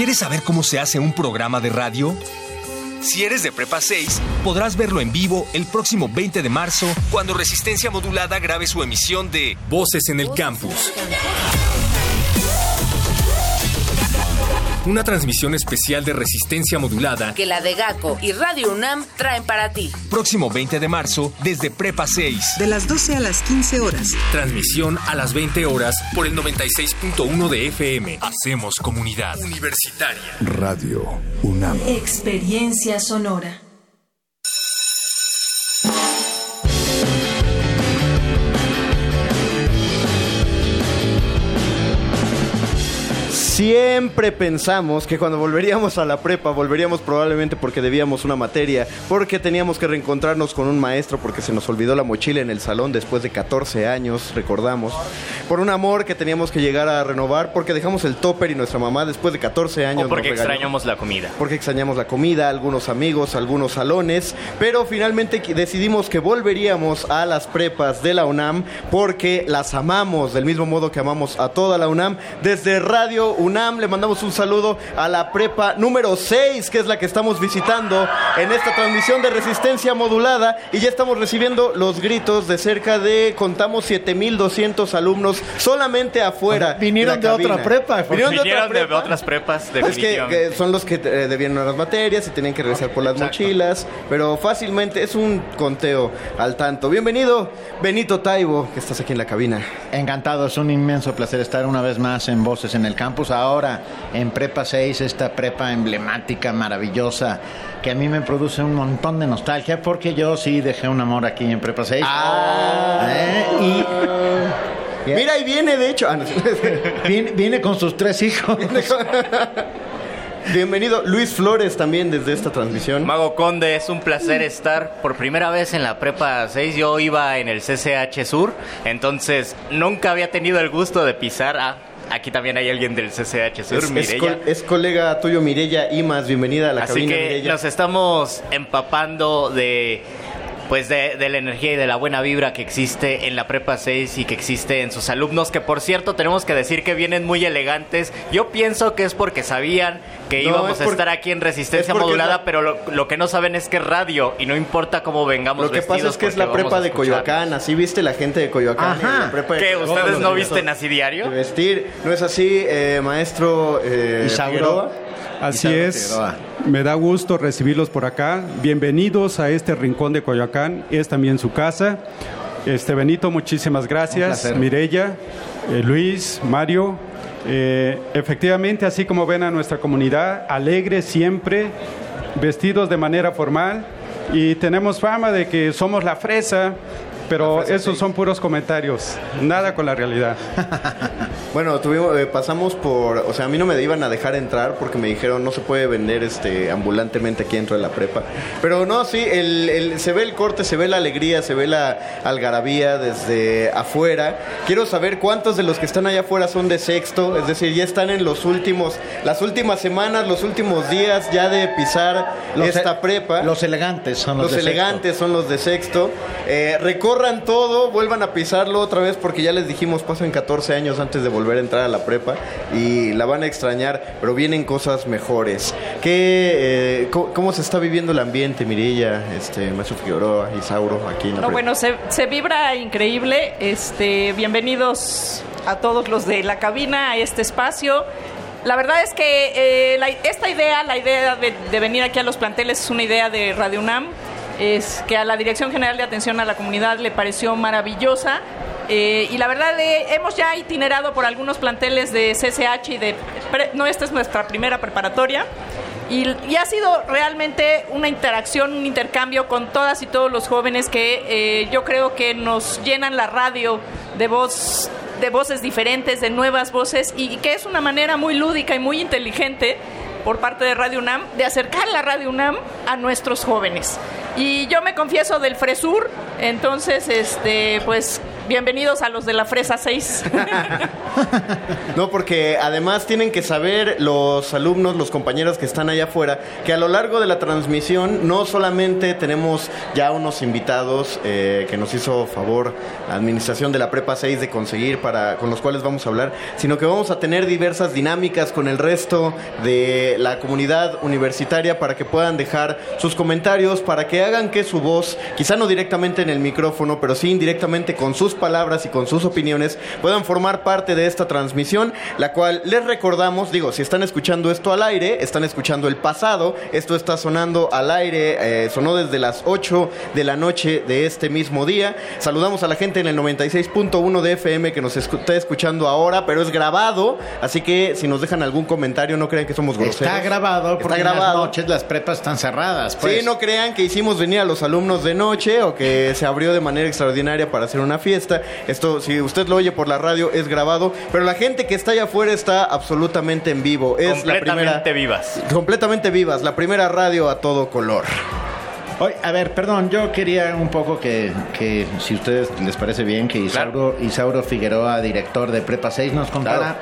¿Quieres saber cómo se hace un programa de radio? Si eres de Prepa 6, podrás verlo en vivo el próximo 20 de marzo cuando Resistencia Modulada grabe su emisión de Voces en el Campus. Una transmisión especial de resistencia modulada que la de GACO y Radio UNAM traen para ti. Próximo 20 de marzo desde Prepa 6. De las 12 a las 15 horas. Transmisión a las 20 horas por el 96.1 de FM. Hacemos comunidad universitaria. Radio UNAM. Experiencia sonora. Siempre pensamos que cuando volveríamos a la prepa, volveríamos probablemente porque debíamos una materia, porque teníamos que reencontrarnos con un maestro porque se nos olvidó la mochila en el salón después de 14 años, recordamos, por un amor que teníamos que llegar a renovar, porque dejamos el topper y nuestra mamá después de 14 años. O porque extrañamos la comida. Porque extrañamos la comida, algunos amigos, algunos salones, pero finalmente decidimos que volveríamos a las prepas de la UNAM porque las amamos del mismo modo que amamos a toda la UNAM desde Radio UNAM le mandamos un saludo a la prepa número 6, que es la que estamos visitando en esta transmisión de resistencia modulada. Y ya estamos recibiendo los gritos de cerca de, contamos, 7200 alumnos solamente afuera. vinieron de, otra prepa. Vinieron, de, otras prepas, Es que, son los que eh, debían las materias y tenían que regresar por las mochilas. Pero fácilmente es un conteo al tanto. Bienvenido, Benito Taibo, que estás aquí en la cabina. Encantado, es un inmenso placer estar una vez más en Voces en el Campus ahora en Prepa 6, esta prepa emblemática, maravillosa, que a mí me produce un montón de nostalgia porque yo sí dejé un amor aquí en Prepa 6. Ah. ¿Eh? Y... Mira, ahí viene, de hecho. Ah, viene, con sus tres hijos. Bienvenido Luis Flores también desde esta transmisión. Mago Conde, es un placer estar por primera vez en la Prepa 6. Yo iba en el CCH Sur, entonces nunca había tenido el gusto de pisar a Aquí también hay alguien del CCH Sur, es, Es, colega tuyo, Mirella Imas. Bienvenida a la Así que nos estamos empapando de pues de, la energía y de la buena vibra que existe en la Prepa 6 y que existe en sus alumnos, que por cierto tenemos que decir que vienen muy elegantes. Yo pienso que es porque sabían que íbamos a estar aquí en resistencia modulada, pero lo, que no saben es que es radio y no importa cómo vengamos Lo que pasa es que es la prepa de Coyoacán, así viste la gente de Coyoacán. La prepa ¿Qué? ¿Ustedes no visten así diario? De vestir, ¿no es así, eh, maestro eh, Así es. Me da gusto recibirlos por acá. Bienvenidos a este rincón de Coyoacán. Es también su casa. Este Benito, muchísimas gracias. Mirella, eh, Luis, Mario. Eh, efectivamente, así como ven a nuestra comunidad, alegre siempre, vestidos de manera formal y tenemos fama de que somos la fresa pero esos son puros comentarios, nada con la realidad. bueno, tuvimos, eh, pasamos por, o sea, a mí no me iban a dejar entrar porque me dijeron no se puede vender este ambulantemente aquí dentro de la prepa. Pero no, sí, el, se ve el corte, se ve la alegría, se ve la algarabía desde afuera. Quiero saber cuántos de los que están allá afuera son de sexto, es decir, ya están en los últimos, las últimas semanas, los últimos días ya de pisar esta e- prepa. Los elegantes son los, los elegantes son los de sexto. Eh, corran todo, vuelvan a pisarlo otra vez porque ya les dijimos, pasan 14 años antes de volver a entrar a la prepa y la van a extrañar, pero vienen cosas mejores. ¿Qué, eh, cómo, se está viviendo el ambiente, Mirilla, este, Maestro Figueroa, Isauro, aquí en la no, Bueno, se, se vibra increíble. Este, bienvenidos a todos los de la cabina a este espacio. la verdad es que eh, esta idea, la idea de, venir aquí a los planteles es una idea de Radio UNAM, es que a la Dirección General de Atención a la Comunidad le pareció maravillosa. Eh, y la verdad, hemos ya itinerado por algunos planteles de CCH y de... no, esta es nuestra primera preparatoria. Y, ha sido realmente una interacción, un intercambio con todas y todos los jóvenes que eh, yo creo que nos llenan la radio de voz de voces diferentes, de nuevas voces y que es una manera muy lúdica y muy inteligente por parte de Radio UNAM de acercar la Radio UNAM a nuestros jóvenes. Y yo me confieso del Fresur, entonces este pues Bienvenidos a los de la Fresa 6. no, porque además tienen que saber los alumnos, los compañeros que están allá afuera, que a lo largo de la transmisión no solamente tenemos ya unos invitados eh, que nos hizo favor la administración de la Prepa 6 de conseguir para con los cuales vamos a hablar, sino que vamos a tener diversas dinámicas con el resto de la comunidad universitaria para que puedan dejar sus comentarios, para que hagan que su voz, quizá no directamente en el micrófono, pero sí indirectamente con sus palabras y con sus opiniones puedan formar parte de esta transmisión, la cual les recordamos, digo, si están escuchando esto al aire, están escuchando el pasado, esto está sonando al aire, eh, sonó desde las 8 de la noche de este mismo día. Saludamos a la gente en el 96.1 de FM que nos está escuchando ahora, pero es grabado, así que si nos dejan algún comentario no crean que somos groseros. Está grabado porque está grabado. las noches las prepas están cerradas. Pues. Sí, no crean que hicimos venir a los alumnos de noche o que se abrió de manera extraordinaria para hacer una fiesta. Esto, si usted lo oye por la radio, es grabado, pero la gente que está allá afuera está absolutamente en vivo. Es completamente vivas. Completamente vivas. La primera radio a todo color. a ver, perdón, yo quería un poco que, que si a ustedes les parece bien, que Isauro, Figueroa, director de Prepa 6, nos contara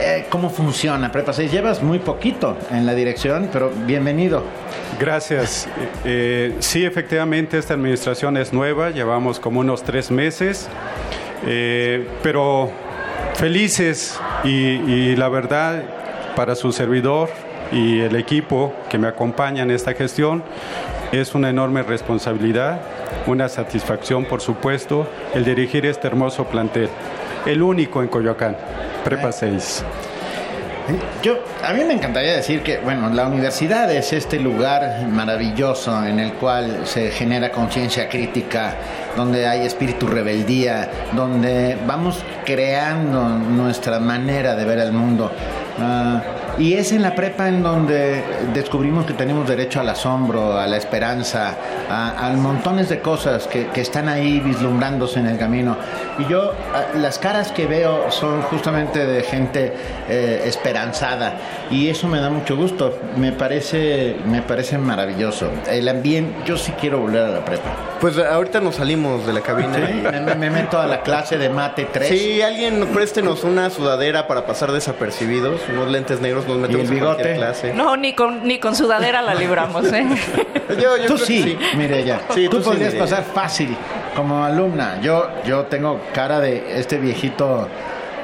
eh, cómo funciona Prepa 6. Llevas muy poquito en la dirección, pero bienvenido. Gracias. Eh, sí, efectivamente, esta administración es nueva, llevamos como unos tres meses, eh, pero felices y, la verdad, para su servidor y el equipo que me acompaña en esta gestión, es una enorme responsabilidad, una satisfacción, por supuesto, el dirigir este hermoso plantel, el único en Coyoacán. Prepa 6. Yo, a mí me encantaría decir que, bueno, la universidad es este lugar maravilloso en el cual se genera conciencia crítica, donde hay espíritu rebeldía, donde vamos creando nuestra manera de ver el mundo. Ah, y es en la prepa en donde descubrimos que tenemos derecho al asombro, a la esperanza, a, a montones de cosas que, que, están ahí vislumbrándose en el camino. Y yo, las caras que veo son justamente de gente eh, esperanzada. Y eso me da mucho gusto. Me parece, me parece maravilloso. El ambiente, yo sí quiero volver a la prepa. Pues ahorita nos salimos de la cabina. me, me, meto a la clase de mate 3. Sí, alguien préstenos una sudadera para pasar desapercibidos, unos lentes negros nos metemos el bigote? clase. No, ni con, ni con sudadera la libramos, ¿eh? yo, yo tú sí, mire ya. Sí, tú, podrías pasar fácil como alumna. Yo, yo tengo cara de este viejito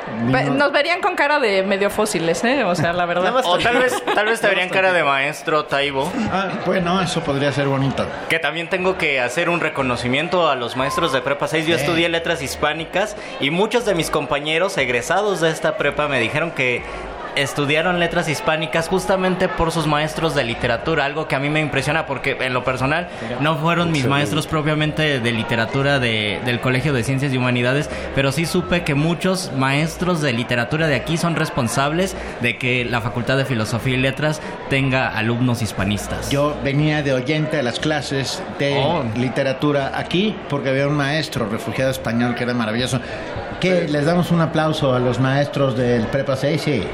nos verían con cara de medio fósiles, ¿eh? O sea, la verdad. o tal vez, tal vez te verían cara de maestro Taibo. Ah, bueno, eso podría ser bonito. Que también tengo que hacer un reconocimiento a los maestros de Prepa 6. Yo estudié letras hispánicas y muchos de mis compañeros egresados de esta prepa me dijeron que estudiaron letras hispánicas justamente por sus maestros de literatura, algo que a mí me impresiona porque en lo personal no fueron mis maestros propiamente de literatura del Colegio de Ciencias y Humanidades, pero sí supe que muchos maestros de literatura de aquí son responsables de que la Facultad de Filosofía y Letras tenga alumnos hispanistas. Yo venía de oyente a las clases de oh. literatura aquí porque había un maestro refugiado español que era maravilloso. ¿Qué? ¿Les damos un aplauso a los maestros del Prepa 6? Sí.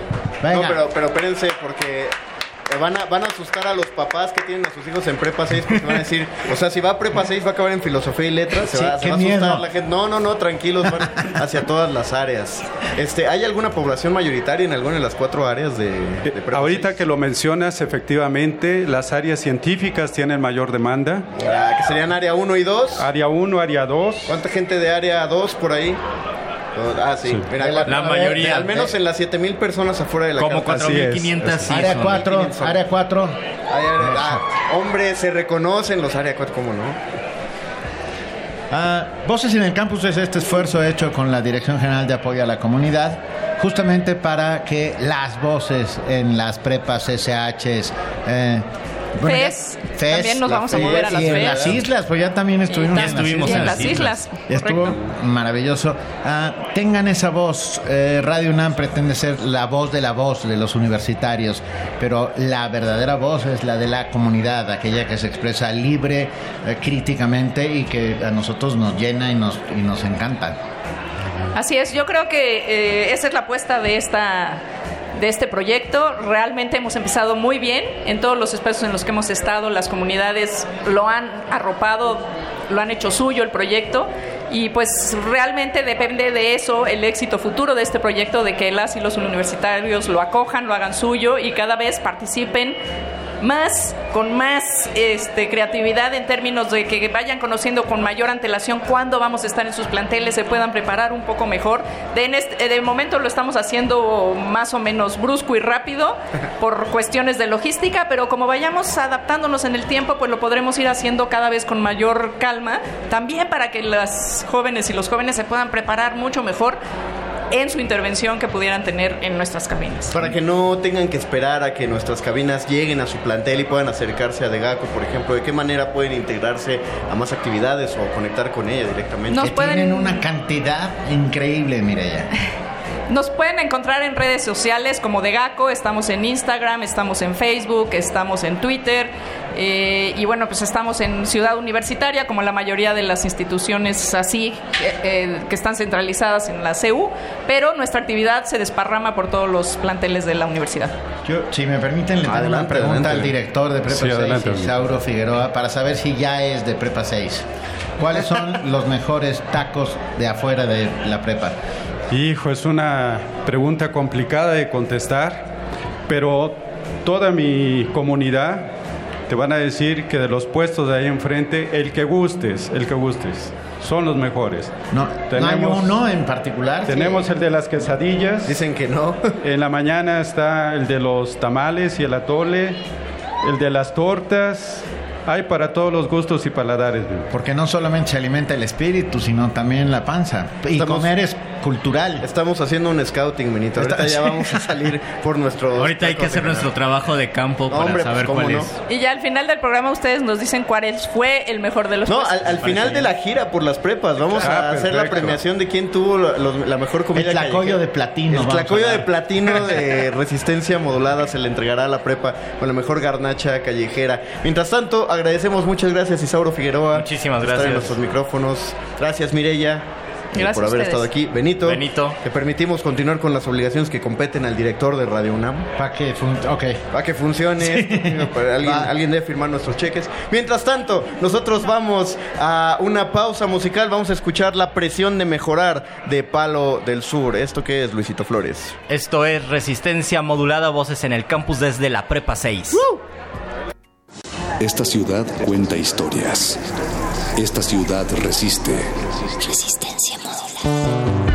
No, pero, pero espérense, porque van a, van a asustar a los papás que tienen a sus hijos en prepa 6 porque van a decir, o sea, si va a prepa 6 va a acabar en filosofía y letras, se, va, a asustar la gente. No, no, no, tranquilos, van hacia todas las áreas. Este, ¿Hay alguna población mayoritaria en alguna de las cuatro áreas de, prepa Ahorita que lo mencionas, efectivamente, las áreas científicas tienen mayor demanda. Ah, ¿Que serían área 1 y 2? Área 1, área 2. ¿Cuánta gente de área 2 por ahí? Ah, sí. la, mayoría. Al menos en las 7000 personas afuera de la Como 4500 sí. Área 4, área 4. Ah, hombre, se reconocen los área 4, ¿cómo no? Ah, Voces en el Campus es este esfuerzo hecho con la Dirección General de Apoyo a la Comunidad justamente para que las voces en las prepas SHs, eh, FES, también nos vamos a mover a las y en las islas, pues ya también estuvimos, en, las islas. Estuvo maravilloso. Ah, tengan esa voz. Eh, Radio UNAM pretende ser la voz de la voz de los universitarios, pero la verdadera voz es la de la comunidad, aquella que se expresa libre, eh, críticamente y que a nosotros nos llena y nos, y nos encanta. Así es, yo creo que eh, esa es la apuesta de esta de este proyecto. Realmente hemos empezado muy bien en todos los espacios en los que hemos estado. Las comunidades lo han arropado, lo han hecho suyo el proyecto y pues realmente depende de eso el éxito futuro de este proyecto, de que las y los universitarios lo acojan, lo hagan suyo y cada vez participen más, con más este, creatividad en términos de que vayan conociendo con mayor antelación cuándo vamos a estar en sus planteles, se puedan preparar un poco mejor. De, en este, de momento lo estamos haciendo más o menos brusco y rápido por cuestiones de logística, pero como vayamos adaptándonos en el tiempo, pues lo podremos ir haciendo cada vez con mayor calma, también para que las jóvenes y los jóvenes se puedan preparar mucho mejor en su intervención que pudieran tener en nuestras cabinas. Para que no tengan que esperar a que nuestras cabinas lleguen a su plantel y puedan acercarse a Degaco, por ejemplo, ¿de qué manera pueden integrarse a más actividades o conectar con ella directamente? Nos pueden... Tienen una cantidad increíble, Mireya. Nos pueden encontrar en redes sociales como Degaco, estamos en Instagram, estamos en Facebook, estamos en Twitter eh, y bueno, pues estamos en Ciudad Universitaria como la mayoría de las instituciones así eh, eh, que están centralizadas en la CEU, pero nuestra actividad se desparrama por todos los planteles de la universidad. Yo, si me permiten, le tengo una pregunta al director de Prepa 6, Sauro Figueroa, para saber si ya es de Prepa 6. ¿Cuáles son los mejores tacos de afuera de la prepa? Hijo, es una pregunta complicada de contestar, pero toda mi comunidad te van a decir que de los puestos de ahí enfrente, el que gustes, el que gustes, son los mejores. No, tenemos, uno en particular. Tenemos el de las quesadillas. Dicen que no. en la mañana está el de los tamales y el atole, el de las tortas, hay para todos los gustos y paladares. Porque no solamente se alimenta el espíritu, sino también la panza. Y comer es cultural. Estamos haciendo un scouting, Benito. Ahorita ya vamos a salir por nuestro. Ahorita hay que hacer nuestro trabajo de campo para saber pues, cuál es. Y ya al final del programa ustedes nos dicen cuál fue el mejor de los No, al, final de la gira por las prepas vamos a ah, hacer la premiación de quién tuvo la mejor comida. El tlacoyo de platino. El tlacoyo de platino de resistencia modulada se le entregará a la prepa con la mejor garnacha callejera. Mientras tanto, agradecemos muchas gracias Isauro Figueroa. Muchísimas gracias. en nuestros micrófonos. Gracias Mirella. Gracias por haber estado aquí. Benito, Benito. te permitimos continuar con las obligaciones que competen al director de Radio UNAM. Para que, okay. que funcione. alguien, alguien debe firmar nuestros cheques. Mientras tanto, nosotros vamos a una pausa musical. Vamos a escuchar La presión de mejorar de Palo del Sur. ¿Esto qué es, Luisito Flores? Esto es Resistencia Modulada Voces en el Campus desde la Prepa 6. Esta ciudad cuenta historias. Esta ciudad resiste. Resistencia modular.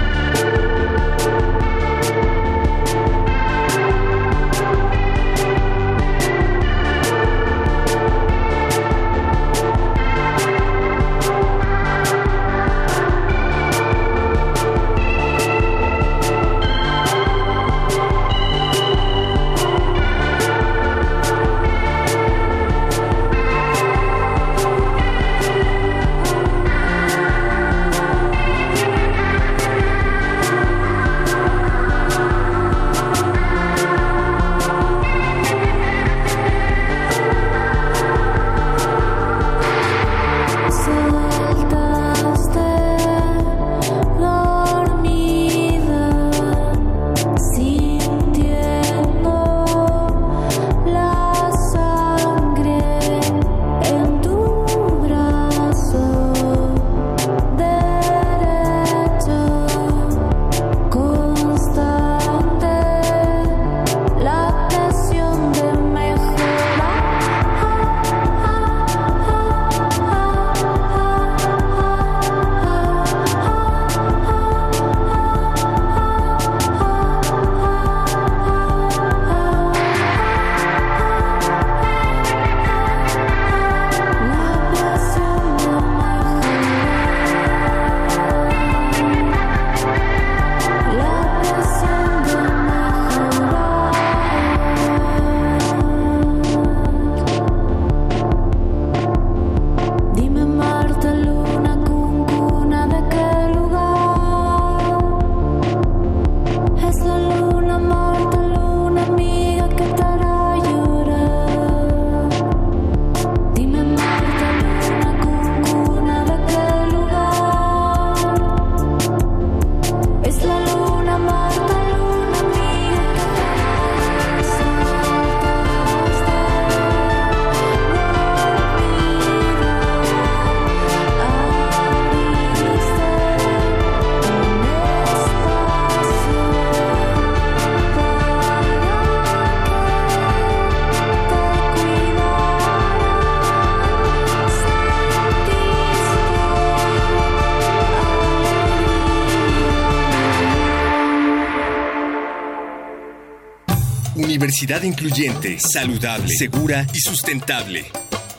Incluyente, saludable, segura y sustentable.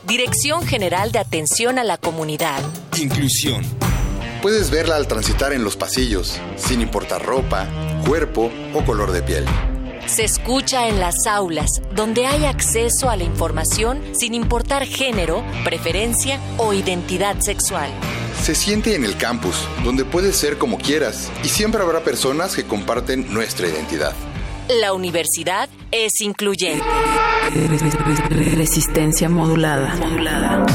Dirección General de Atención a la Comunidad. Inclusión. Puedes verla al transitar en los pasillos, sin importar ropa, cuerpo o color de piel. Se escucha en las aulas, donde hay acceso a la información sin importar género, preferencia o identidad sexual. Se siente en el campus, donde puedes ser como quieras y siempre habrá personas que comparten nuestra identidad. La universidad es incluyente. Resistencia modulada. modulada.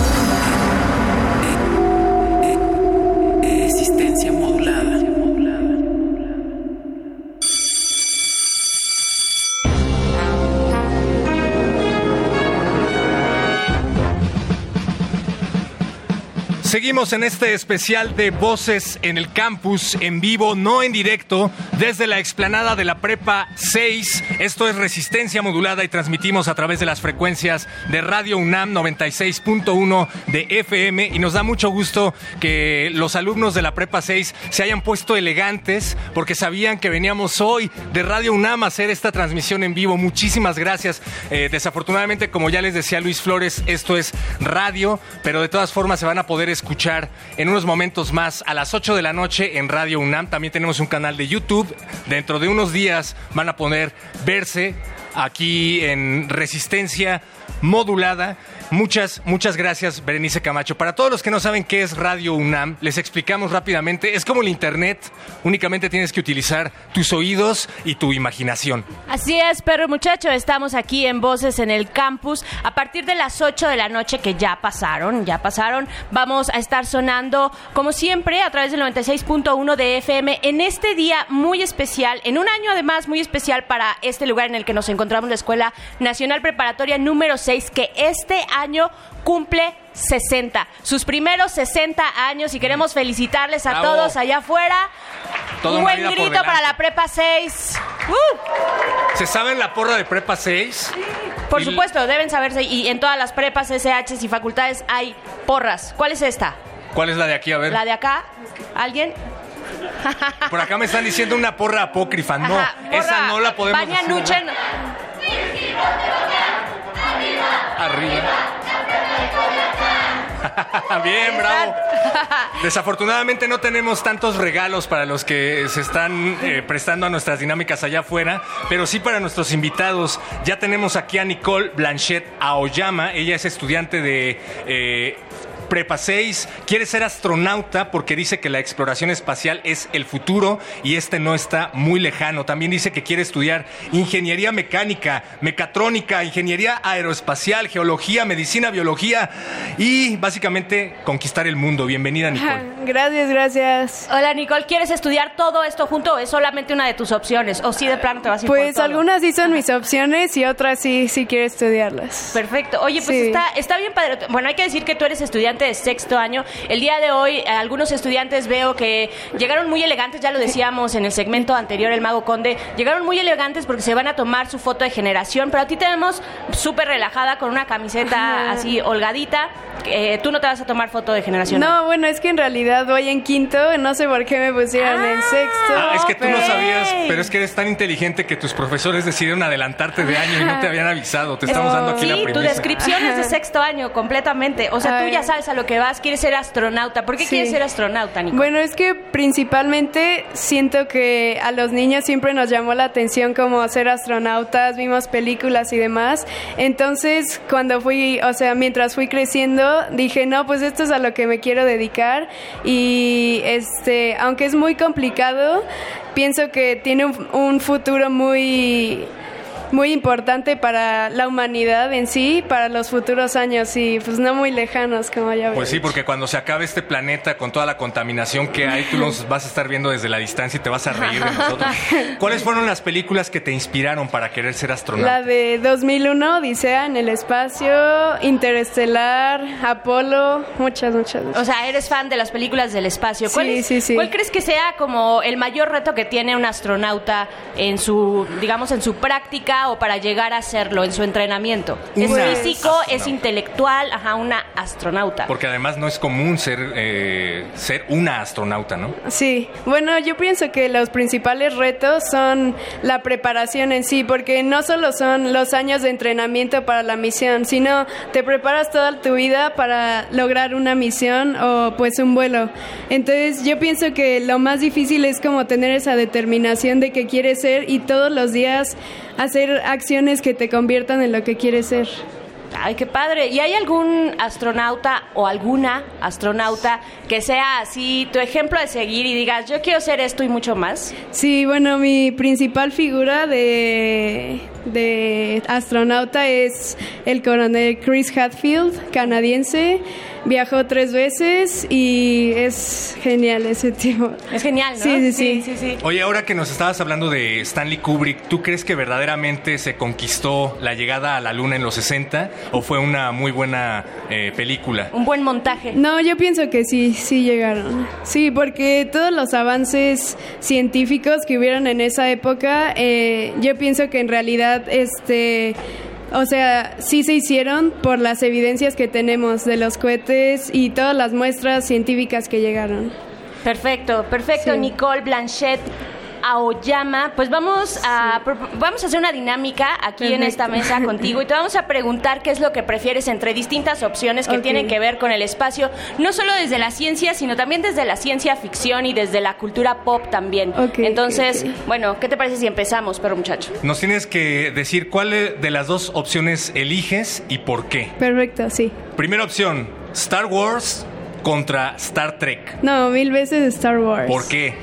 Seguimos en este especial de Voces en el Campus, en vivo, no en directo, desde la explanada de la Prepa 6. Esto es Resistencia Modulada y transmitimos a través de las frecuencias de Radio UNAM 96.1 de FM. Y nos da mucho gusto que los alumnos de la Prepa 6 se hayan puesto elegantes porque sabían que veníamos hoy de Radio UNAM a hacer esta transmisión en vivo. Muchísimas gracias. Eh, desafortunadamente, como ya les decía Luis Flores, esto es radio, pero de todas formas se van a poder escuchar escuchar en unos momentos más a las 8 de la noche en Radio UNAM. También tenemos un canal de YouTube. Dentro de unos días van a poder verse aquí en Resistencia Modulada. Muchas, muchas gracias, Berenice Camacho. Para todos los que no saben qué es Radio UNAM, les explicamos rápidamente. Es como el Internet, únicamente tienes que utilizar tus oídos y tu imaginación. Así es, perro muchacho, estamos aquí en Voces en el Campus. A partir de las 8 de la noche, que ya pasaron, ya pasaron, vamos a estar sonando, como siempre, a través del 96.1 de FM, en este día muy especial, en un año además muy especial para este lugar en el que nos encontramos, la Escuela Nacional Preparatoria número 6, que este año cumple 60, sus primeros 60 años y queremos felicitarles a todos allá afuera. Un buen grito para la Prepa 6. Uh. ¿Se saben la porra de Prepa 6? Por supuesto, deben saberse y en todas las prepas, SHs y facultades hay porras. ¿Cuál es esta? ¿Cuál es la de aquí? A ver. La de acá. ¿Alguien? Por acá me están diciendo una porra apócrifa. No, esa no la podemos Nuchen. Arriba. Bien, bravo. Desafortunadamente no tenemos tantos regalos para los que se están eh, prestando a nuestras dinámicas allá afuera, pero sí para nuestros invitados. Ya tenemos aquí a Nicole Blanchet Aoyama. Ella es estudiante de eh, Prepa 6, quiere ser astronauta porque dice que la exploración espacial es el futuro y este no está muy lejano. También dice que quiere estudiar ingeniería mecánica, mecatrónica, ingeniería aeroespacial, geología, medicina, biología y básicamente conquistar el mundo. Bienvenida, Nicole. Gracias, gracias. Hola, Nicole, ¿quieres estudiar todo esto junto o es solamente una de tus opciones? ¿O sí de plano te vas a ir Pues algunas sí son mis opciones y otras sí, sí quiero estudiarlas. Perfecto. Oye, pues está, está bien padre. Bueno, hay que decir que tú eres estudiante de sexto año. El día de hoy, eh, algunos estudiantes veo que llegaron muy elegantes, ya lo decíamos en el segmento anterior, el Mago Conde, llegaron muy elegantes porque se van a tomar su foto de generación, pero a ti te vemos súper relajada con una camiseta así holgadita. Eh, tú no te vas a tomar foto de generación. No, bueno, es que en realidad voy en quinto, no sé por qué me pusieron en sexto. Ah, es que tú no sabías, pero es que eres tan inteligente que tus profesores decidieron adelantarte de año y no te habían avisado. Te estamos dando aquí la primera. tu descripción es de sexto año completamente. O sea, tú ya sabes a lo que vas, quieres ser astronauta. ¿Por qué quieres ser astronauta, Nico? Bueno, es que principalmente siento que a los niños siempre nos llamó la atención como ser astronautas, vimos películas y demás. Entonces, cuando fui, o sea, mientras fui creciendo, dije, no, pues esto es a lo que me quiero dedicar. Y este, aunque es muy complicado, pienso que tiene un futuro muy muy importante para la humanidad en sí, para los futuros años y pues no muy lejanos como ya ves. Pues sí, porque cuando se acabe este planeta con toda la contaminación que hay, tú los vas a estar viendo desde la distancia y te vas a reír de nosotros. ¿Cuáles fueron las películas que te inspiraron para querer ser astronauta? La de 2001, Odisea en el espacio, Interestelar, Apolo, muchas, muchas. O sea, eres fan de las películas del espacio. ¿Cuál sí, sí, sí. ¿Cuál crees que sea como el mayor reto que tiene un astronauta en su, digamos, en su práctica o para llegar a serlo en su entrenamiento? ¿Es físico, es intelectual? Ajá, una astronauta. Porque además no es común ser, eh, ser una astronauta, ¿no? Sí, bueno, yo pienso que los principales retos son la preparación en sí, porque no solo son los años de entrenamiento para la misión, sino te preparas toda tu vida para lograr una misión o pues un vuelo. Entonces yo pienso que lo más difícil es como tener esa determinación de que quieres ser y todos los días hacer acciones que te conviertan en lo que quieres ser. Ay, qué padre. ¿Y hay algún astronauta o alguna astronauta que sea así tu ejemplo de seguir y digas, yo quiero ser esto y mucho más? Sí, bueno, mi principal figura de, de astronauta es el coronel Chris Hadfield, canadiense. Viajó tres veces y es genial ese tipo. Es genial, ¿no? Sí sí, sí, sí, Oye, ahora que nos estabas hablando de Stanley Kubrick, ¿tú crees que verdaderamente se conquistó la llegada a la Luna en los 60 o fue una muy buena eh, película? Un buen montaje. No, yo pienso que sí, sí llegaron. Sí, porque todos los avances científicos que hubieron en esa época, eh, yo pienso que en realidad, este o sea, sí se hicieron por las evidencias que tenemos de los cohetes y todas las muestras científicas que llegaron. Perfecto, perfecto. Nicole Blanchet Aoyama, pues vamos a, vamos a hacer una dinámica aquí en esta mesa contigo y te vamos a preguntar qué es lo que prefieres entre distintas opciones que tienen que ver con el espacio, no solo desde la ciencia, sino también desde la ciencia ficción y desde la cultura pop también. Entonces, bueno, ¿qué te parece si empezamos, pero muchacho? Nos tienes que decir cuál de las dos opciones eliges y por qué. Perfecto, sí. Primera opción, Star Wars contra Star Trek? No, mil veces Star Wars. ¿Por qué?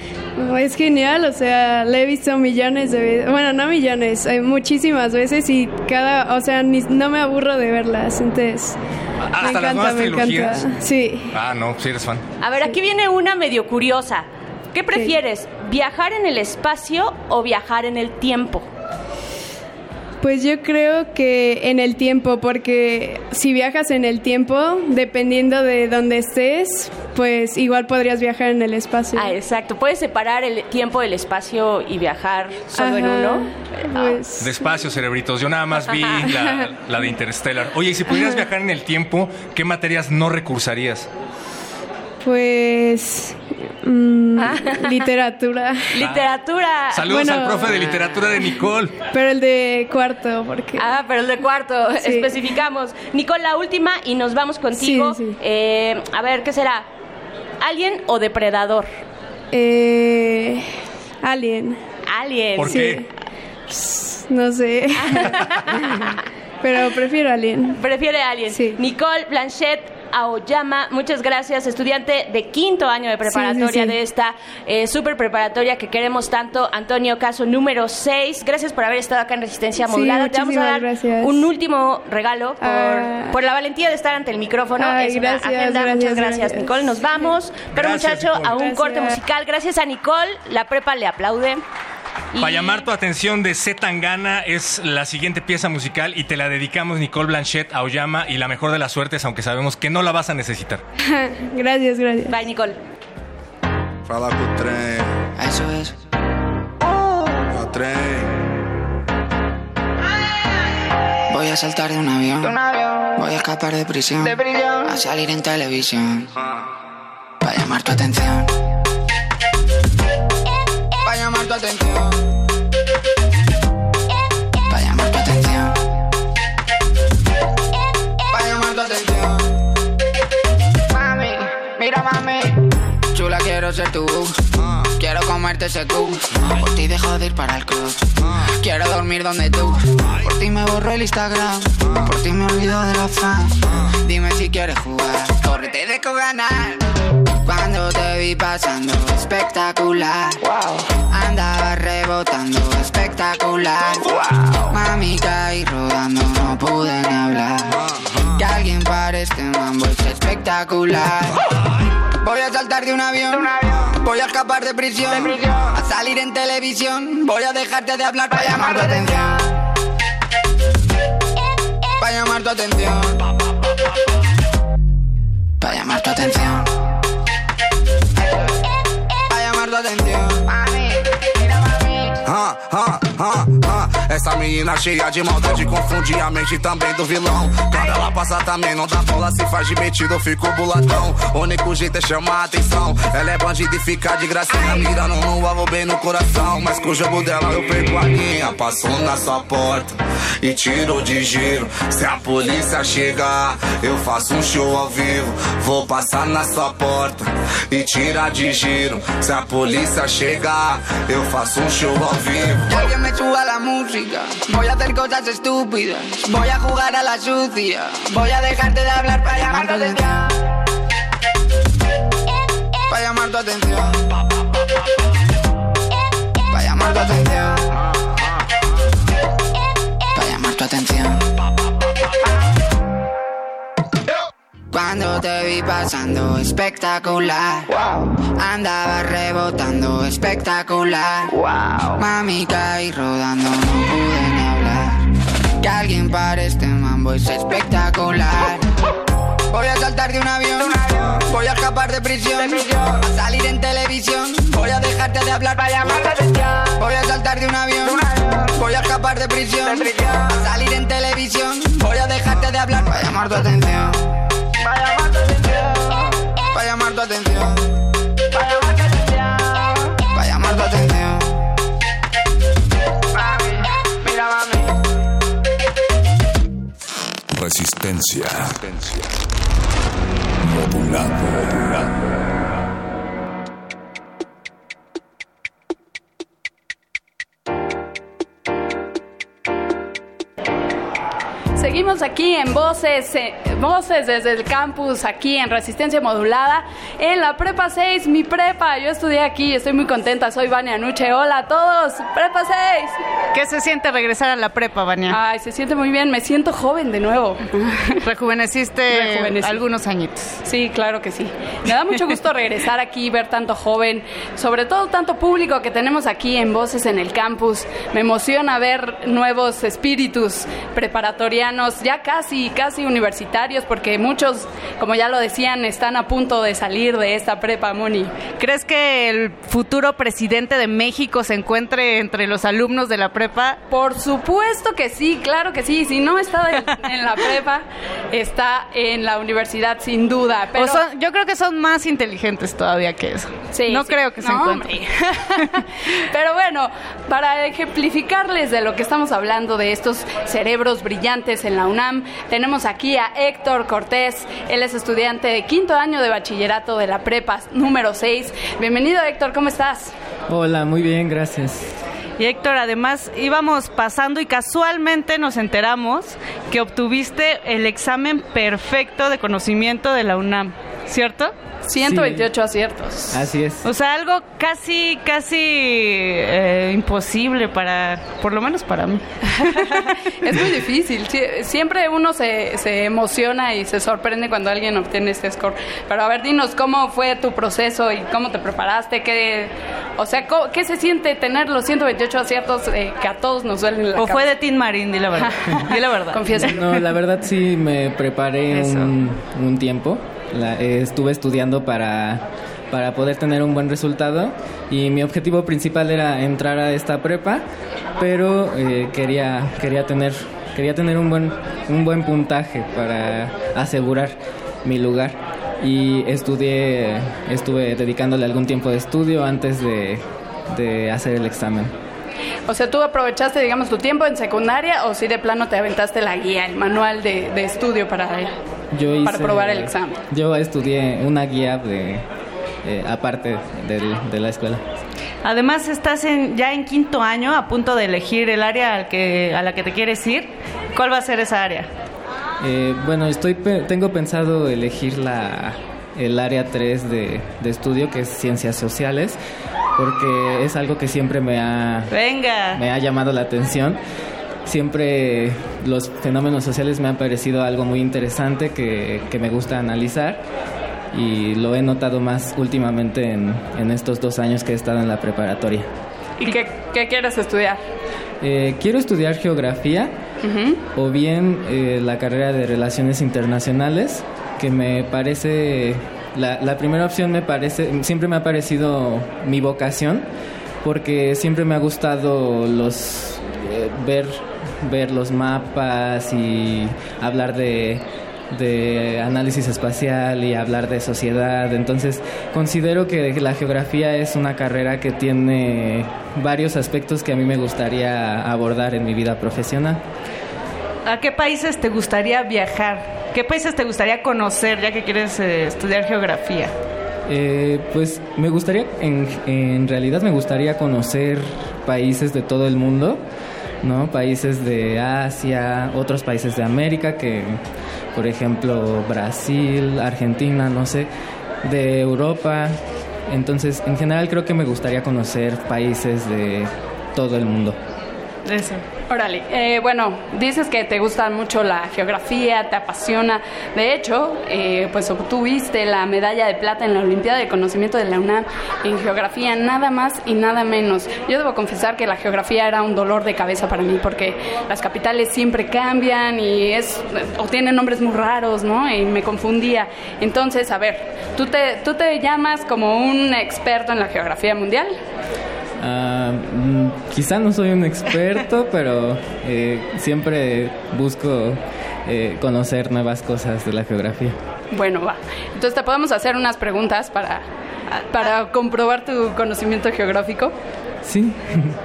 Es genial, o sea, la he visto millones de veces, bueno, no millones, hay muchísimas veces y cada, o sea, no me aburro de verlas, entonces... ¿Hasta me encanta, las me encanta. Sí. Ah, no, sí eres fan. A ver, aquí viene una medio curiosa. ¿Qué prefieres, viajar en el espacio o viajar en el tiempo? Pues yo creo que en el tiempo, porque si viajas en el tiempo, dependiendo de dónde estés, pues igual podrías viajar en el espacio. Ah, exacto. Puedes separar el tiempo del espacio y viajar solo en uno. Pues... Despacio, cerebritos. Yo nada más vi la, la de Interstellar. Oye, y si pudieras viajar en el tiempo, ¿qué materias no recursarías? Pues mm, literatura. literatura. Saludos al profe de literatura de Nicole. Pero el de cuarto, porque. Ah, pero el de cuarto, especificamos. Nicole, la última y nos vamos contigo. Eh, a ver, ¿qué será? ¿Alien o depredador? Eh, alien. Alien. ¿Por qué? No sé. pero prefiero alien. Prefiere alien. Sí. Nicole Blanchett Aoyama. Muchas gracias, estudiante de quinto año de preparatoria de esta eh, super preparatoria que queremos tanto. Antonio Caso número 6. Gracias por haber estado acá en Resistencia Modulada. Te vamos a dar un último regalo ah. por, la valentía de estar ante el micrófono. gracias, Muchas gracias, Nicole. Nos vamos. Pero muchacho, a un corte musical. Gracias a Nicole. La prepa le aplaude. Para llamar tu atención de Z Tangana es la siguiente pieza musical y te la dedicamos Nicole Blanchett a Oyama y la mejor de las suertes, aunque sabemos que no la vas a necesitar. gracias, gracias. Bye, Nicole. Fala con tren. Eso es. No tren. Voy a saltar de un avión. Voy a escapar de prisión. De prisión. A salir en televisión. Para llamar tu atención para llamar tu atención. Chula, quiero ser tú. Quiero comerte ese cu. Por ti dejo de ir para el club. Quiero dormir donde tú. Por ti me borro el Instagram. Por ti me olvido de la fan. Dime si quieres jugar. Corre, te dejo ganar. Cuando te vi pasando, espectacular. Wow. Andaba rebotando, espectacular. Wow. Mami caí rodando, no pude ni hablar. Que alguien pare este mambo es espectacular. Voy a saltar de un avión. Voy a escapar de prisión. A salir en televisión. Voy a dejarte de hablar para llamar tu atención. Para llamar tu atención. Para llamar tu atención. Para llamar tu atención. Mami, mira Essa menina cheia de maldade confunde a mente também do vilão. Quando ela passa também não dá bola, se faz de metido, eu fico buladão. O único jeito é chamar a atenção. Ela é bandida e fica de gracinha, mirando no alvo bem no coração. Mas com o jogo dela eu perco a linha. Passou na sua porta e tirou de giro. Se a polícia chegar, eu faço um show ao vivo. Vou passar na sua porta y tira de giro. Si la policía llega, yo faço un show al vivo. Me suba la Voy a hacer cosas estúpidas. Voy a jugar a la sucia. Voy a dejarte de hablar para llamar tu atención. Para llamar tu atención. Para llamar tu atención. Para llamar tu atención. Cuando te vi pasando espectacular, andaba rebotando espectacular. Mami caí rodando, no pude ni hablar. Que alguien pare este mambo es espectacular. Voy a saltar de un avión, voy a escapar de prisión, a salir en televisión. Voy a dejarte de hablar para llamar la atención. Voy a saltar de un avión, voy a escapar de prisión, a salir en televisión. Voy a dejarte de hablar para llamar tu atención. Llamar tu atención. Para llamar tu atención. Llamar tu atención. Para llamar tu atención. Mami, mira mami. Resistencia. Modulado. Seguimos aquí en Voces, eh, Voces desde el campus, aquí en Resistencia Modulada, en la Prepa 6, mi prepa. Yo estudié aquí, estoy muy contenta, soy Vania Nuche. Hola a todos, Prepa 6. ¿Qué se siente regresar a la prepa, Vania? Ay, se siente muy bien, me siento joven de nuevo. Rejuveneciste algunos añitos. Sí, claro que sí. Me da mucho gusto regresar aquí, ver tanto joven, sobre todo tanto público que tenemos aquí en Voces en el campus. Me emociona ver nuevos espíritus preparatorianos, ya casi, casi universitarios, porque muchos, como ya lo decían, están a punto de salir de esta prepa, Moni. ¿Crees que el futuro presidente de México se encuentre entre los alumnos de la prepa? Por supuesto que sí, claro que sí. Si no está en la prepa, está en la universidad sin duda. Pero yo creo que son más inteligentes todavía que eso. Sí, no creo que se encuentren. pero bueno, para ejemplificarles de lo que estamos hablando de estos cerebros brillantes en la UNAM, tenemos aquí a Héctor Cortés. Él es estudiante de quinto año de bachillerato de la prepa número 6. Bienvenido Héctor, ¿cómo estás? Hola, muy bien, gracias. Y Héctor, además íbamos pasando y casualmente nos enteramos que obtuviste el examen perfecto de conocimiento de la UNAM, ¿cierto? 128 aciertos. Así es. O sea, algo casi, casi eh, imposible para, por lo menos para mí. es muy difícil. Siempre uno se, se, emociona y se sorprende cuando alguien obtiene este score. Pero a ver, dinos cómo fue tu proceso y cómo te preparaste. Qué, o sea, ¿qué se siente tener los 128 aciertos eh, que a todos nos duelen la ¿O fue de Tim Marín? Di la verdad. di la verdad. Confiesa. No, la verdad sí me preparé un, un tiempo estuve estudiando para, para poder tener un buen resultado y mi objetivo principal era entrar a esta prepa, pero eh, quería, quería tener, quería tener un, buen, un buen puntaje para asegurar mi lugar y estudié, estuve dedicándole algún tiempo de estudio antes de, de hacer el examen. O sea, ¿tú aprovechaste, digamos, tu tiempo en secundaria o si de plano te aventaste la guía, el manual de, de estudio para para probar el examen. Yo estudié una guía de eh, aparte de la escuela. Además, estás en, ya en quinto año a punto de elegir el área al que, a la que te quieres ir. ¿Cuál va a ser esa área? Eh, bueno, estoy tengo pensado elegir la, el área 3 de, de, estudio, que es ciencias sociales, porque es algo que siempre me ha, Venga. Me ha llamado la atención siempre los fenómenos sociales me han parecido algo muy interesante que, me gusta analizar y lo he notado más últimamente en, estos dos años que he estado en la preparatoria. ¿Y qué, quieres estudiar? Eh, quiero estudiar geografía o bien eh, la carrera de relaciones internacionales, que me parece, la, la primera opción me parece, siempre me ha parecido mi vocación, porque siempre me ha gustado los eh, ver, ver los mapas y hablar de, de análisis espacial y hablar de sociedad. Entonces, considero que la geografía es una carrera que tiene varios aspectos que a mí me gustaría abordar en mi vida profesional. ¿A qué países te gustaría viajar? ¿Qué países te gustaría conocer ya que quieres eh, estudiar geografía? Eh, pues me gustaría, en, en realidad me gustaría conocer países de todo el mundo, ¿no? Países de Asia, otros países de América, que por ejemplo Brasil, Argentina, no sé, de Europa. Entonces, en general creo que me gustaría conocer países de todo el mundo. Eso. Órale, eh, bueno, dices que te gusta mucho la geografía, te apasiona. De hecho, eh, pues obtuviste la medalla de plata en la Olimpiada de Conocimiento de la UNAM en geografía, nada más y nada menos. Yo debo confesar que la geografía era un dolor de cabeza para mí porque las capitales siempre cambian y es o tienen nombres muy raros, ¿no? Y me confundía. Entonces, a ver, ¿tú te, tú te llamas como un experto en la geografía mundial? Uh, quizá no soy un experto, pero eh, siempre busco eh, conocer nuevas cosas de la geografía. Bueno, va. Entonces te podemos hacer unas preguntas para, para comprobar tu conocimiento geográfico. Sí.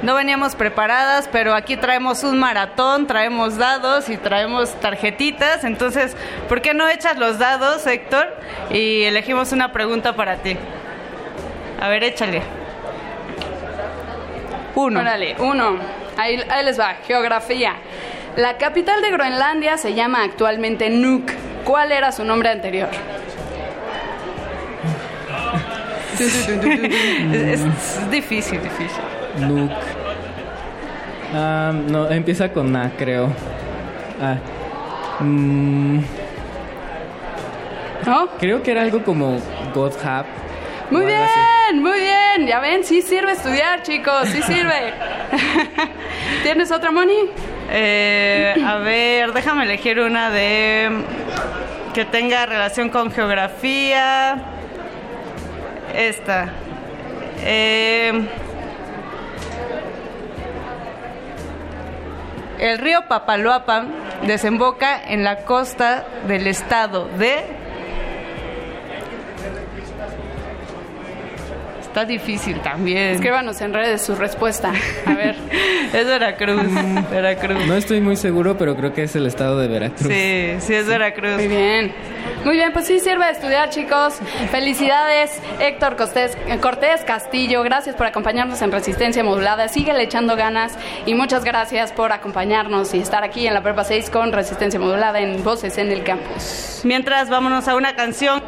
No veníamos preparadas, pero aquí traemos un maratón, traemos dados y traemos tarjetitas. Entonces, ¿por qué no echas los dados, Héctor? Y elegimos una pregunta para ti. A ver, échale. Uno. Órale, uno. Ahí, ahí les va. Geografía. La capital de Groenlandia se llama actualmente Nuuk. ¿Cuál era su nombre anterior? es, es, difícil, difícil. Nuuk. Ah, no, empieza con A, creo. Ah. Mm. ¿No? Creo que era algo como Godhab. Muy bien, muy bien. Ya ven, sí sirve estudiar, chicos, sí sirve. ¿Tienes otra, Moni? Eh, a ver, déjame elegir una de que tenga relación con geografía. Esta. Eh, el río Papaloapan desemboca en la costa del estado de Está difícil también. Escríbanos en redes su respuesta. A ver. es Veracruz. Veracruz. No estoy muy seguro, pero creo que es el estado de Veracruz. Sí, sí es Veracruz. Muy bien. Muy bien, pues sí sirve de estudiar, chicos. Felicidades, Héctor Cortés, Cortés Castillo. Gracias por acompañarnos en Resistencia Modulada. Síguele echando ganas y muchas gracias por acompañarnos y estar aquí en la Prepa 6 con Resistencia Modulada en Voces en el Campus. Mientras vámonos a una canción,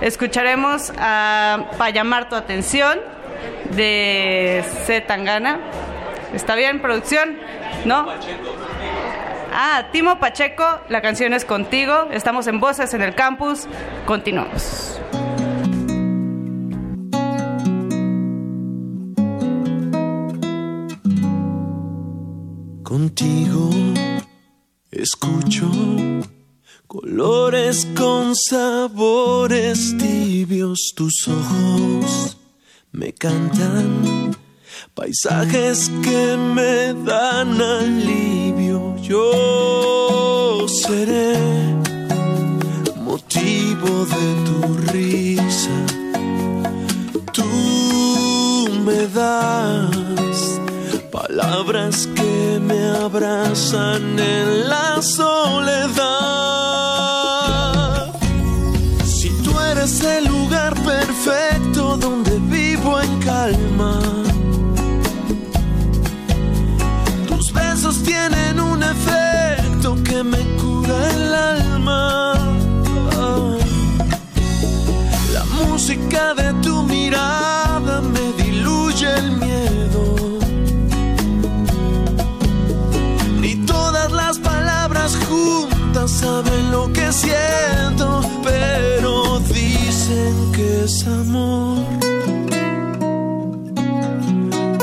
escucharemos a Para tu atención de C. Tangana. ¿Está bien, producción? ¿No? Ah, Timo Pacheco, la canción es contigo. Estamos en Voces en el Campus. Continuamos. Contigo escucho colores con sabores tibios, tus ojos me cantan paisajes que me dan alivio. Yo seré motivo de tu risa. Tú me das palabras que me abrazan en la soledad. Si tú eres el lugar perfecto donde vivo en calma. Tus besos tienen un efecto que me cura el alma. La música de tu mirada me diluye el miedo. Juntas saben lo que siento, pero dicen que es amor.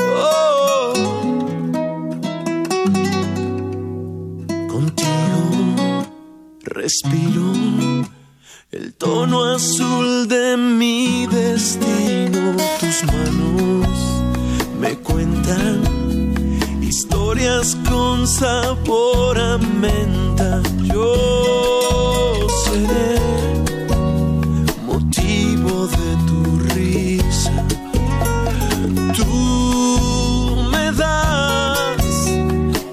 Oh. Contigo respiro el tono azul de mi destino. Tus manos me cuentan historias con sabor a menta. Yo seré motivo de tu risa. Tú me das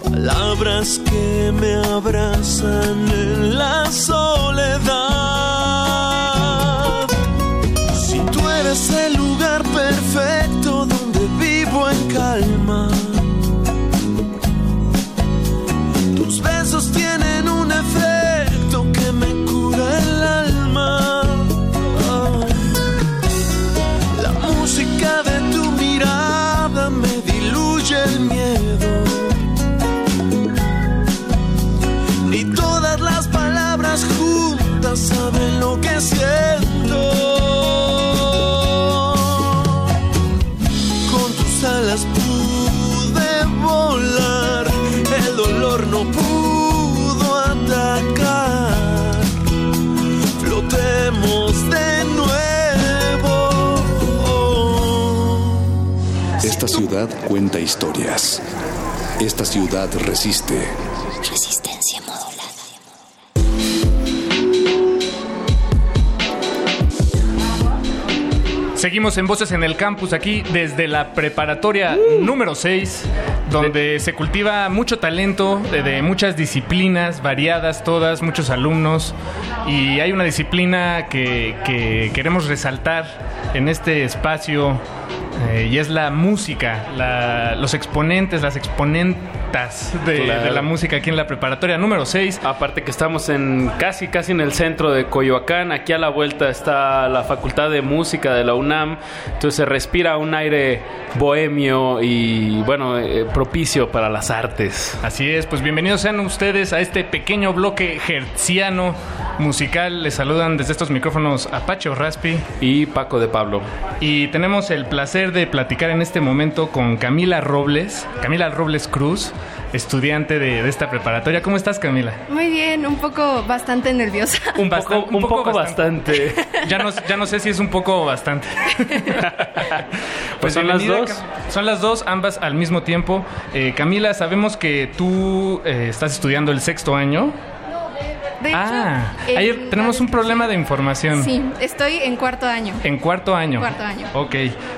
palabras que me abrazan en la soledad. Esta ciudad cuenta historias. Esta ciudad resiste. Resistencia modulada. Seguimos en Voces en el Campus aquí desde la preparatoria número 6, donde se cultiva mucho talento de, de muchas disciplinas variadas, todas, muchos alumnos. Y hay una disciplina que, que queremos resaltar en este espacio eh, y es la música, la- los exponentes, las de, Claro. de la música aquí en la preparatoria número 6. Aparte que estamos en casi casi en el centro de Coyoacán, aquí a la vuelta está la Facultad de Música de la UNAM, entonces se respira un aire bohemio y bueno, eh, propicio para las artes. Así es, pues bienvenidos sean ustedes a este pequeño bloque hertziano musical. Les saludan desde estos micrófonos Apache Raspi. Y Paco de Pablo. Y tenemos el placer de platicar en este momento con Camila Robles, Camila Robles Cruz, estudiante de, de esta preparatoria. ¿Cómo estás, Camila? Muy bien, un poco bastante nerviosa. Un poco- un poco bastante. Ya no, ya no sé si es un poco o bastante. Pues son las dos. Cam- Son las dos, ambas al mismo tiempo. Eh, Camila, sabemos que tú eh, estás estudiando el sexto año. De ah, ayer tenemos un problema de información. Sí, estoy en cuarto año. En cuarto año. Cuarto año. Ok,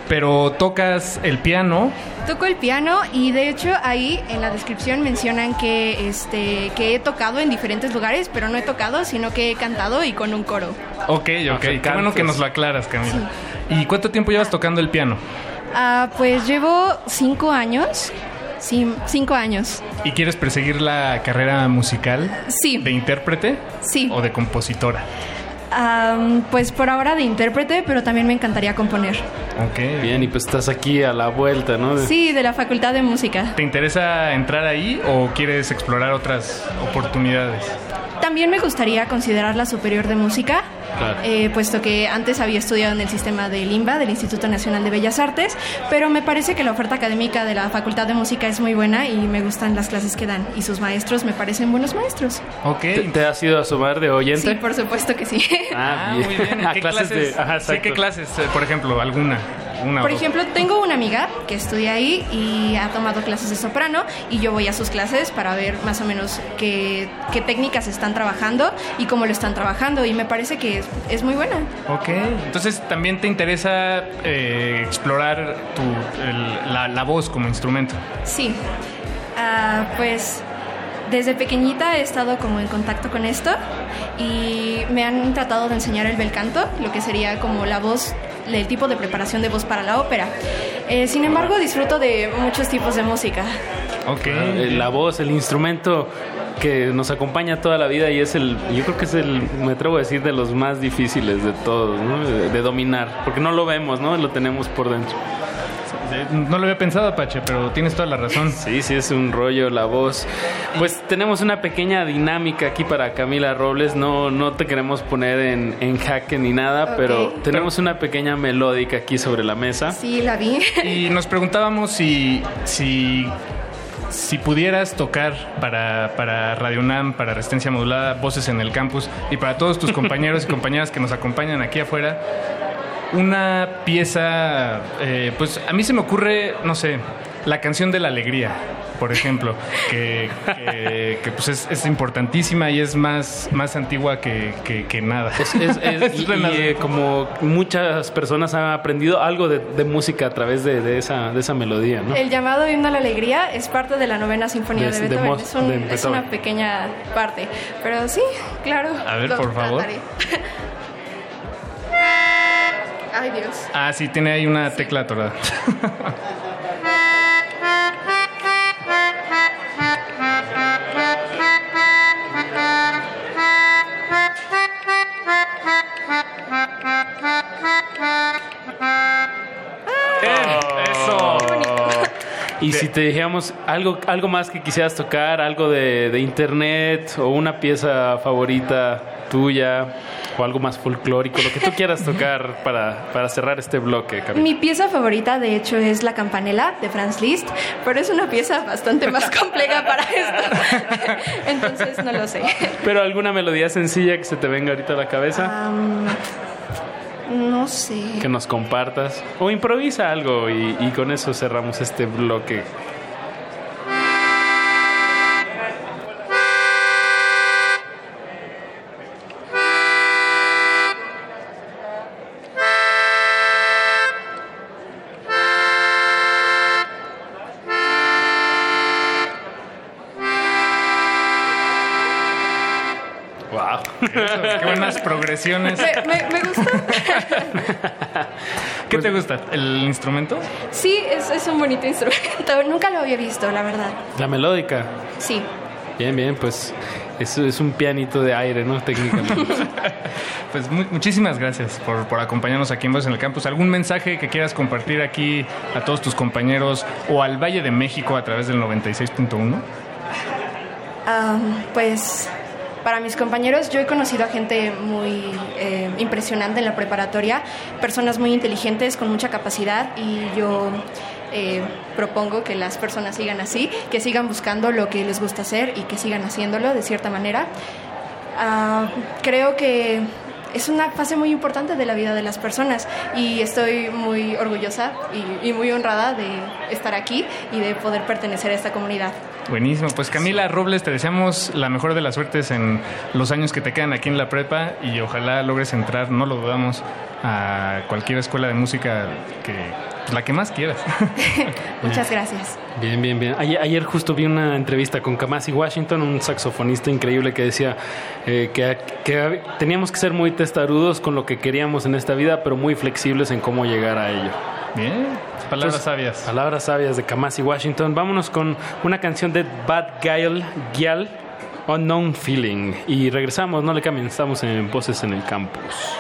pero tocas el piano. Toco el piano y de hecho ahí en la descripción mencionan que este que he tocado en diferentes lugares, pero no he tocado, sino que he cantado y con un coro. Ok, ok. Qué bueno que nos lo aclaras, Camila. ¿Y cuánto tiempo llevas tocando el piano? Ah, pues llevo cinco años. Sí, cinco años. ¿Y quieres perseguir la carrera musical? Sí. ¿De intérprete? Sí. ¿O de compositora? Pues por ahora de intérprete, pero también me encantaría componer. Ok. Bien, y pues estás aquí a la vuelta, ¿no? Sí, de la Facultad de Música. ¿Te interesa entrar ahí o quieres explorar otras oportunidades? También me gustaría considerar la superior de música, Claro. eh, puesto que antes había estudiado en el sistema del INBA, del Instituto Nacional de Bellas Artes, pero me parece que la oferta académica de la Facultad de Música es muy buena y me gustan las clases que dan y sus maestros me parecen buenos maestros. Ok. ¿Te, te has ido a sumar de oyente? Sí, por supuesto que sí. Ah, Ah, bien. muy bien. ¿Qué clases clases, de- ajá, sí. ¿qué clases, eh, por ejemplo, alguna? Una Por ejemplo, tengo una amiga que estudia ahí y ha tomado clases de soprano y yo voy a sus clases para ver más o menos qué, qué técnicas están trabajando y cómo lo están trabajando y me parece que es, es muy buena. Ok, entonces también te interesa eh, explorar tu, el- la, la voz como instrumento. Sí, Ah, pues desde pequeñita he estado como en contacto con esto y me han tratado de enseñar el bel canto, lo que sería como la voz, el tipo de preparación de voz para la ópera. Eh, sin embargo, disfruto de muchos tipos de música. Ok. Eh, La voz, el instrumento que nos acompaña toda la vida y es el, yo creo que es el, me atrevo a decir, de los más difíciles de todos, ¿no? de, de dominar, porque no lo vemos, ¿no? Lo tenemos por dentro. No lo había pensado, Apache, pero tienes toda la razón. Sí, sí, es un rollo la voz. Pues tenemos una pequeña dinámica aquí para Camila Robles. No, no te queremos poner en, en jaque ni nada, pero tenemos una pequeña melódica aquí sobre la mesa. Sí, la vi. Y nos preguntábamos si, si, si pudieras tocar para, para Radio UNAM, para Resistencia Modulada, Voces en el Campus y para todos tus compañeros y compañeras que nos acompañan aquí afuera, una pieza, eh, pues a mí se me ocurre, no sé, la canción de la alegría. por ejemplo, que, que- que, pues es, es importantísima y es más, más antigua que, que- que nada. Es- es- es- y, y, eh, como muchas personas han aprendido algo de, de música a través de, de esa, de esa melodía, ¿no? El llamado himno a la alegría es parte de la novena sinfonía De- de, de Beethoven. Mo- es, un- de es Beethoven. una pequeña parte. Pero sí, claro. A ver, lo por favor. Ah, sí, tiene ahí una tecla atorada. Y si te dijéramos algo, algo más que quisieras tocar, algo de, de internet o una pieza favorita tuya o algo más folclórico, lo que tú quieras tocar para, para cerrar este bloque, Camila. Mi pieza favorita, de hecho, es La Campanela de Franz Liszt, pero es una pieza bastante más compleja para esto. Entonces, no lo sé. Pero alguna melodía sencilla que se te venga ahorita a la cabeza, Am, no sé. que nos compartas. O improvisa algo y, y con eso cerramos este bloque. Qué buenas progresiones. Me, me- me gusta. ¿Qué te gusta? ¿El instrumento? Sí, es, es un bonito instrumento. Nunca lo había visto, la verdad. La melódica. Sí. Bien, bien, pues eso es un pianito de aire, ¿no? Técnicamente. Pues mu- muchísimas gracias por, por acompañarnos aquí en Voz en el Campus. ¿Algún mensaje que quieras compartir aquí a todos tus compañeros o al Valle de México a través del 96.1? Am, pues para mis compañeros yo he conocido a gente muy eh, impresionante en la preparatoria, personas muy inteligentes con mucha capacidad y yo eh, propongo que las personas sigan así, que sigan buscando lo que les gusta hacer y que sigan haciéndolo de cierta manera. Ah, creo que es una fase muy importante de la vida de las personas y estoy muy orgullosa y, y muy honrada de estar aquí y de poder pertenecer a esta comunidad. Buenísimo, pues Camila Robles, te deseamos la mejor de las suertes en los años que te quedan aquí en la prepa y ojalá logres entrar, no lo dudamos, a cualquier escuela de música que pues, la que más quieras. Muchas gracias. Bien, bien, bien. Ayer, ayer justo vi una entrevista con Kamasi Washington, un saxofonista increíble que decía eh, que, que teníamos que ser muy testarudos con lo que queríamos en esta vida, pero muy flexibles en cómo llegar a ello. Bien, palabras sabias. Palabras sabias de Kamasi Washington. Vámonos con una canción de Bad Guile, Gyal, Unknown Feeling. Y regresamos, no le cambien, estamos en Voces en el Campus.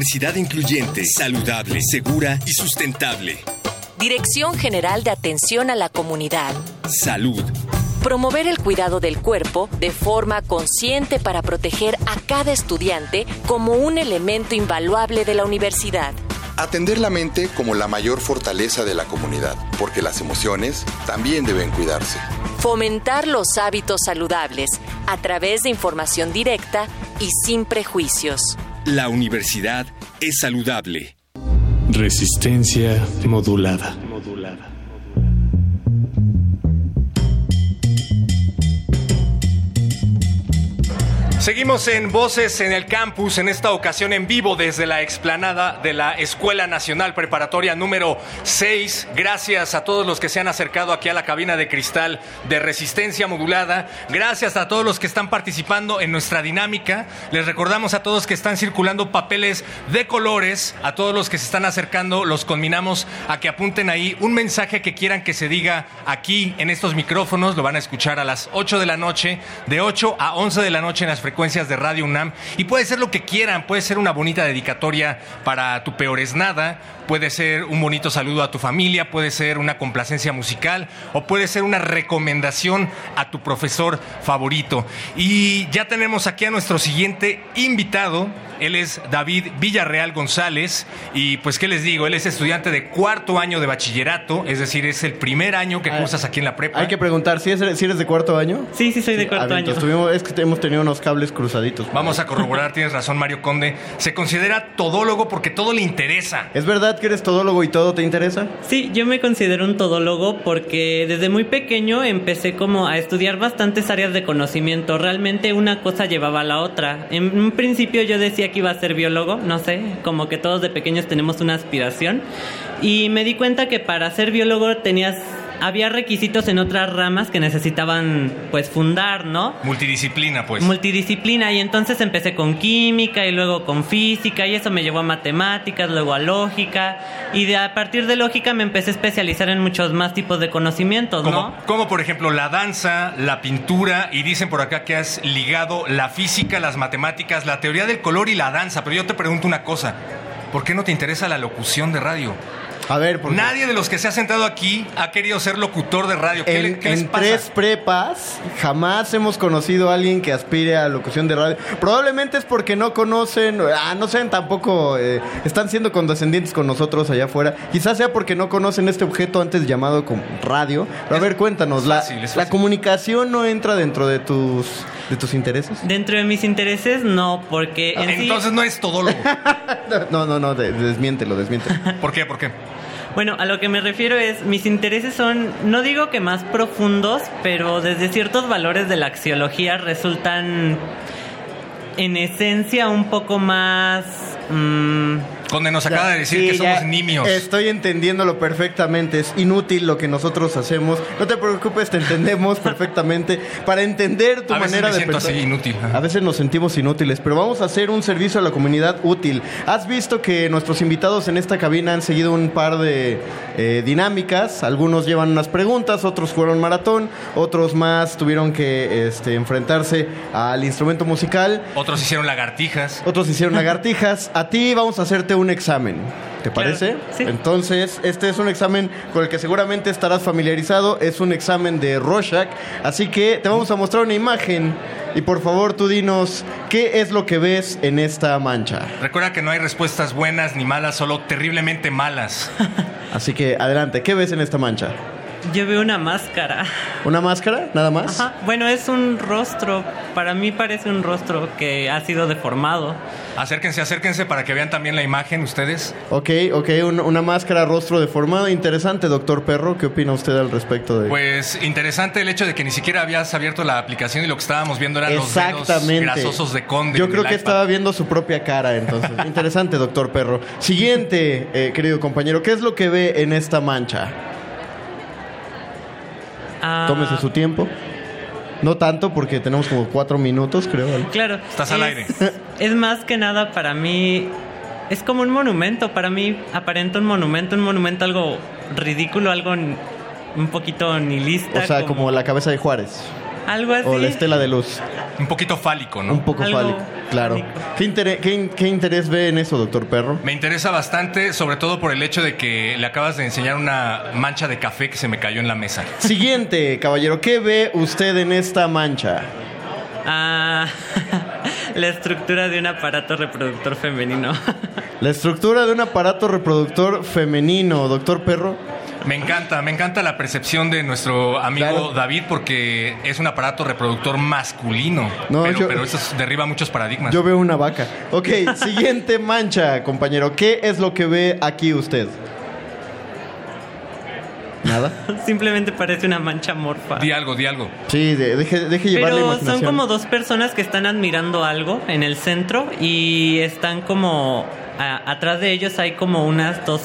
Universidad incluyente, saludable, segura y sustentable. Dirección General de Atención a la Comunidad. Salud. Promover el cuidado del cuerpo de forma consciente para proteger a cada estudiante como un elemento invaluable de la universidad. Atender la mente como la mayor fortaleza de la comunidad, porque las emociones también deben cuidarse. Fomentar los hábitos saludables a través de información directa y sin prejuicios. La universidad es saludable. Resistencia modulada. Seguimos en Voces en el Campus, en esta ocasión en vivo desde la explanada de la Escuela Nacional Preparatoria número 6. Gracias a todos los que se han acercado aquí a la cabina de cristal de resistencia modulada. Gracias a todos los que están participando en nuestra dinámica. Les recordamos a todos que están circulando papeles de colores. A todos los que se están acercando, los conminamos a que apunten ahí un mensaje que quieran que se diga aquí en estos micrófonos. Lo van a escuchar a las 8 de la noche, de 8 a 11 de la noche en las frecuencias de Radio UNAM y puede ser lo que quieran, puede ser una bonita dedicatoria para tu peor es nada, puede ser un bonito saludo a tu familia, puede ser una complacencia musical o puede ser una recomendación a tu profesor favorito. Y ya tenemos aquí a nuestro siguiente invitado. Él es David Villarreal González y pues qué les digo, él es estudiante de cuarto año de bachillerato, es decir, es el primer año que cursas aquí en la prepa. Hay que preguntar, ¿si eres, si eres de cuarto año? Sí, sí, soy de cuarto a ver, año. entonces tuvimos- es que hemos tenido unos cables cruzaditos. Vamos a corroborar, tienes razón Mario Conde. Se considera todólogo porque todo le interesa. ¿Es verdad que eres todólogo y todo te interesa? Sí, yo me considero un todólogo porque desde muy pequeño empecé como a estudiar bastantes áreas de conocimiento. Realmente una cosa llevaba a la otra. En un principio yo decía que iba a ser biólogo, no sé, como que todos de pequeños tenemos una aspiración. Y me di cuenta que para ser biólogo tenías había requisitos en otras ramas que necesitaban pues fundar, ¿no? Multidisciplina, pues. Multidisciplina y entonces empecé con química y luego con física y eso me llevó a matemáticas, luego a lógica y de a partir de lógica me empecé a especializar en muchos más tipos de conocimientos, como, ¿no? como por ejemplo la danza, la pintura y dicen por acá que has ligado la física, las matemáticas, la teoría del color y la danza. Pero yo te pregunto una cosa, ¿por qué no te interesa la locución de radio? A ver, porque Nadie de los que se ha sentado aquí ha querido ser locutor de radio. ¿Qué, le- en, les pasa? tres prepas jamás hemos conocido a alguien que aspire a locución de radio. Probablemente es porque no conocen, ah, no sean tampoco, eh, están siendo condescendientes con nosotros allá afuera. Quizás sea porque no conocen este objeto antes llamado como radio. Pero a ver, cuéntanos, la, la comunicación no entra dentro de tus, de tus intereses. Dentro de mis intereses no, porque en sí- Entonces no es todólogo. No, no, no, de- desmiéntelo, desmiéntelo. ¿Por qué? ¿Por qué? Bueno, a lo que me refiero es, mis intereses son, no digo que más profundos, pero desde ciertos valores de la axiología resultan en esencia un poco más... mm, Conde nos acaba Ya, de decir sí, que somos nimios. Estoy entendiéndolo perfectamente. Es inútil lo que nosotros hacemos. No te preocupes, te entendemos perfectamente. Para entender tu A veces manera me de pensar. así, inútil. A veces nos sentimos inútiles, pero vamos a hacer un servicio a la comunidad útil. Has visto que nuestros invitados en esta cabina han seguido un par de eh, dinámicas. Algunos llevan unas preguntas, otros fueron maratón, otros más tuvieron que este, enfrentarse al instrumento musical. Otros hicieron lagartijas. Otros hicieron lagartijas. A ti vamos a hacerte un examen. ¿Te Claro, parece? sí. Entonces, este es un examen con el que seguramente estarás familiarizado. Es un examen de Rorschach. Así que te vamos a mostrar una imagen. Y por favor, tú dinos, ¿qué es lo que ves en esta mancha? Recuerda que no hay respuestas buenas ni malas, solo terriblemente malas. Así que, adelante, ¿qué ves en esta mancha? Yo veo una máscara. ¿Una máscara? ¿Nada más? Ajá. Bueno, es un rostro. Para mí parece un rostro que ha sido deformado. Acérquense, acérquense para que vean también la imagen ustedes. Ok, ok, un- una máscara, rostro deformado. Interesante, doctor Perro. ¿Qué opina usted al respecto de...? Pues interesante el hecho de que ni siquiera habías abierto la aplicación y lo que estábamos viendo eran los dedos Exactamente. grasosos de Conde. Yo en creo el que iPad. estaba viendo su propia cara, entonces. Interesante, doctor Perro. Siguiente, eh, querido compañero, ¿qué es lo que ve en esta mancha? Ah, Tómese su tiempo. No tanto, porque tenemos como cuatro minutos, creo. Claro. Estás al es- aire. Es más que nada para mí. Es como un monumento. Para mí aparenta un monumento. Un monumento algo ridículo, algo un poquito nihilista. O sea, como la cabeza de Juárez. Algo así. O la estela de luz. Un poquito fálico, ¿no? Un poco Algo fálico, claro. ¿Qué, intere- qué in- qué interés ve en eso, doctor Perro? Me interesa bastante, sobre todo por el hecho de que le acabas de enseñar una mancha de café que se me cayó en la mesa. Siguiente, caballero, ¿qué ve usted en esta mancha? Ah, la estructura de un aparato reproductor femenino. La estructura de un aparato reproductor femenino, doctor Perro. Me encanta, me encanta la percepción de nuestro amigo David porque es un aparato reproductor masculino. No, pero, yo- pero eso derriba muchos paradigmas. Yo veo una vaca. Ok, siguiente mancha, compañero. ¿Qué es lo que ve aquí usted? ¿Nada? Simplemente parece una mancha morfa. Di algo, di algo. Sí, de- deje, deje llevar la Pero imaginación. son como dos personas que están admirando algo en el centro y están como a- atrás de ellos hay como unas dos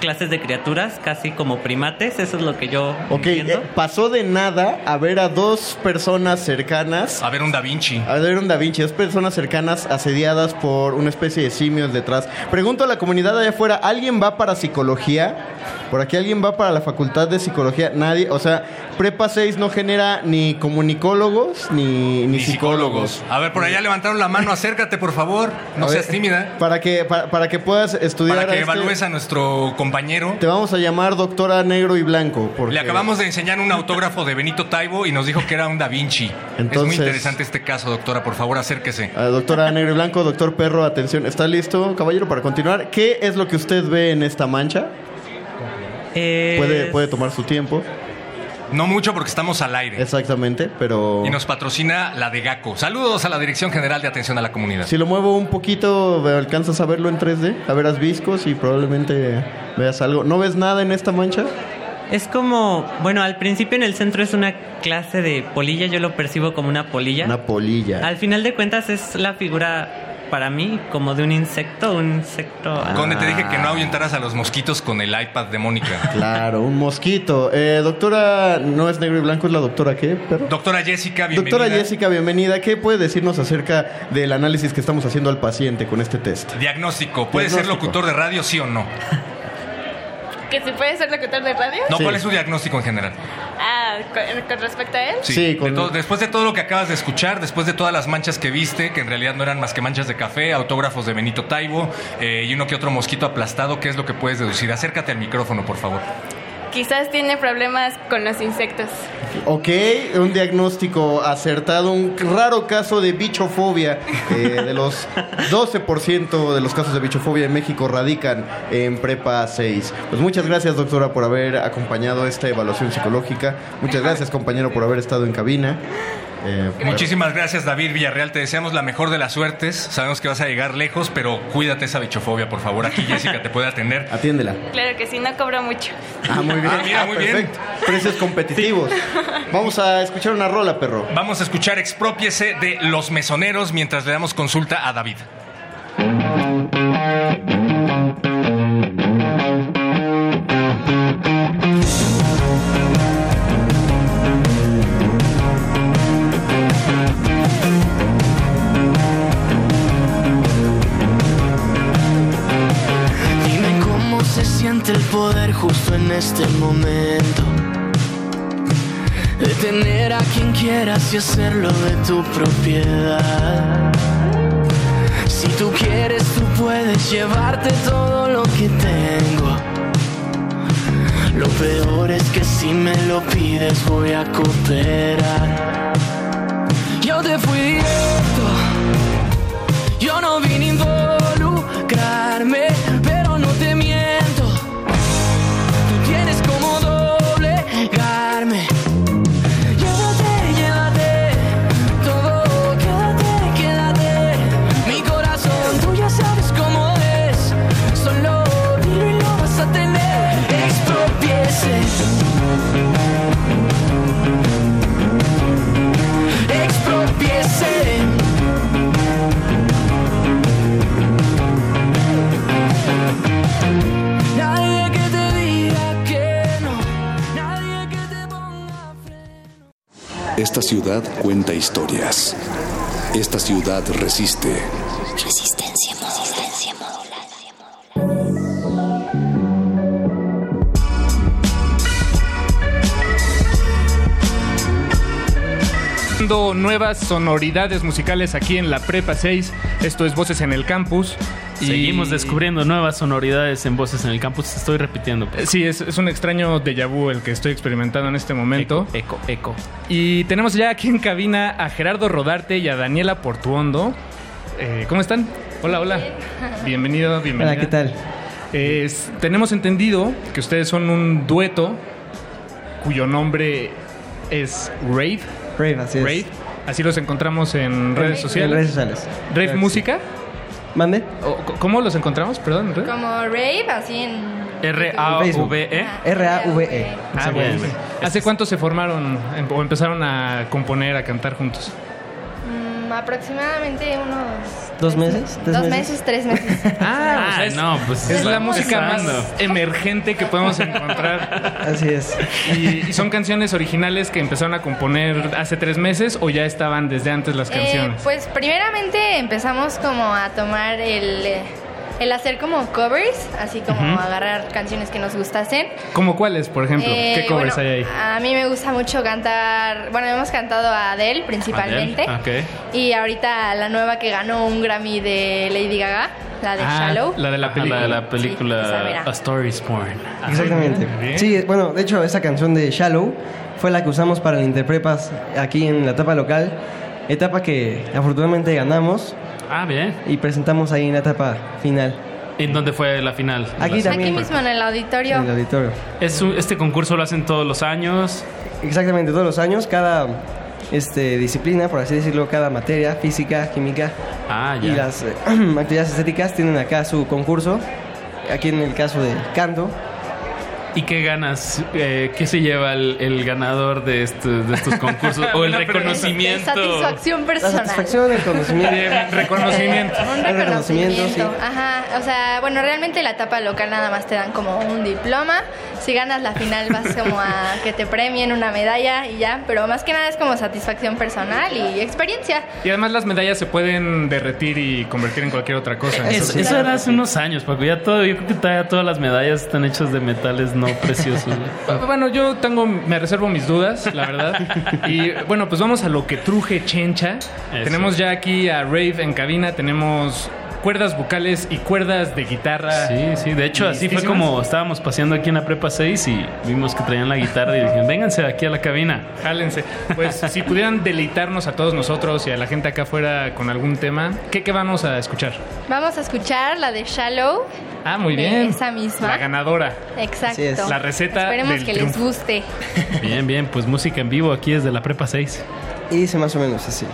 clases de criaturas, casi como primates, eso es lo que yo Ok, entiendo. eh, pasó de nada a ver a dos personas cercanas. A ver un Da Vinci. A ver un Da Vinci, dos personas cercanas asediadas por una especie de simios detrás. Pregunto a la comunidad allá afuera, ¿alguien va para psicología? ¿Por aquí alguien va para la facultad de psicología? Nadie. O sea, Prepa 6 no genera ni comunicólogos ni, ni, psicólogos. A ver, por allá levantaron la mano, acércate por favor. No A seas ver, tímida. Para que, para, para que puedas estudiar. Para a que este- evalúes a nuestro compañero. Te vamos a llamar doctora negro y blanco. Porque... Le acabamos de enseñar un autógrafo de Benito Taibo y nos dijo que era un Da Vinci. es muy interesante este caso, doctora. Por favor, acérquese. Ah, doctora negro y blanco, doctor perro, atención. ¿Está listo, caballero, para continuar? ¿Qué es lo que usted ve en esta mancha? Eh, Puede, puede tomar su tiempo. No mucho porque estamos al aire. Exactamente, pero... Y nos patrocina la de GACO. Saludos a la Dirección General de Atención a la Comunidad. Si lo muevo un poquito, alcanzas a verlo en 3D, a ver, viscos y probablemente veas algo. ¿No ves nada en esta mancha? Es como, bueno, al principio en el centro es una clase de polilla, yo lo percibo como una polilla. Una polilla. Al final de cuentas es la figura para mí como de un insecto, un insecto. ah, Conde, te dije que no ahuyentaras a los mosquitos con el iPad de Mónica. Claro, un mosquito. Eh, doctora, no es negro y blanco, es la doctora qué, pero... Doctora Jessica, bienvenida. Doctora Jessica, bienvenida. ¿Qué puede decirnos acerca del análisis que estamos haciendo al paciente con este test? Diagnóstico. ¿Puede ser locutor de radio, sí o no? ¿Que si puede ser locutor de radio? No, Sí. ¿cuál es su diagnóstico en general? Ah, con, con respecto a él. Sí, de con- todo- después de todo lo que acabas de escuchar, después de todas las manchas que viste, que en realidad no eran más que manchas de café, autógrafos de Benito Taibo eh, y uno que otro mosquito aplastado, ¿qué es lo que puedes deducir? Acércate al micrófono, por favor. Quizás tiene problemas con los insectos. Ok, un diagnóstico acertado, un raro caso de bichofobia. Eh, de los 12% de los casos de bichofobia en México radican en Prepa 6. Pues muchas gracias, doctora, por haber acompañado esta evaluación psicológica. Muchas gracias, compañero, por haber estado en cabina. Eh, Muchísimas gracias, David Villarreal. Te deseamos la mejor de las suertes. Sabemos que vas a llegar lejos, pero cuídate esa bichofobia, por favor. Aquí Jessica te puede atender. Atiéndela. Claro que sí, no cobro mucho. Ah, muy bien. Ah, mira, muy bien. Perfecto. Precios competitivos. Vamos a escuchar una rola, perro. Vamos a escuchar Expropiese de Los Mesoneros mientras le damos consulta a David. el poder justo en este momento. De tener a quien quieras y hacerlo de tu propiedad. Si tú quieres, tú puedes llevarte todo lo que tengo. Lo peor es que si me lo pides voy a cooperar. Yo te fui. Esta ciudad cuenta historias. Esta ciudad resiste. Resistencia Nuevas sonoridades musicales aquí en la Prepa 6. Esto es Voces en el Campus. Y- Seguimos descubriendo nuevas sonoridades en voces en el campus. Estoy repitiendo. pues. Sí, es, es un extraño déjà vu el que estoy experimentando en este momento. Eco, eco. Y tenemos ya aquí en cabina a Gerardo Rodarte y a Daniela Portuondo. Eh, ¿Cómo están? Hola, hola. Bienvenido, bienvenida. Hola, ¿qué tal? Es- tenemos entendido que ustedes son un dueto cuyo nombre es Rave. Rave, así es. Rave. Así los encontramos en redes En sociales. redes sociales. Rave Música. ¿Mande? ¿Cómo los encontramos? Perdón. ¿en? Como rave, así en... R-A-V-E. R-A-V-E. Ah, bien. ¿Hace cuánto se formaron o empezaron a componer, a cantar juntos? Aproximadamente unos... ¿Dos meses? ¿Tres Dos meses? meses, tres meses. Ah, o sea, es, no, pues es la música más emergente que podemos encontrar. Así es. Y, y son canciones originales que empezaron a componer hace tres meses o ya estaban desde antes las Eh, canciones. pues primeramente empezamos como a tomar el, eh, el hacer como covers, así como agarrar canciones que nos gustasen. ¿Cómo cuáles, por ejemplo? Eh, ¿Qué covers bueno, hay ahí? A mí me gusta mucho cantar, bueno, hemos cantado a Adele principalmente. Adele, Y ahorita la nueva que ganó un Grammy de Lady Gaga, la de Ah, Shallow. La de la película. La de la película esa mera. A Story is Born. Exactamente. Sí, bueno, de hecho, esa canción de Shallow fue la que usamos para el Interprepas aquí en la etapa local. Etapa que afortunadamente ganamos. Ah, bien. Y presentamos ahí en la etapa final. ¿En dónde fue la final? Aquí La- también. Aquí mismo en el auditorio. En el auditorio. Es un- este concurso lo hacen todos los años. Exactamente, todos los años, cada este, disciplina, por así decirlo, cada materia, física, química Ah, y ya. las eh, actividades estéticas tienen acá su concurso. Aquí en el caso de canto, ¿Y qué ganas? Eh, ¿Qué se lleva el, el ganador de, estos- de estos concursos? ¿O el reconocimiento? satisfacción la personal. satisfacción, el conocimiento. Reconocimiento. Un El reconocimiento, sí. reconocimiento. Ajá, o sea, bueno, realmente la etapa local nada más te dan como un diploma. Si ganas la final vas como a que te premien una medalla y ya, pero más que nada es como satisfacción personal y experiencia. Y además las medallas se pueden derretir y convertir en cualquier otra cosa. Eso, sí. eso era hace unos años, porque ya todo, yo creo que todavía todas las medallas están hechas de metales no preciosos. Bueno, yo tengo, me reservo mis dudas, la verdad. Y bueno, pues vamos a lo que truje chencha. Eso. Tenemos ya aquí a Rave en cabina, tenemos cuerdas vocales y cuerdas de guitarra. Sí, sí, de hecho así fue como estábamos paseando aquí en la prepa 6 y vimos que traían la guitarra y dijeron, vénganse aquí a la cabina. Jálense. Pues si pudieran deleitarnos a todos nosotros y a la gente acá afuera con algún tema, ¿qué, qué vamos a escuchar? Vamos a escuchar la de Shallow. Ah, muy bien. Esa misma. La ganadora. Exacto. La receta Esperemos del que triunfo. les guste. Bien, bien, pues música en vivo aquí desde la prepa 6. y dice más o menos así.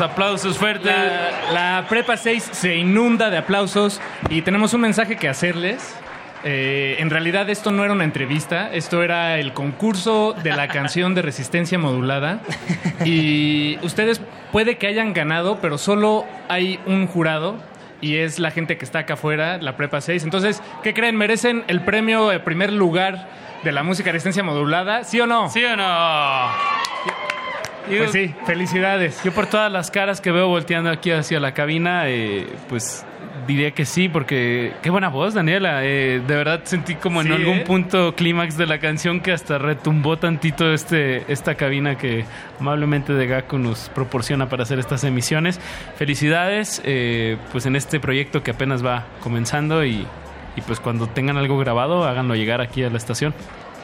Aplausos, aplausos fuertes. La, la Prepa 6 se inunda de aplausos y tenemos un mensaje que hacerles. Eh, en realidad esto no era una entrevista, esto era el concurso de la canción de resistencia modulada y ustedes puede que hayan ganado, pero solo hay un jurado y es la gente que está acá afuera, la Prepa 6. Entonces, ¿qué creen? ¿Merecen el premio de primer lugar de la música de resistencia modulada? ¿Sí o no? ¿Sí o no? Pues sí, felicidades. Yo por todas las caras que veo volteando aquí hacia la cabina, eh, pues diría que sí, porque qué buena voz, Daniela. Eh, de verdad sentí como en Sí, algún ¿eh? punto clímax de la canción que hasta retumbó tantito este, esta cabina que amablemente de Gaku nos proporciona para hacer estas emisiones. Felicidades, eh, pues en este proyecto que apenas va comenzando y, y pues cuando tengan algo grabado, háganlo llegar aquí a la estación.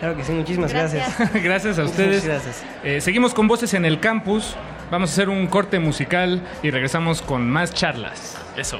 Claro que sí, muchísimas gracias. Gracias a Muchas ustedes. gracias. Eh, seguimos con Voces en el Campus. Vamos a hacer un corte musical y regresamos con más charlas. Eso.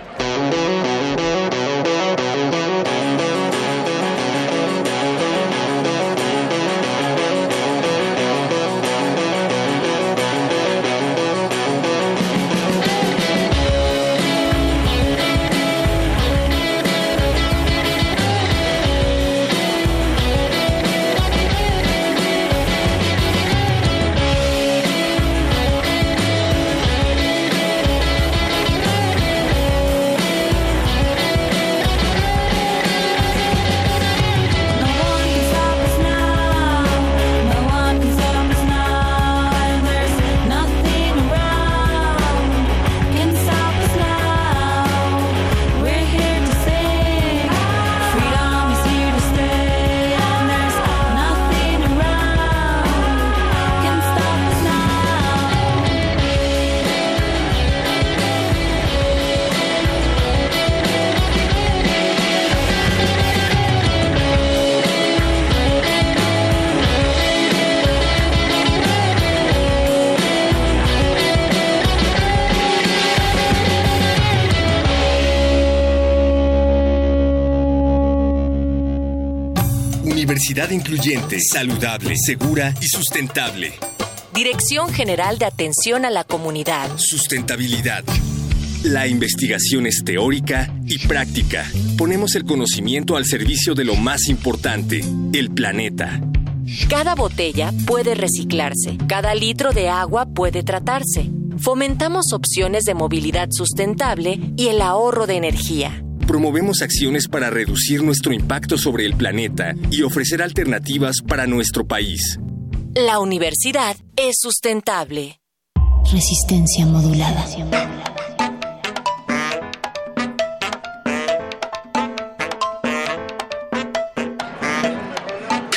Incluyente, saludable, segura y sustentable. Dirección General de Atención a la Comunidad. Sustentabilidad. La investigación es teórica y práctica. Ponemos el conocimiento al servicio de lo más importante, el planeta. Cada botella puede reciclarse, cada litro de agua puede tratarse. Fomentamos opciones de movilidad sustentable y el ahorro de energía. Promovemos acciones para reducir nuestro impacto sobre el planeta y ofrecer alternativas para nuestro país. La universidad es sustentable. Resistencia modulada.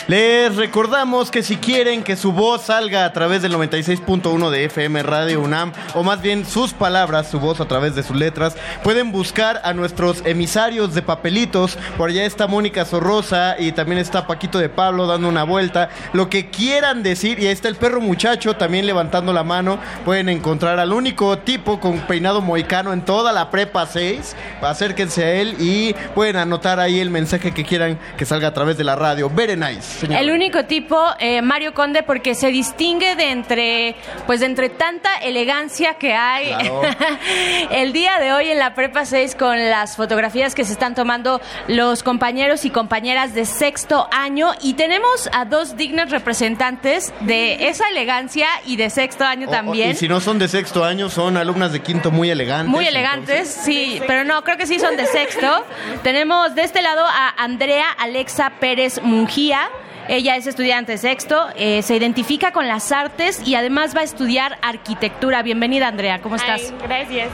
Les recordamos que si quieren que su voz salga a través del 96.1 de FM Radio UNAM, o más bien sus palabras, su voz a través de sus letras, pueden buscar a nuestros emisarios de papelitos. Por allá está Mónica Sorrosa y también está Paquito de Pablo dando una vuelta. Lo que quieran decir, y ahí está el perro muchacho también levantando la mano. Pueden encontrar al único tipo con peinado moicano en toda la prepa 6. Acérquense a él y pueden anotar ahí el mensaje que quieran que salga a través de la radio. Very nice. Señor. El único tipo, eh, Mario Conde, porque se distingue de entre, pues de entre tanta elegancia que hay Claro. el día de hoy en la Prepa 6 con las fotografías que se están tomando los compañeros y compañeras de sexto año y tenemos a dos dignos representantes de esa elegancia y de sexto año O- o- también. y si no son de sexto año, son alumnas de quinto muy elegantes. Muy elegantes, sí, pero no, creo que sí son de sexto. Tenemos de este lado a Andrea Alexa Pérez Mungía. Ella es estudiante de sexto, eh, se identifica con las artes y además va a estudiar arquitectura. Bienvenida, Andrea, ¿cómo estás? gracias.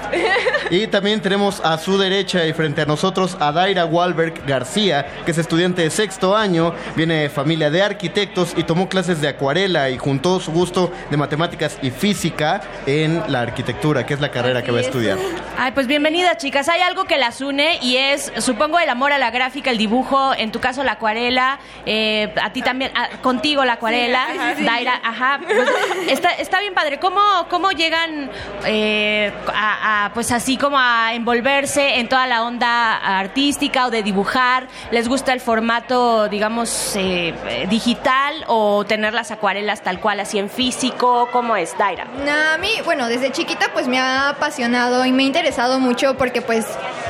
Y también tenemos a su derecha y frente a nosotros a Daira Walberg García, que es estudiante de sexto año, viene de familia de arquitectos y tomó clases de acuarela y juntó su gusto de matemáticas y física en la arquitectura, que es la carrera que va a estudiar. Ay, pues bienvenida, chicas. Hay algo que las une y es, supongo, el amor a la gráfica, el dibujo, en tu caso la acuarela, eh, a ti también, a- contigo la acuarela, Sí, ajá, sí. Daira, ajá. Pues, está, está bien padre. ¿Cómo, cómo llegan eh, a, a, pues así como a envolverse en toda la onda artística o de dibujar? ¿Les gusta el formato, digamos, eh, eh, digital o tener las acuarelas tal cual, así en físico? ¿Cómo es, Daira? A mí, bueno, desde chiquita pues me ha apasionado y me ha interesado mucho porque pues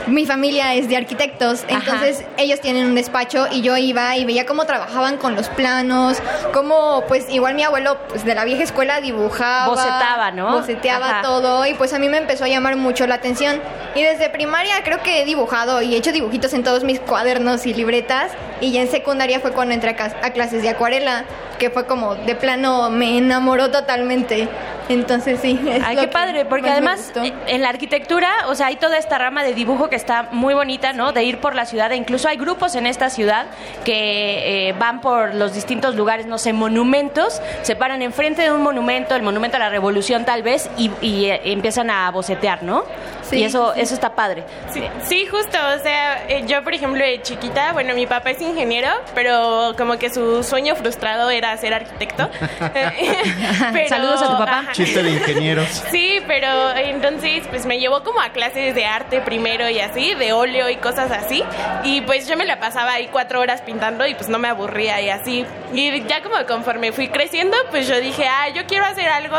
mi familia es de arquitectos, entonces ellos tienen un despacho y yo iba y veía cómo trabajaban con los planos, cómo pues igual mi abuelo pues de la vieja escuela dibujaba, Bocetaba, ¿no? Boceteaba Ajá. todo y pues a mí me empezó a llamar mucho la atención y desde primaria creo que he dibujado y he hecho dibujitos en todos mis cuadernos y libretas y ya en secundaria fue cuando entré a clases de acuarela, que fue como de plano me enamoró totalmente. Entonces sí. es Ay, qué padre, porque además eh, en la arquitectura, o sea, hay toda esta rama de dibujo que está muy bonita, ¿no? De ir por la ciudad, e incluso hay grupos en esta ciudad que eh, van por los distintos lugares, no sé, monumentos, se paran enfrente de un monumento, el monumento a la revolución tal vez, y, y, eh, empiezan a bocetear, ¿no? Sí, y eso, eso está padre. Sí, sí, justo, o sea, eh, yo por ejemplo de chiquita, bueno, mi papá es ingeniero, pero como que su sueño frustrado era ser arquitecto. Pero- Saludos a tu papá. ajá. Chiste de ingenieros. Sí, pero entonces pues me llevó como a clases de arte primero y así, de óleo y cosas así. Y pues yo me la pasaba ahí cuatro horas pintando y pues no me aburría y así. Y ya como conforme fui creciendo, pues yo dije, ah, yo quiero hacer algo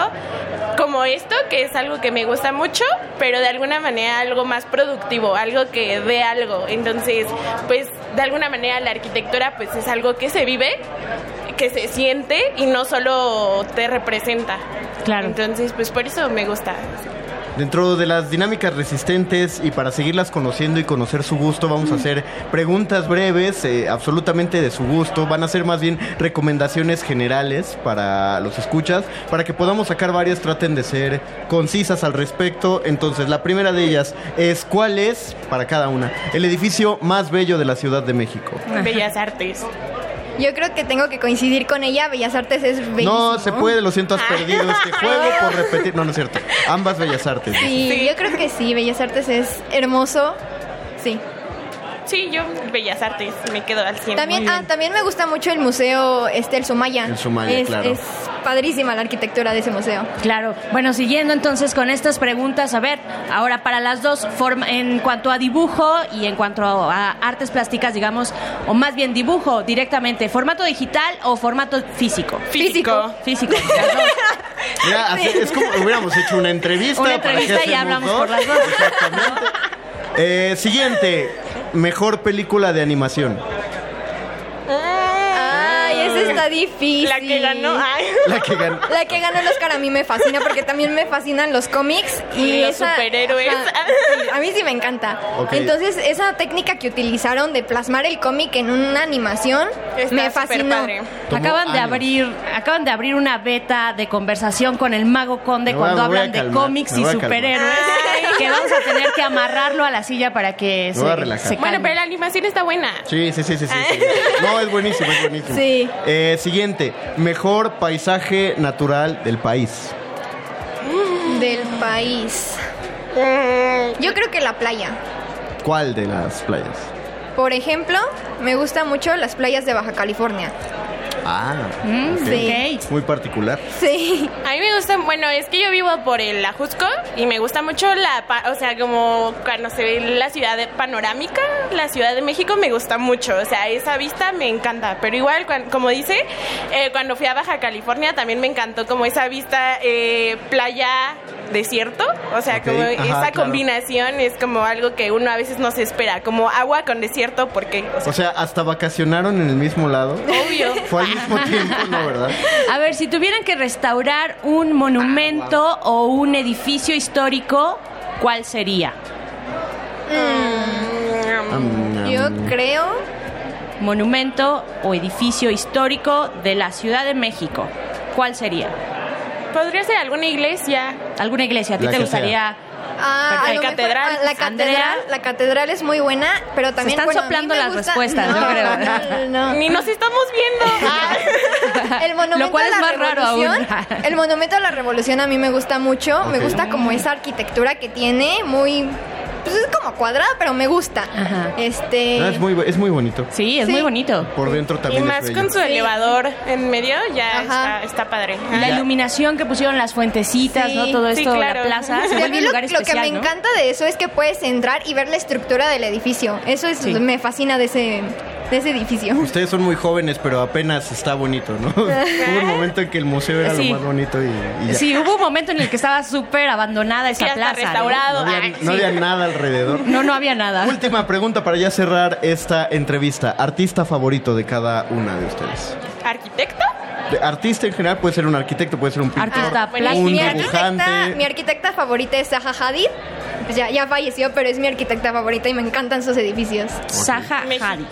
como esto, que es algo que me gusta mucho, pero de alguna manera algo más productivo, algo que dé algo. Entonces, pues de alguna manera la arquitectura pues es algo que se vive que se siente y no solo te representa. Claro. Entonces, pues por eso me gusta. Dentro de las dinámicas resistentes y para seguirlas conociendo y conocer su gusto, vamos a hacer preguntas breves, eh, absolutamente de su gusto. Van a ser más bien recomendaciones generales para los escuchas, para que podamos sacar varias, traten de ser concisas al respecto. Entonces, la primera de ellas es ¿cuál es, para cada una, el edificio más bello de la Ciudad de México? Bellas Artes. Yo creo que tengo que coincidir con ella. Bellas Artes es bellísimo. No se puede, lo siento, has perdido este juego por repetir. No, no es cierto. Ambas bellas artes. Sí, yo creo que sí. Bellas Artes es hermoso. Sí. Sí, yo Bellas Artes me quedo al 100. También, ah, también me gusta mucho el museo, este, el Sumaya. El Sumaya, es, claro. es padrísima la arquitectura de ese museo. Claro. Bueno, siguiendo entonces con estas preguntas, a ver, ahora para las dos, forma- en cuanto a dibujo y en cuanto a artes plásticas, digamos, o más bien dibujo directamente, ¿formato digital o formato físico? Físico. Físico. dos. Mira, así- es como hubiéramos hecho una entrevista. Una ¿para qué entrevista y hablamos dos? por las dos. Eh, siguiente, mejor película de animación. Está difícil. La que ganó. Ay. La que ganó. La que ganó el Oscar a mí me fascina porque también me fascinan los cómics y Y los esa- superhéroes. A mí sí me encanta. Entonces, esa técnica que utilizaron de plasmar el cómic en una animación Está me fascinó. Acaban de años. abrir, acaban de abrir una beta de conversación con el Mago Conde Me cuando me hablan de calmar, cómics y superhéroes. Que vamos a tener que amarrarlo a la silla para que Me voy a se, relajar. se Bueno, calme. pero la animación está buena. Sí, sí, sí, sí, sí, sí. No, es buenísimo, es buenísimo. Sí. Eh, siguiente, mejor paisaje natural del país. Del país. Yo creo que la playa. ¿Cuál de las playas? Por ejemplo, me gustan mucho las playas de Baja California. Ah, Mm, ok. sí. Muy particular. Sí. A mí me gusta, bueno, es que yo vivo por el Ajusco y me gusta mucho la, pa- o sea, como cuando se ve la ciudad de- panorámica, la Ciudad de México me gusta mucho, o sea, esa vista me encanta, pero igual, como dice, eh, cuando fui a Baja California también me encantó como esa vista eh, playa desierto, o sea, como ajá, esa claro. combinación es como algo que uno a veces no se espera, como agua con desierto, porque, o sea, O sea, hasta vacacionaron en el mismo lado. obvio. Fue al mismo tiempo, ¿no, verdad? A ver, si tuvieran que restaurar un monumento o un edificio histórico, ¿cuál sería? Mm, Yo creo. Monumento o edificio histórico de la Ciudad de México. ¿Cuál sería? Podría ser alguna iglesia. ¿Alguna iglesia? ¿A ti La te gustaría? Ah, a La mejor, catedral. ah, la catedral, la catedral es muy buena, pero también están bueno, a mí soplando las gusta- respuestas, no, yo creo. no, no, no. Ni nos estamos viendo. El monumento Lo cual a es la más raro revolución, aún. el monumento a la revolución a mí me gusta mucho, me gusta como esa arquitectura que tiene, muy pues es como cuadrada, pero me gusta. Ajá. Este Ah, es, muy, es muy bonito. Sí, es Sí. muy bonito. Por dentro Y también más es bello. con su elevador en medio, ya está, está padre. La iluminación que pusieron las fuentecitas, Sí. ¿no? Todo Sí, esto, claro. la plaza, se Sí, a vuelve lo, lugar lo especial, que me ¿no? encanta de eso es que puedes entrar y ver la estructura del edificio. Eso es Sí. me fascina de ese de ese edificio. Ustedes son muy jóvenes, pero apenas está bonito, ¿no? Hubo un momento en que el museo era Sí. lo más bonito y, y ya. Sí, hubo un momento en el que estaba súper abandonada esa Sí, plaza. ¿no? No restaurado. había, no sí. había nada alrededor. No, no había nada. Última pregunta para ya cerrar esta entrevista. ¿Artista favorito de cada una de ustedes? ¿Arquitecto? De- artista en general puede ser un arquitecto, puede ser un pintor, Artista Bueno, un mi, arquitecta, mi dibujante. arquitecta favorita es Zaha Hadid. Pues ya, ya falleció, pero es mi arquitecta favorita y me encantan sus edificios. Saja Hadid.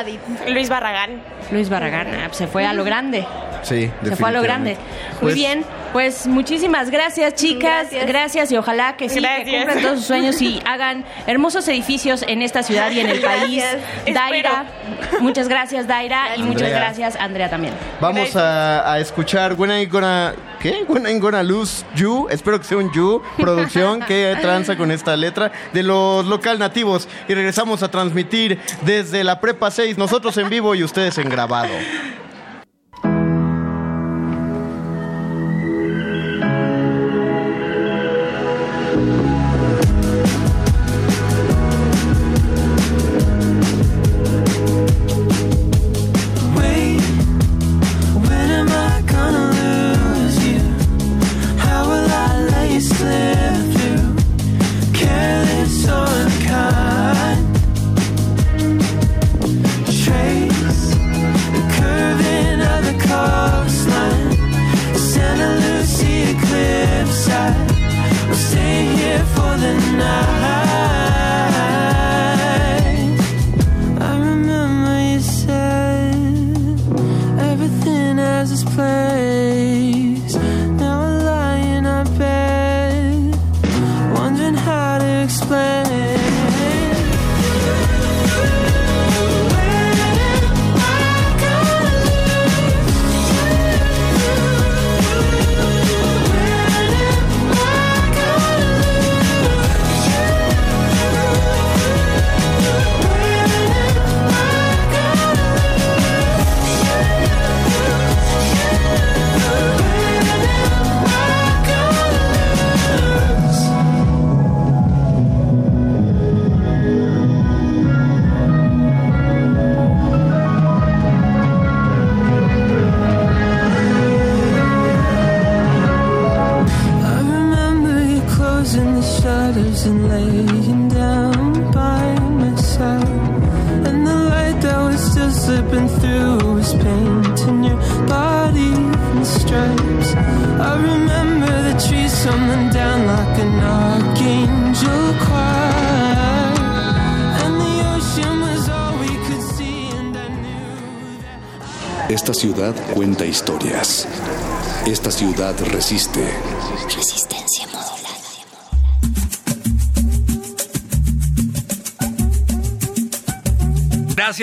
Hadid. Luis Barragán. Luis Barragán ah, se fue a lo grande. Sí, Se fue a lo grande. Muy Pues, bien, pues muchísimas gracias, chicas. Gracias, Gracias. y ojalá que sí, que cumplan todos sus sueños y hagan hermosos edificios en esta ciudad y en el país. Gracias. Daira, muchas gracias, Daira, y muchas Andrea. gracias, Andrea también. Vamos a, a escuchar When I Gonna... ¿Qué? When I Gonna Lose You. Espero que sea un You. Producción que tranza con esta letra de los local nativos. Y regresamos a transmitir desde la Prepa 6. Nosotros en vivo y ustedes en grabado.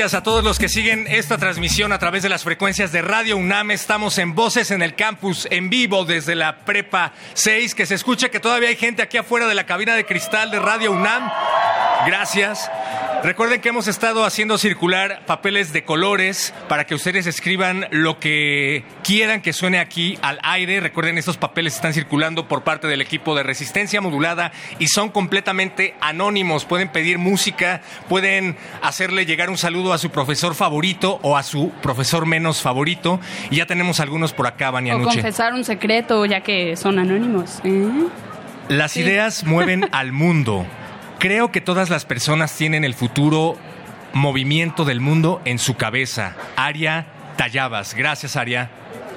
Gracias a todos los que siguen esta transmisión a través de las frecuencias de Radio UNAM. Estamos en Voces en el Campus, en vivo desde la Prepa 6. Que se escuche que todavía hay gente aquí afuera de la cabina de cristal de Radio UNAM. Gracias. Recuerden que hemos estado haciendo circular papeles de colores para que ustedes escriban lo que quieran que suene aquí al aire. Recuerden, estos papeles están circulando por parte del equipo de resistencia modulada y son completamente anónimos. Pueden pedir música, pueden hacerle llegar un saludo a su profesor favorito o a su profesor menos favorito. Y ya tenemos algunos por acá, O Banianuche. confesar un secreto, ya que son anónimos. ¿eh? Las ideas mueven al mundo. Creo que todas las personas tienen el futuro movimiento del mundo en su cabeza. Aria Tallabas. Gracias, Aria.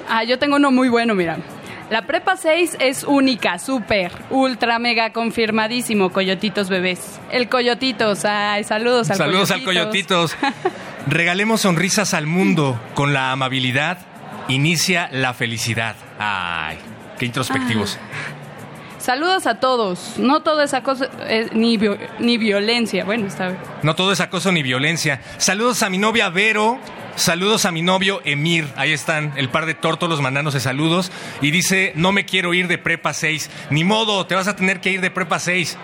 Ah, yo tengo uno muy bueno, mira. La prepa 6 es única, súper, ultra, mega confirmadísimo, Coyotitos bebés. El Coyotitos, ay, saludos al Saludos al Coyotitos. Coyotitos. Regalemos sonrisas al mundo. Con la amabilidad inicia la felicidad. Ay, qué introspectivos. Saludos a todos. No todo es acoso, eh, ni, ni violencia. Bueno, está bien. No todo es acoso ni violencia. Saludos a mi novia Vero. Saludos a mi novio Emir. Ahí están el par de tórtolos mandándose saludos. Y dice, no me quiero ir de prepa 6. Ni modo, te vas a tener que ir de prepa 6.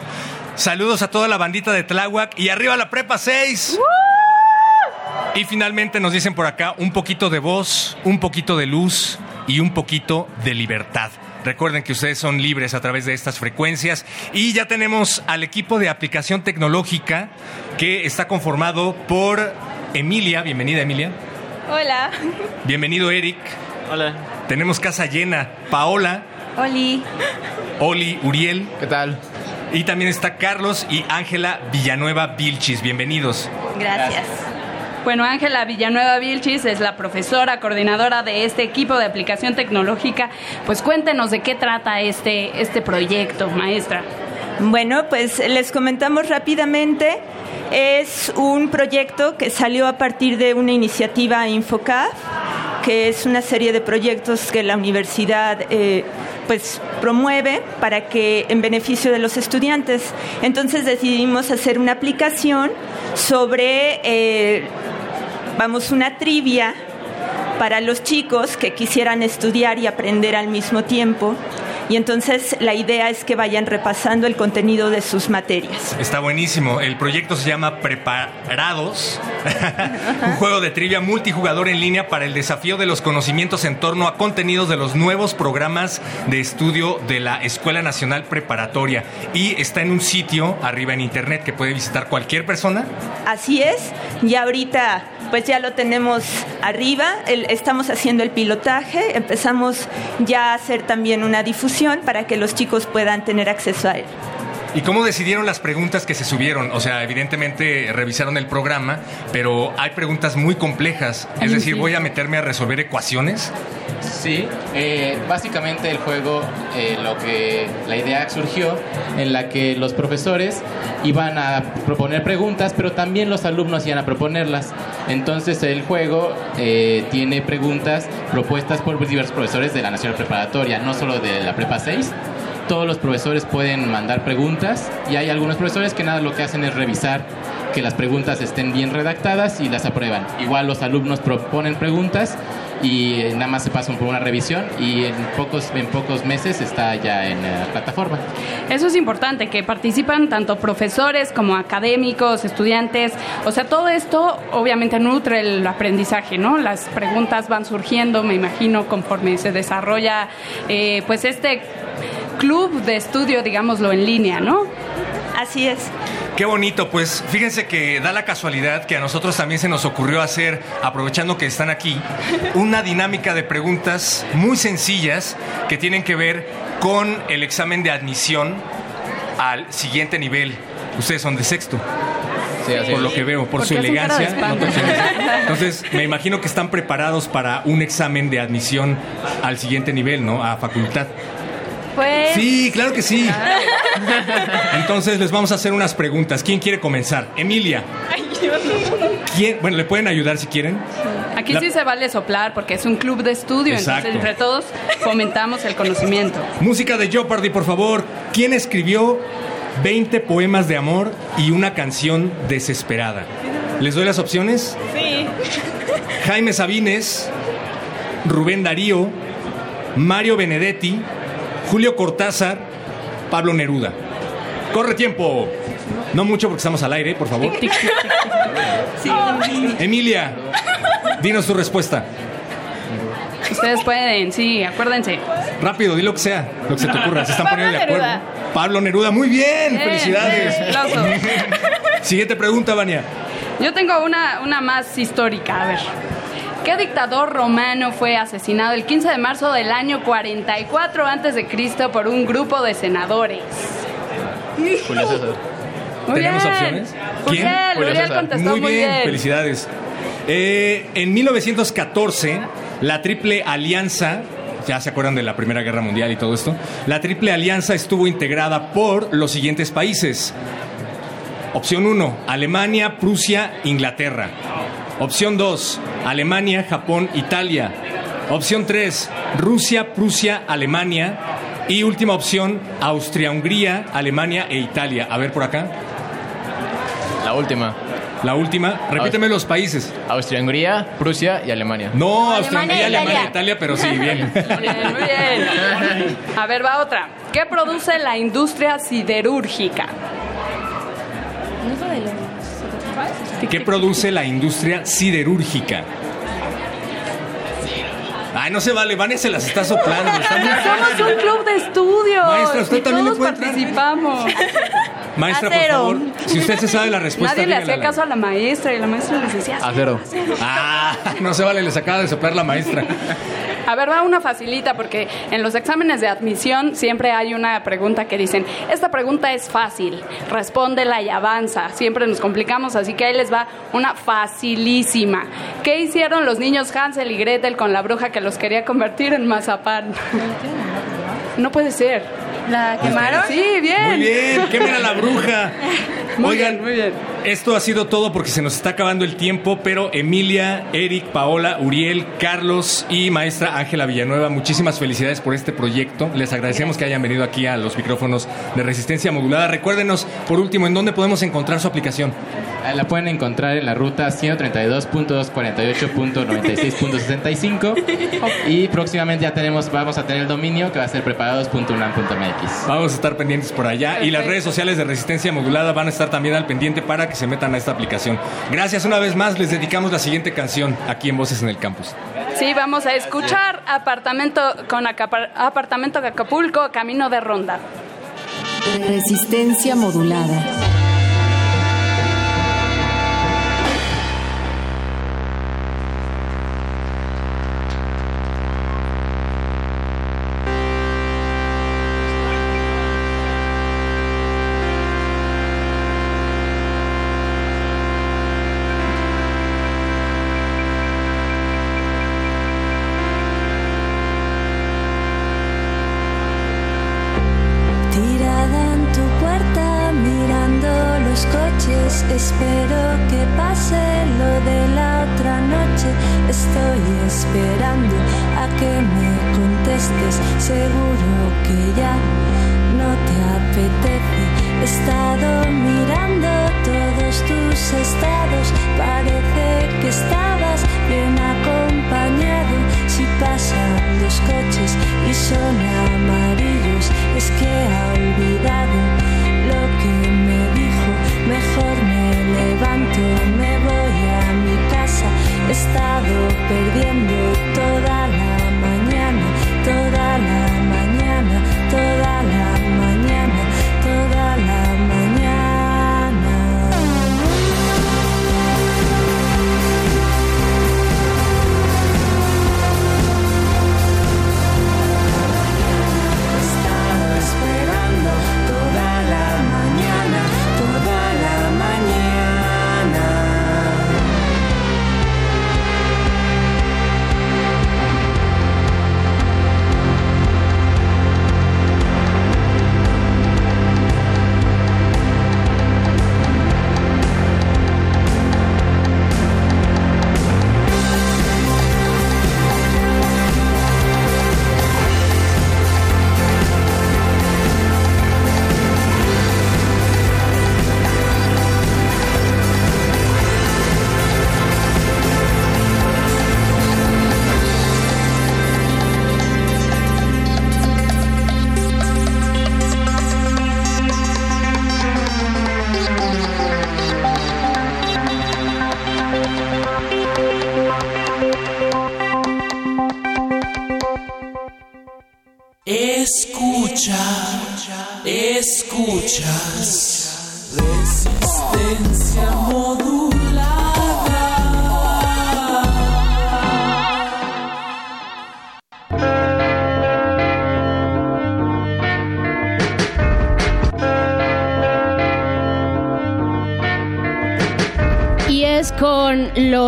Saludos a toda la bandita de Tláhuac. Y arriba la prepa 6. Y finalmente nos dicen por acá un poquito de voz, un poquito de luz y un poquito de libertad. Recuerden que ustedes son libres a través de estas frecuencias y ya tenemos al equipo de aplicación tecnológica que está conformado por Emilia, bienvenida Emilia, Hola. bienvenido Eric, hola, tenemos casa llena, Paola, Oli. Oli, Uriel, ¿qué tal? Y también está Carlos y Ángela Villanueva Vilchis, bienvenidos. Gracias. Bueno, Ángela Villanueva Vilchis es la profesora coordinadora de este equipo de aplicación tecnológica. Pues cuéntenos de qué trata este, este proyecto, maestra. Bueno, pues les comentamos rápidamente. Es un proyecto que salió a partir de una iniciativa Infocaf, que es una serie de proyectos que la universidad eh, pues promueve para que en beneficio de los estudiantes. Entonces decidimos hacer una aplicación sobre, eh, vamos, una trivia para los chicos que quisieran estudiar y aprender al mismo tiempo. Y entonces la idea es que vayan repasando el contenido de sus materias. Está buenísimo. El proyecto se llama Preparados, un juego de trivia multijugador en línea para el desafío de los conocimientos en torno a contenidos de los nuevos programas de estudio de la Escuela Nacional Preparatoria. Y está en un sitio arriba en internet que puede visitar cualquier persona. Así es, y ahorita pues ya lo tenemos arriba, el- estamos haciendo el pilotaje, empezamos ya a hacer también una difusión para que los chicos puedan tener acceso a él. ¿Y cómo decidieron las preguntas que se subieron? O sea, evidentemente revisaron el programa, pero hay preguntas muy complejas. Es decir, voy a meterme a resolver ecuaciones. Sí, eh, básicamente el juego, eh, lo que la idea surgió en la que los profesores iban a proponer preguntas, pero también los alumnos iban a proponerlas. Entonces el juego eh, tiene preguntas propuestas por diversos profesores de la Nacional Preparatoria, no solo de la Prepa 6. Todos los profesores pueden mandar preguntas y hay algunos profesores que nada lo que hacen es revisar que las preguntas estén bien redactadas y las aprueban. Igual los alumnos proponen preguntas y eh, nada más se pasan por una revisión y en pocos, en pocos meses está ya en la plataforma. Eso es importante, que participan tanto profesores como académicos, estudiantes. O sea, todo esto obviamente nutre el aprendizaje, ¿no? Las preguntas van surgiendo, me imagino, conforme se desarrolla eh, pues este club de estudio, digámoslo, en línea, ¿no? Así es. Qué bonito, pues fíjense que da la casualidad que a nosotros también se nos ocurrió hacer, aprovechando que están aquí, una dinámica de preguntas muy sencillas que tienen que ver con el examen de admisión al siguiente nivel. Ustedes son de sexto. Sí, así por es. lo que veo, por Porque su elegancia. Entonces, me imagino que están preparados para un examen de admisión al siguiente nivel, ¿no? A facultad. Pues. Sí, claro que sí. Entonces, les vamos a hacer unas preguntas. ¿Quién quiere comenzar? Emilia. ¿Quién? Bueno, le pueden ayudar si quieren. Aquí La- sí se vale soplar porque es un club de estudio, Exacto. entonces entre todos fomentamos el conocimiento. Música de Jeopardy, por favor. ¿Quién escribió 20 poemas de amor y una canción desesperada? ¿Les doy las opciones? Sí. Jaime Sabines, Rubén Darío, Mario Benedetti, Julio Cortázar, Pablo Neruda. Corre tiempo. No mucho porque estamos al aire, por favor. Emilia, dinos tu respuesta. Ustedes pueden, sí, acuérdense. Rápido, di lo que sea, lo que se te ocurra. Se están Pablo poniendo de acuerdo. Neruda. Pablo Neruda, muy bien, Bien, felicidades. bien, aplausos. Siguiente pregunta, Vania. Yo tengo una, una más histórica, a ver. ¿Qué dictador romano fue asesinado el 15 de marzo del año 44 a.C. por un grupo de senadores? Julio César. Muy ¿Tenemos bien. opciones? Uriel, Uriel contestó Muy muy bien, bien. felicidades. Eh, en 1914, la Triple Alianza, ya se acuerdan de la Primera Guerra Mundial y todo esto, la Triple Alianza estuvo integrada por los siguientes países. Opción 1, Alemania, Prusia, Inglaterra. Opción 2, Alemania, Japón, Italia. Opción 3, Rusia, Prusia, Alemania. Y última opción, Austria, Hungría, Alemania e Italia. A ver por acá. La última. La última. Repíteme los países. Austria, Hungría, Prusia y Alemania. No, Austria, Alemania Hungría, e Alemania, Italia. Italia, pero sí, bien. Bien, muy bien. A ver, va otra. ¿Qué produce la industria siderúrgica? ¿Qué produce la industria siderúrgica? Ay, no se vale, Vania se las está soplando. Somos un club de estudios. Maestra, usted y también le todos puede entrar. participamos. Maestra, por Acero. favor, si usted se sabe la respuesta, Nadie le hacía caso a la maestra y la maestra les decía. A cero. Ah, no se vale, les acaba de soplar la maestra. A ver, va una facilita porque en los exámenes de admisión siempre hay una pregunta que dicen, esta pregunta es fácil, respóndela y avanza. Siempre nos complicamos, así que ahí les va una facilísima. ¿Qué hicieron los niños Hansel y Gretel con la bruja que los quería convertir en mazapán? No puede ser. ¿La quemaron? Sí, bien. Muy bien, quemen a la bruja. Muy Oigan, bien, muy bien. esto ha sido todo porque se nos está acabando el tiempo, pero Emilia, Eric, Paola, Uriel, Carlos y maestra Ángela Villanueva, muchísimas felicidades por este proyecto. Les agradecemos que hayan venido aquí a los micrófonos de resistencia modulada. Recuérdenos, por último, en dónde podemos encontrar su aplicación. Eh, La pueden encontrar en la ruta 132.248.96.65 y próximamente ya tenemos, vamos a tener el dominio que va a ser preparados.unam.mx. Vamos a estar pendientes por allá y las redes sociales de Resistencia Modulada van a estar también al pendiente para que se metan a esta aplicación. Gracias una vez más, les dedicamos la siguiente canción aquí en Voces en el Campus. Sí, vamos a escuchar apartamento con Acapa- apartamento de Acapulco, camino de ronda. Resistencia modulada.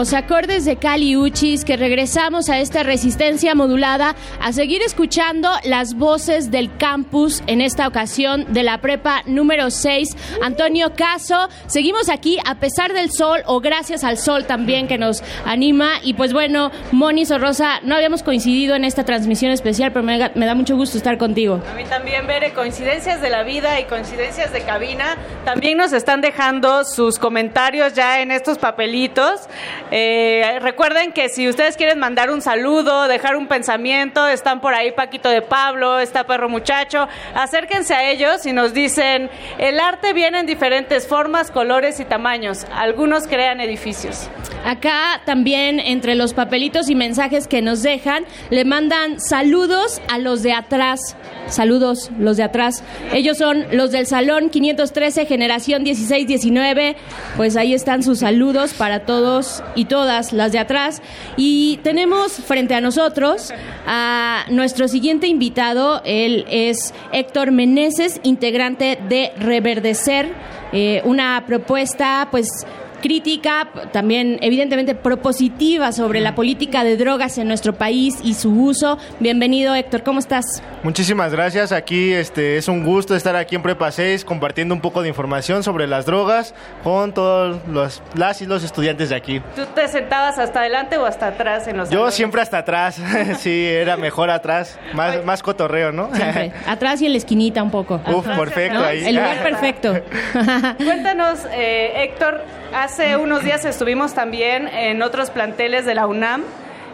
Los acordes de Cali Uchis que regresamos a esta resistencia modulada a seguir escuchando las voces del campus en esta ocasión de la prepa número 6. Antonio Caso, seguimos aquí a pesar del sol o gracias al sol también que nos anima. Y pues bueno, Moni Sorrosa, no habíamos coincidido en esta transmisión especial, pero me, me da mucho gusto estar contigo. A mí también, Bere, coincidencias de la vida y coincidencias de cabina. También nos están dejando sus comentarios ya en estos papelitos. Eh, recuerden que si ustedes quieren mandar un saludo, dejar un pensamiento, están por ahí Paquito de Pablo, está Perro Muchacho, acérquense a ellos y nos dicen, el arte viene en diferentes formas, colores y tamaños. Algunos crean edificios. Acá también entre los papelitos y mensajes que nos dejan, le mandan saludos a los de atrás. Saludos, los de atrás. Ellos son los del Salón 513, generación 16-19. Pues ahí están sus saludos para todos y todas las de atrás. Y tenemos frente a nosotros a nuestro siguiente invitado. Él es Héctor Meneses, integrante de Reverdecer, eh, una propuesta, pues crítica, también evidentemente propositiva sobre la política de drogas en nuestro país y su uso. Bienvenido Héctor, ¿cómo estás? Muchísimas gracias. Aquí este es un gusto estar aquí en Prepa 6 compartiendo un poco de información sobre las drogas con todos los las y los estudiantes de aquí. ¿Tú te sentabas hasta adelante o hasta atrás en los Yo salones? siempre hasta atrás. sí, era mejor atrás, más más cotorreo, ¿no? Siempre. Atrás y en la esquinita un poco. Uf, perfecto ¿No? ahí. El lugar perfecto. Cuéntanos, eh, Héctor, hace unos días estuvimos también en otros planteles de la UNAM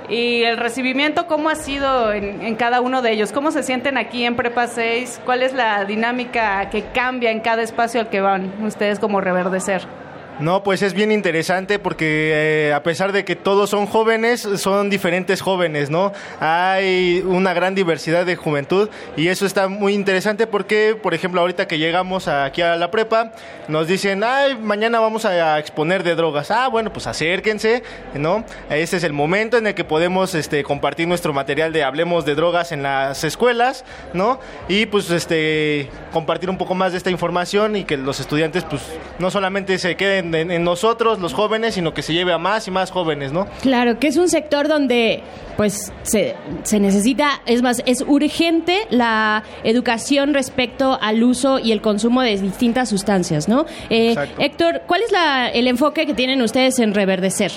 y el recibimiento, ¿cómo ha sido en, cada uno de ellos? ¿Cómo se sienten aquí en Prepa 6? ¿Cuál es la dinámica que cambia en cada espacio al que van ustedes como reverdecer? No, pues es bien interesante porque eh, a pesar de que todos son jóvenes, son diferentes jóvenes, ¿no? Hay una gran diversidad de juventud y eso está muy interesante porque, por ejemplo, ahorita que llegamos aquí a la prepa, nos dicen, ay, mañana vamos a exponer de drogas. Ah, bueno, pues acérquense, ¿no? Ese es el momento en el que podemos este, compartir nuestro material de Hablemos de Drogas en las escuelas, ¿no? Y pues este, compartir un poco más de esta información y que los estudiantes, pues, no solamente se queden en, en nosotros, los jóvenes, sino que se lleve a más y más jóvenes, ¿no? Claro, que es un sector donde pues se, se necesita, es más, es urgente la educación respecto al uso y el consumo de distintas sustancias, ¿no? Eh. Héctor, ¿cuál es la- el enfoque que tienen ustedes en reverdecer?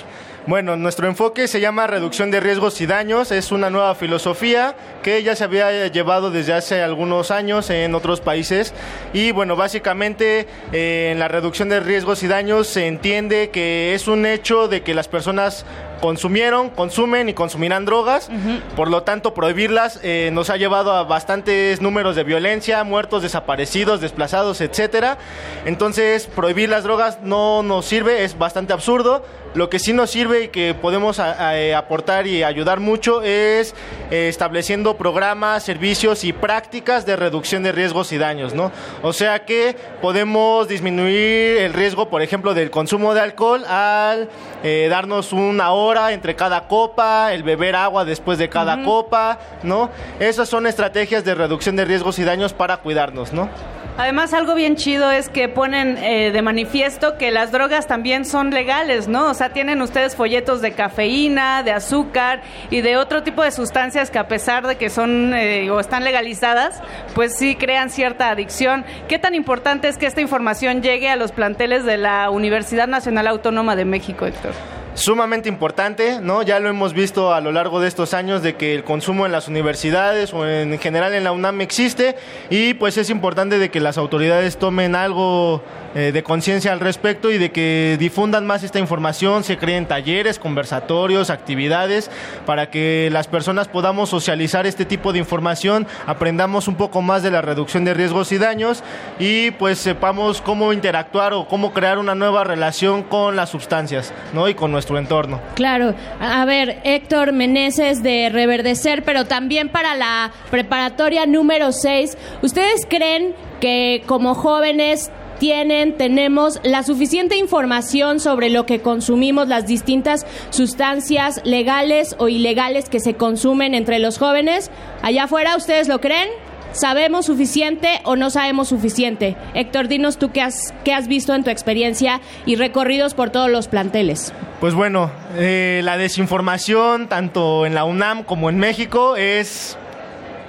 Bueno, nuestro enfoque se llama reducción de riesgos y daños. Es una nueva filosofía que ya se había llevado desde hace algunos años en otros países. Y bueno, básicamente eh, en la reducción de riesgos y daños se entiende que es un hecho de que las personas consumieron, consumen y consumirán drogas. Por lo tanto, prohibirlas eh, nos ha llevado a bastantes números de violencia, muertos, desaparecidos, desplazados, etcétera. Entonces, prohibir las drogas no nos sirve, es bastante absurdo. Lo que sí nos sirve y que podemos a- a- eh, aportar y ayudar mucho es eh, estableciendo programas, servicios y prácticas de reducción de riesgos y daños, ¿no? O sea que podemos disminuir el riesgo, por ejemplo, del consumo de alcohol al eh, darnos una hora entre cada copa, el beber agua después de cada copa, ¿no? Esas son estrategias de reducción de riesgos y daños para cuidarnos, ¿no? Además, algo bien chido es que ponen eh, de manifiesto que las drogas también son legales, ¿no? O sea, tienen ustedes folletos de cafeína, de azúcar y de otro tipo de sustancias que a pesar de que son eh, o están legalizadas, pues sí crean cierta adicción. ¿Qué tan importante es que esta información llegue a los planteles de la Universidad Nacional Autónoma de México, Héctor? Sumamente importante, ¿no? Ya lo hemos visto a lo largo de estos años de que el consumo en las universidades o en general en la UNAM existe y pues es importante de que las autoridades tomen algo eh, de conciencia al respecto y de que difundan más esta información, se creen talleres, conversatorios, actividades para que las personas podamos socializar este tipo de información, aprendamos un poco más de la reducción de riesgos y daños y pues sepamos cómo interactuar o cómo crear una nueva relación con las sustancias, ¿no? Y con nuestro entorno. Claro, a ver, Héctor Meneses de Reverdecer, pero también para la preparatoria número 6, ¿ustedes creen que como jóvenes tienen, tenemos la suficiente información sobre lo que consumimos, las distintas sustancias legales o ilegales que se consumen entre los jóvenes? Allá afuera, ¿ustedes lo creen? ¿Sabemos suficiente o no sabemos suficiente? Héctor, dinos tú qué has, qué has visto en tu experiencia y recorridos por todos los planteles. Pues bueno, eh, la desinformación tanto en la UNAM como en México es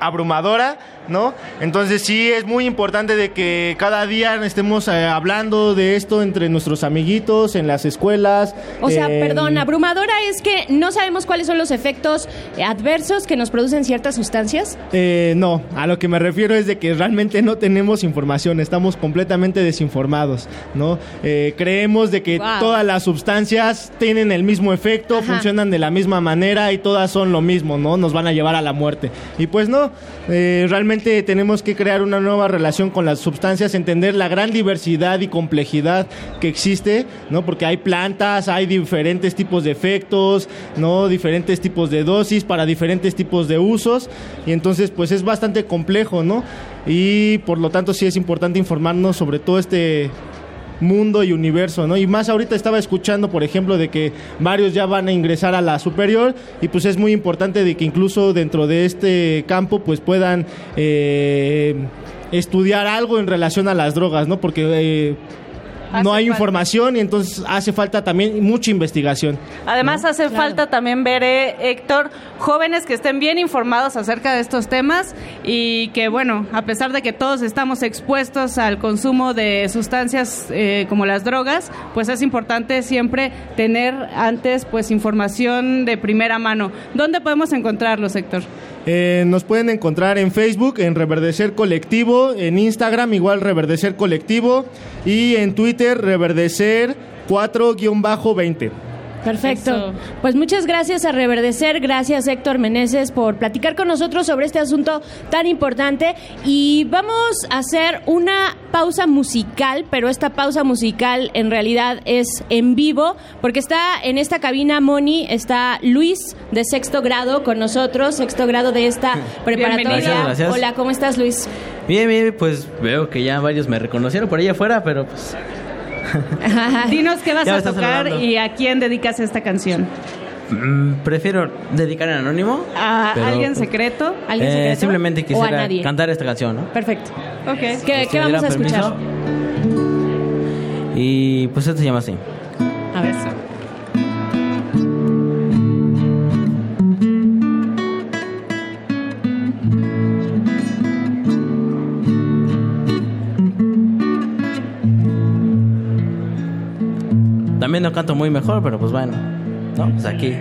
abrumadora, ¿no? Entonces sí es muy importante de que cada día estemos eh, hablando de esto entre nuestros amiguitos, en las escuelas. O sea, perdón, abrumadora es que no sabemos cuáles son los efectos eh, adversos que nos producen ciertas sustancias. Eh, no, a lo que me refiero es de que realmente no tenemos información, estamos completamente desinformados, ¿no? Eh, creemos de que Wow. todas las sustancias tienen el mismo efecto, funcionan de la misma manera y todas son lo mismo, ¿no? Nos van a llevar a la muerte. Y pues no, eh, tenemos que crear una nueva relación con las sustancias, entender la gran diversidad y complejidad que existe, ¿no? Porque hay plantas, hay diferentes tipos de efectos, ¿no? Diferentes tipos de dosis para diferentes tipos de usos y entonces pues es bastante complejo, ¿no? Y por lo tanto sí es importante informarnos sobre todo este mundo y universo, ¿no? Y más ahorita estaba escuchando, por ejemplo, de que varios ya van a ingresar a la superior y pues es muy importante de que incluso dentro de este campo pues puedan eh, estudiar algo en relación a las drogas, ¿no? Porque eh, no hay información y entonces hace falta también mucha investigación. Además hace falta también ver, eh, Héctor, jóvenes que estén bien informados acerca de estos temas y que, bueno, a pesar de que todos estamos expuestos al consumo de sustancias eh, como las drogas, pues es importante siempre tener antes pues información de primera mano. ¿Dónde podemos encontrarlos, Héctor? Eh, nos pueden encontrar en Facebook, en Reverdecer Colectivo, en Instagram igual Reverdecer Colectivo y en Twitter Reverdecer 4-20. Perfecto. Pues muchas gracias a Reverdecer, gracias Héctor Meneses por platicar con nosotros sobre este asunto tan importante y vamos a hacer una pausa musical, pero esta pausa musical en realidad es en vivo porque está en esta cabina Moni, está Luis de sexto grado con nosotros, sexto grado de esta preparatoria. Gracias, gracias. Hola, ¿cómo estás Luis? Bien, bien, pues veo que ya varios me reconocieron por ahí afuera, pero pues Dinos qué vas a tocar y a quién dedicas esta canción. mm, prefiero dedicar en anónimo. ¿A pero, alguien pues, secreto? eh, simplemente ¿O a quisiera nadie? cantar esta canción, ¿no? Perfecto. Ok. ¿Qué, Si qué me vamos a escuchar? Y pues esto se llama así. A ver. No canto muy mejor, pero pues bueno. No, pues aquí.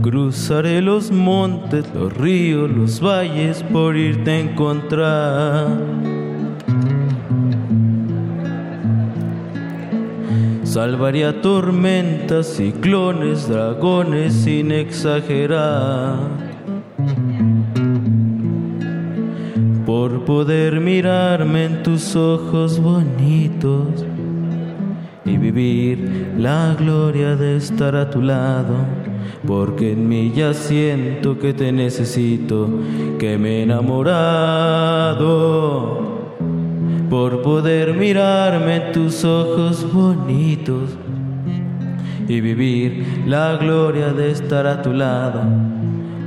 Cruzaré los montes, los ríos, los valles por irte a encontrar. Salvaría tormentas, ciclones, dragones sin exagerar. Por poder mirarme en tus ojos bonitos y vivir la gloria de estar a tu lado. Porque en mí ya siento que te necesito, que me he enamorado. Por poder mirarme en tus ojos bonitos y vivir la gloria de estar a tu lado.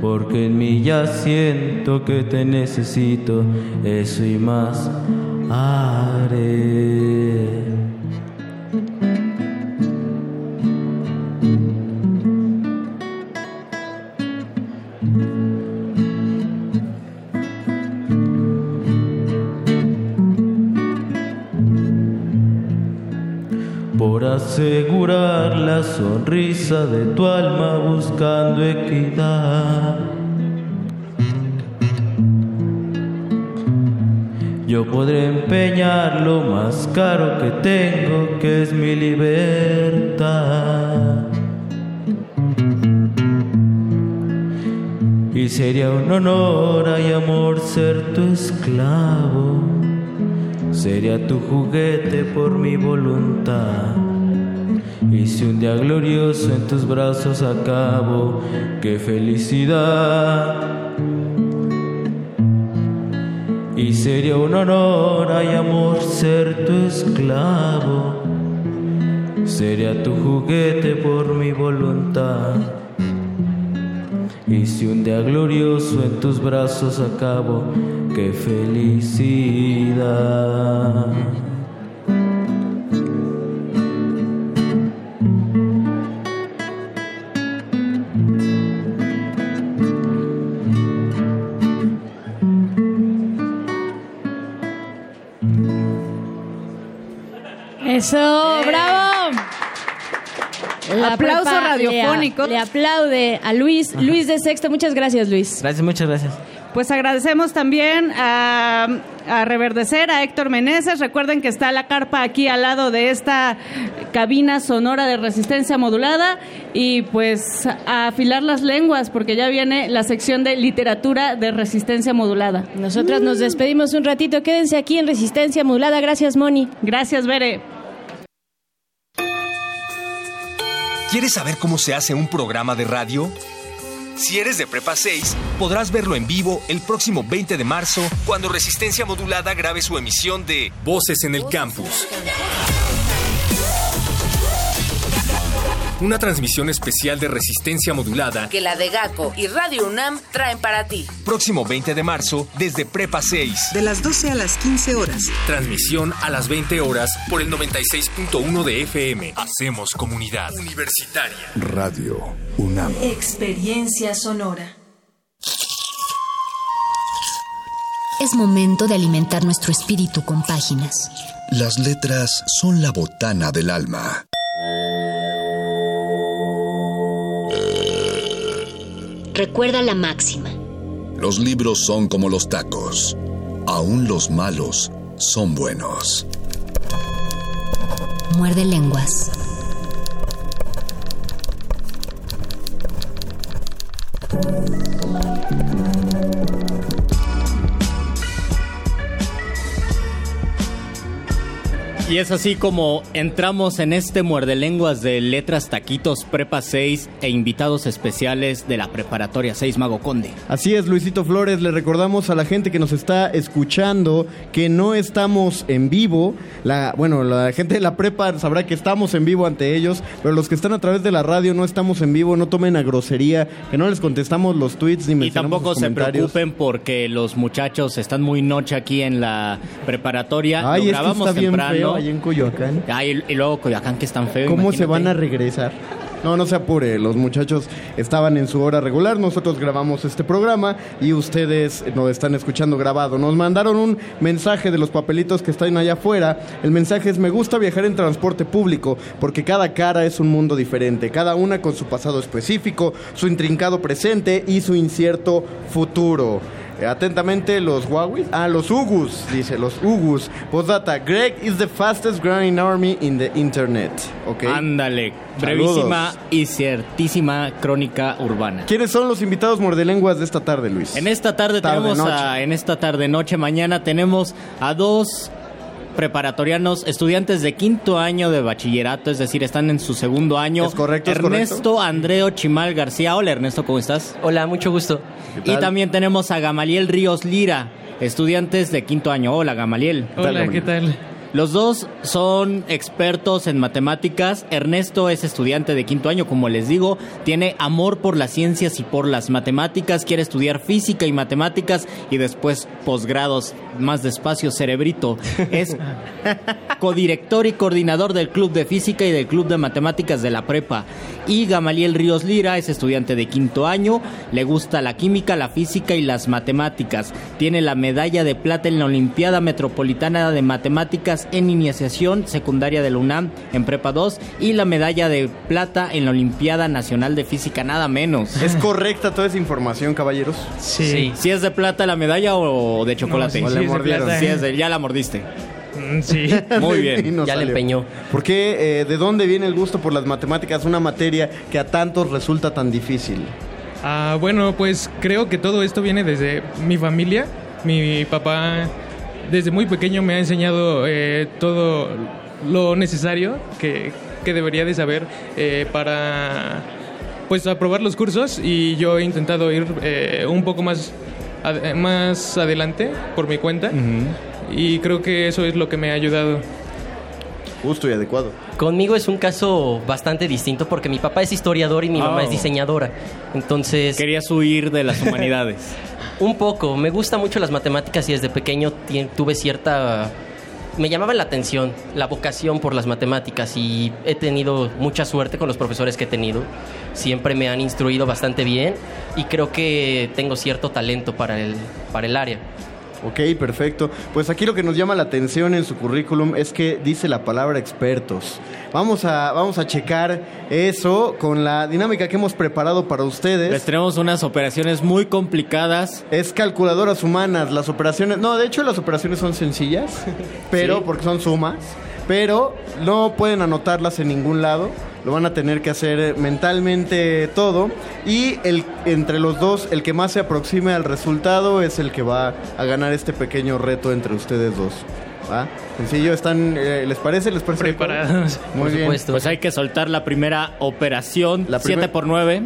Porque en mí ya siento que te necesito, eso y más haré. Sonrisa de tu alma buscando equidad. Yo podré empeñar lo más caro que tengo, que es mi libertad. Y sería un honor y amor ser tu esclavo sería tu juguete por mi voluntad. Si un día glorioso en tus brazos acabo, qué felicidad. Y sería un honor, ay amor, ser tu esclavo. Sería tu juguete por mi voluntad. Y si un día glorioso en tus brazos acabo, qué felicidad. Eso, bravo. La Aplauso prepa radiofónico. Le, le aplaude a Luis. Luis de Sexto, muchas gracias, Luis. Gracias, muchas gracias. Pues agradecemos también a, a Reverdecer, a Héctor Meneses. Recuerden que está la carpa aquí al lado de esta cabina sonora de resistencia modulada. Y pues a afilar las lenguas, porque ya viene la sección de literatura de resistencia modulada. Nosotras nos despedimos un ratito. Quédense aquí en Resistencia Modulada. Gracias, Moni. Gracias, Bere. ¿Quieres saber cómo se hace un programa de radio? Si eres de Prepa 6, podrás verlo en vivo el próximo 20 de marzo cuando Resistencia Modulada grabe su emisión de Voces en el Campus. Una transmisión especial de Resistencia Modulada que la de GACO y Radio UNAM traen para ti. próximo 20 de marzo desde Prepa 6. De las 12 a las 15 horas. Transmisión a las 20 horas por el 96.1 de FM. Hacemos comunidad universitaria. Radio UNAM. Experiencia sonora. Es momento de alimentar nuestro espíritu con páginas. Las letras son la botana del alma. Recuerda la máxima. Los libros son como los tacos. Aún los malos son buenos. Muerde lenguas. Y es así como entramos en este muerde lenguas de letras taquitos prepa 6 e invitados especiales de la preparatoria 6 Mago Conde. Así es, Luisito Flores, le recordamos a la gente que nos está escuchando que no estamos en vivo. La, bueno, la gente de la prepa sabrá que estamos en vivo ante ellos, pero los que están a través de la radio no estamos en vivo, no tomen a grosería, que no les contestamos los tweets ni Y mencionamos tampoco se preocupen porque los muchachos están muy noche aquí en la preparatoria. Ay, Lo grabamos temprano. feo ahí en Coyoacán. Ay, y, y luego Coyoacán que es tan feo. ¿Cómo se van a regresar? No, no se apure, los muchachos estaban en su hora regular, nosotros grabamos este programa y ustedes nos están escuchando grabado. Nos mandaron un mensaje de los papelitos que están allá afuera. El mensaje es, me gusta viajar en transporte público porque cada cara es un mundo diferente, cada una con su pasado específico, su intrincado presente y su incierto futuro. Eh, Atentamente, los Huawei. Ah, los Ugus, dice, los Ugus. Postdata, Greg is the fastest growing army in the internet. Ok. Ándale, brevísima y ciertísima crónica urbana. ¿Quiénes son los invitados mordelenguas de esta tarde, Luis? En esta tarde, Tarde, tenemos noche. a, en esta tarde noche mañana tenemos a dos preparatorianos, estudiantes de quinto año de bachillerato, es decir, están en su segundo año. Es correcto, es Ernesto Andreo Chimal García. Hola Ernesto, ¿cómo estás? Hola, mucho gusto. Y también tenemos a Gamaliel Ríos Lira, estudiantes de quinto año. Hola Gamaliel. Hola, ¿qué tal? Los dos son expertos en matemáticas. Ernesto es estudiante de quinto año, como les digo. Tiene amor por las ciencias y por las matemáticas. Quiere estudiar física y matemáticas y después posgrados más despacio, cerebrito. Es codirector y coordinador del Club de Física y del Club de Matemáticas de la Prepa. Y Gamaliel Ríos Lira es estudiante de quinto año. Le gusta la química, la física y las matemáticas. Tiene la medalla de plata en la Olimpiada Metropolitana de Matemáticas en iniciación secundaria de la UNAM en Prepa 2 y la medalla de plata en la Olimpiada Nacional de Física, nada menos. ¿Es correcta toda esa información, caballeros? Sí. ¿Si es de plata la medalla o de chocolate? sí, sí, es de plata. Sí, es de- ya la mordiste. Sí. Muy bien. No Ya le salió. empeñó. ¿Por qué, eh, de dónde viene el gusto por las matemáticas, una materia que a tantos resulta tan difícil? Ah, bueno, pues creo que todo esto viene desde mi familia. Mi papá desde muy pequeño me ha enseñado eh, todo lo necesario que, que debería de saber eh, para pues aprobar los cursos. Y yo he intentado ir eh, un poco más, ad- más adelante por mi cuenta. Y creo que eso es lo que me ha ayudado. Justo y adecuado. Conmigo es un caso bastante distinto porque mi papá es historiador y mi mamá Oh. es diseñadora. Entonces... Querías huir de las humanidades. un poco. Me gustan mucho las matemáticas y desde pequeño tuve cierta... Me llamaba la atención, la vocación por las matemáticas y he tenido mucha suerte con los profesores que he tenido. Siempre me han instruido bastante bien y creo que tengo cierto talento para el, para el área. Ok, perfecto. Pues aquí lo que nos llama la atención en su currículum es que dice la palabra expertos. Vamos a, vamos a checar eso con la dinámica que hemos preparado para ustedes. Les tenemos unas operaciones muy complicadas. Es calculadoras humanas, las operaciones... No, de hecho las operaciones son sencillas, pero Sí. porque son sumas, pero no pueden anotarlas en ningún lado. Lo van a tener que hacer eh, mentalmente todo. Y el, entre los dos, el que más se aproxime al resultado es el que va a ganar este pequeño reto entre ustedes dos. ¿Va? Sencillo, ¿están, eh, ¿les parece? ¿Les parece? Preparados. Muy bien. Pues hay que soltar la primera operación. La 7 primer- por 9.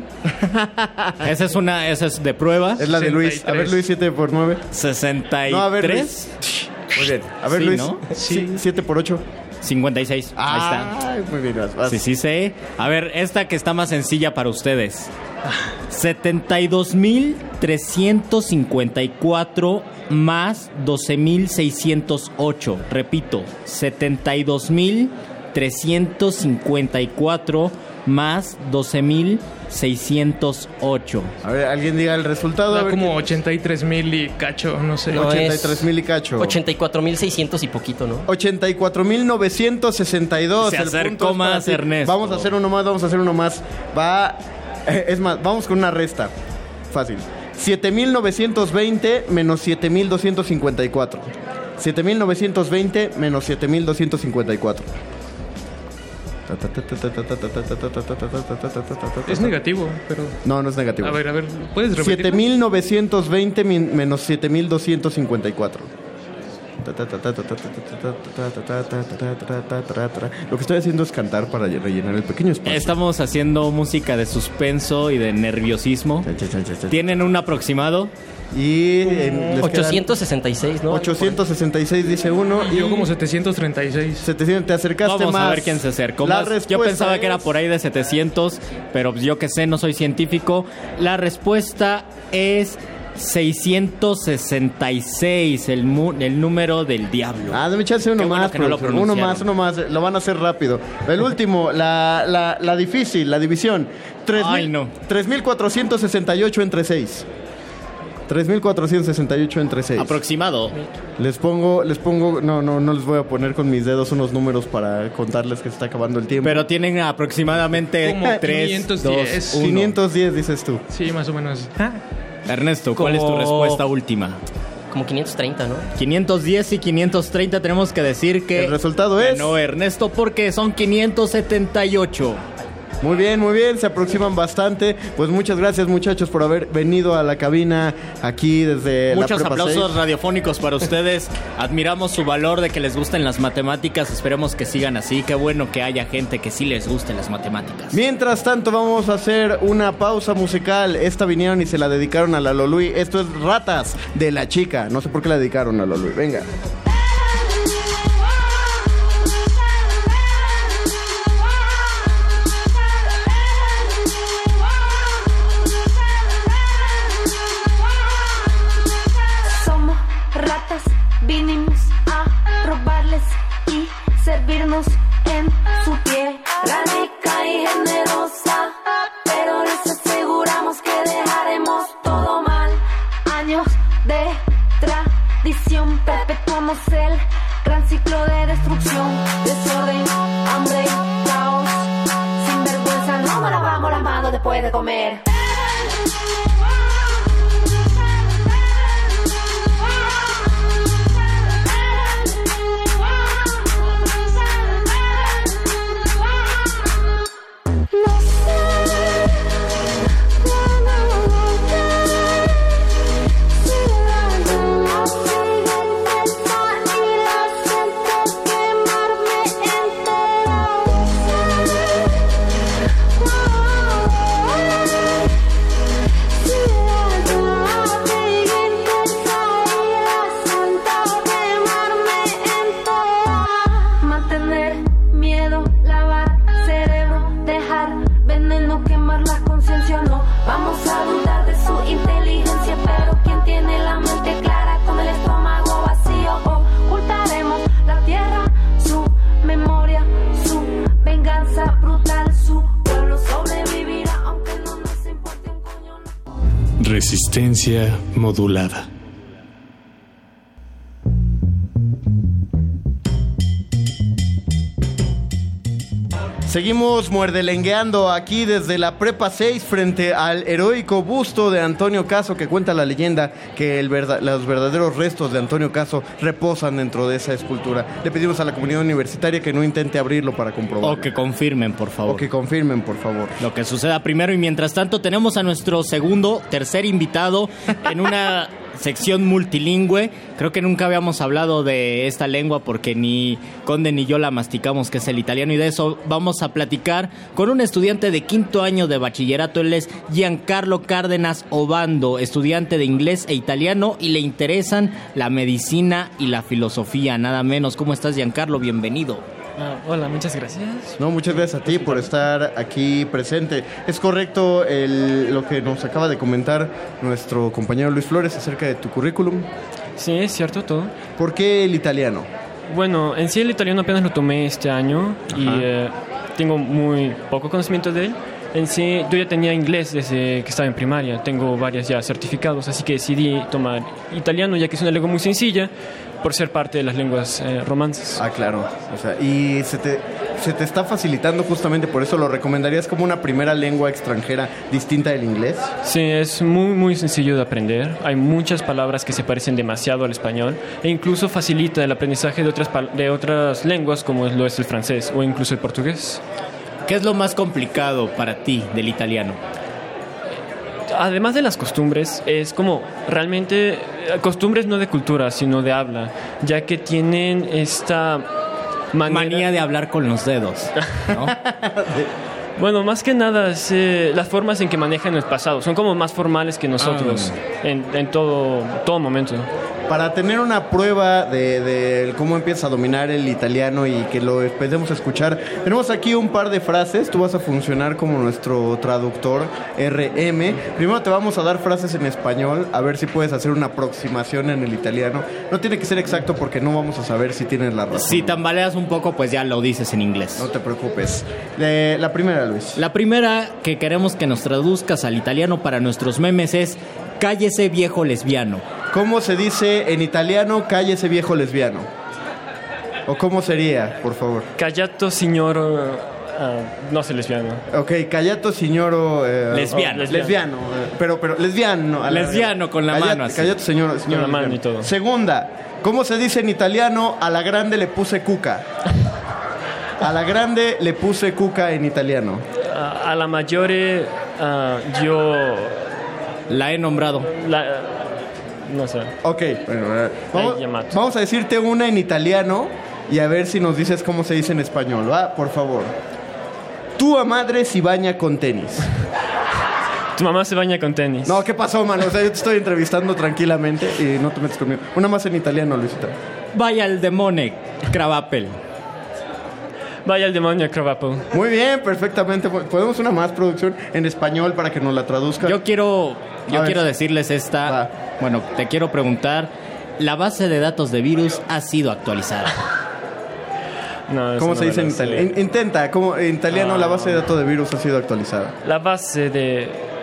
esa es una, esa es de prueba. Es la de Luis. A ver, Luis, 7 por 9. 63. No, a ver, Luis. Muy bien. A ver, Sí, Luis. ¿no? Sí. 7 por Ah, 8. 56. Ahí está. Muy bien, vas, vas. Sí, sí, sé. A ver, esta que está más sencilla para ustedes. 72.354 más 12.608. Repito, 72.354 más 12.608. A ver, alguien diga el resultado. a Da ver como 83 mil y cacho, no sé. No, 83 mil y cacho. 84.600 y poquito, ¿no? 84.962. Se El acercó punto es para más. Ernesto. Vamos a hacer uno más, vamos a hacer uno más. Va. eh, Es más, vamos con una resta. Fácil. 7.920 menos 7.254. 7.920 menos 7.254. Es negativo, pero... No, no es negativo. A ver, a ver, ¿puedes repetir? 7920 min- menos 7254. Lo que estoy haciendo es cantar para rellenar el pequeño espacio. Estamos haciendo música de suspenso y de nerviosismo. ¿Tienen un aproximado? Y en- les 866, ¿no? 866 dice uno. Y yo y como 736. 700, te acercaste Vamos más. a ver quién se acercó La más. Yo pensaba que era por ahí de 700, pero yo que sé, no soy científico. La respuesta es 666, el, mu- el número del diablo. Ah, dame chance uno Qué bueno más, que no lo productor. uno más, uno más. Lo van a hacer rápido. El último, la, la, la difícil, la división. 3, Ay, no. 3468 entre 6. 3468 entre 6. Aproximado. Les pongo, les pongo, no, no, no les voy a poner con mis dedos unos números para contarles que se está acabando el tiempo. Pero tienen aproximadamente Como 3, 510. 2, 1. 510 dices tú. Sí, más o menos. Ernesto, ¿cuál es tu respuesta última? Como 530, ¿no? 510 y 530 tenemos que decir que El resultado es- ganó Ernesto porque son 578. Muy bien, muy bien, se aproximan bastante. Pues muchas gracias muchachos por haber venido a la cabina aquí desde la Muchos Prepa aplausos 6. radiofónicos para ustedes. Admiramos su valor de que les gusten las matemáticas. Esperemos que sigan así. Qué bueno que haya gente que sí les gusten las matemáticas. Mientras tanto vamos a hacer una pausa musical. Esta vinieron y se la dedicaron a la Lolui. Esto es Ratas de la Chica. No sé por qué la dedicaron a Lolui. Venga. Perpetuamos el gran ciclo de destrucción, desorden, hambre, caos. Sin vergüenza, no nos lavamos las manos después de comer. Resistencia modulada. Seguimos muerdelengueando aquí desde la Prepa 6 frente al heroico busto de Antonio Caso que cuenta la leyenda que el los verdaderos restos de Antonio Caso reposan dentro de esa escultura. Le pedimos a la comunidad universitaria que no intente abrirlo para comprobar. O que confirmen, por favor. O que confirmen, por favor. Lo que suceda primero y mientras tanto tenemos a nuestro segundo, tercer invitado en una sección multilingüe. Creo que nunca habíamos hablado de esta lengua porque ni Conde ni yo la masticamos, que es el italiano, y de eso vamos a platicar con un estudiante de quinto año de bachillerato. Él es Giancarlo Cárdenas Obando, estudiante de inglés e italiano, y le interesan la medicina y la filosofía, nada menos. ¿Cómo estás, Giancarlo? Bienvenido. Ah, hola, muchas gracias. No, muchas gracias a ti por estar aquí presente. Es correcto el- lo que nos acaba de comentar nuestro compañero Luis Flores acerca de tu currículum. Sí, es cierto todo. ¿Por qué el italiano? Bueno, en sí el italiano apenas lo tomé este año y Ajá. eh, tengo muy poco conocimiento de él. En sí, yo ya tenía inglés desde que estaba en primaria, tengo varias ya certificados, así que decidí tomar italiano ya que es una lengua muy sencilla por ser parte de las lenguas eh, romances. Ah, claro. O sea, y se te, se te está facilitando justamente por eso. ¿Lo recomendarías como una primera lengua extranjera distinta del inglés? Sí, es muy muy sencillo de aprender. Hay muchas palabras que se parecen demasiado al español e incluso facilita el aprendizaje de otras pal- de otras lenguas como lo es el francés o incluso el portugués. ¿Qué es lo más complicado para ti del italiano? Además de las costumbres, es como realmente eh, costumbres no de cultura, sino de habla, ya que tienen esta manera... Manía de hablar con los dedos. ¿no? Bueno, más que nada, es, eh, las formas en que manejan el pasado son como más formales que nosotros en, en todo, todo momento. Para tener una prueba de, de cómo empieza a dominar el italiano y que lo empecemos a escuchar, tenemos aquí un par de frases. Tú vas a funcionar como nuestro traductor RM. Primero te vamos a dar frases en español, a ver si puedes hacer una aproximación en el italiano. No tiene que ser exacto porque no vamos a saber si tienes la razón. Si tambaleas un poco, pues ya lo dices en inglés. No te preocupes. Eh, la primera, Luis. La primera que queremos que nos traduzcas al italiano para nuestros memes es cállese viejo lesbiano. ¿Cómo se dice en italiano cállese viejo lesbiano? ¿O cómo sería, por favor? Callato, signor... ah, no sé lesbiano. Ok, callato signoro... eh, Lesbiano. oh, lesbiano. eh, pero, pero, lesbiano. a la- Lesbiano con la mano así. Callato señor, señor la mano y todo. Segunda, ¿cómo se dice en italiano a la grande le puse cuca? A la grande le puse cuca en italiano. A la mayore ah, yo... La he nombrado. La, no sé. Ok, bueno, vamos, vamos a decirte una en italiano y a ver si nos dices cómo se dice en español, ¿va? Por favor. Tu madre si baña con tenis. Tu mamá se baña con tenis. No, ¿qué pasó, mano? O sea, yo te estoy entrevistando tranquilamente y no te metes conmigo. Una más en italiano, Luisita. Vaya el demone, cravapel. Vaya el demonio, Cravapo. Muy bien, perfectamente. Podemos una más producción en español para que nos la traduzca. Yo quiero, yo quiero decirles esta. Bueno, te quiero preguntar. La base de datos de virus ha sido actualizada. No, ¿Cómo no se dice en italiano? Intenta, ¿cómo, en italiano la Ah. base de datos de virus ha sido actualizada. La base de ah,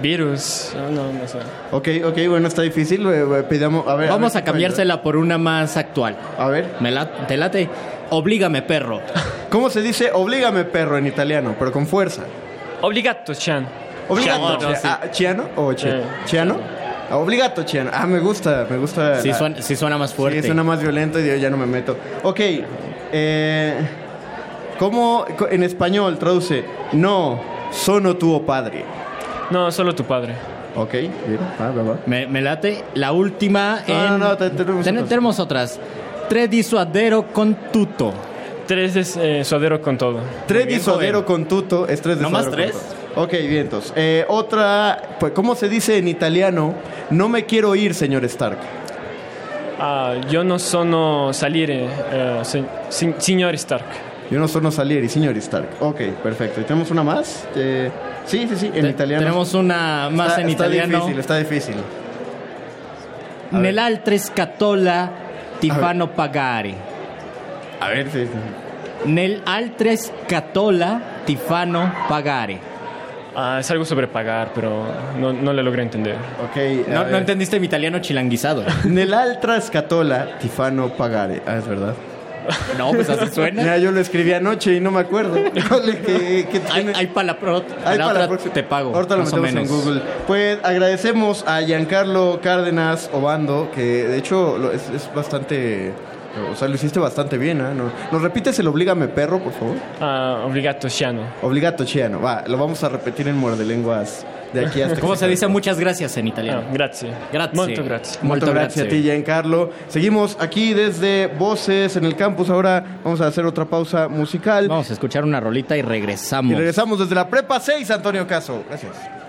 virus. ah, No, no sé. Ok, ok, bueno, está difícil. eh, eh, Pidamos, a ver, Vamos ver a cambiársela por una más actual. A ver. ¿Me la- ¿Te late? Oblígame, perro. ¿Cómo se dice oblígame perro en italiano, pero con fuerza? Obligato, Chan. Obligato. Chiano, sí. ah, ¿Chiano o chi- Eh, chiano? Ah, Obligato, chiano. Ah, me gusta, me gusta. Sí la- suena, sí suena más fuerte. Sí, suena más violento y yo ya no me meto. Ok. Eh, ¿Cómo co- en español traduce? No, sono tuo padre. No, solo tu padre. Ok, bien. Va, va, va. Me, me late. La última No, en... no, no, te- tenemos Ten- otras. tenemos otras. Tre di suadero con tuto. Tres de eh, suadero con todo. Tres bien, di suadero joven. con tuto es tres de ¿No más suadero tres? tuto. Ok, bien, entonces. Eh, otra, pues, ¿cómo se dice en italiano? No me quiero ir, señor Stark. Ah, yo no sono salire, eh, se- si- signor Stark. Yo no sono Salieri, signor Stark. Ok, perfecto. ¿Y tenemos una más? Eh, sí, sí, sí, en Te- italiano. Tenemos una más Está- en está italiano. difícil, está difícil. A ver. Nell'altre scatola ti A ver. fanno pagare. A ver, sí. sí. Nell'altre scatola ti fanno pagare. Ah, es algo sobre pagar, pero no, no le logré entender. Ok. No, no entendiste mi italiano chilanguizado. Nell'altra scatola tifano pagare. Ah, es verdad. No, pues así suena. Mira, yo lo escribí anoche y no me acuerdo. Que, que tiene- Hay para la, pro- Hay la para la próxima. te pago. Ahorita lo metemos en. Google. Pues agradecemos a Giancarlo Cárdenas Obando, que de hecho es, es bastante. O sea, lo hiciste bastante bien, ¿ah? ¿No? ¿Nos repites el Oblígame Perro, por favor? Ah, obligato ciano. Obligato Chiano. Va, lo vamos a repetir en muerde lenguas de aquí hasta. ¿Cómo se dice muchas gracias en italiano? Ah, grazie. Grazie. Molto grazie. Molto gracias a ti, Giancarlo. Seguimos aquí desde Voces en el campus. Ahora vamos a hacer otra pausa musical. Vamos a escuchar una rolita y regresamos. Y regresamos desde la Prepa 6, Antonio Caso. Gracias.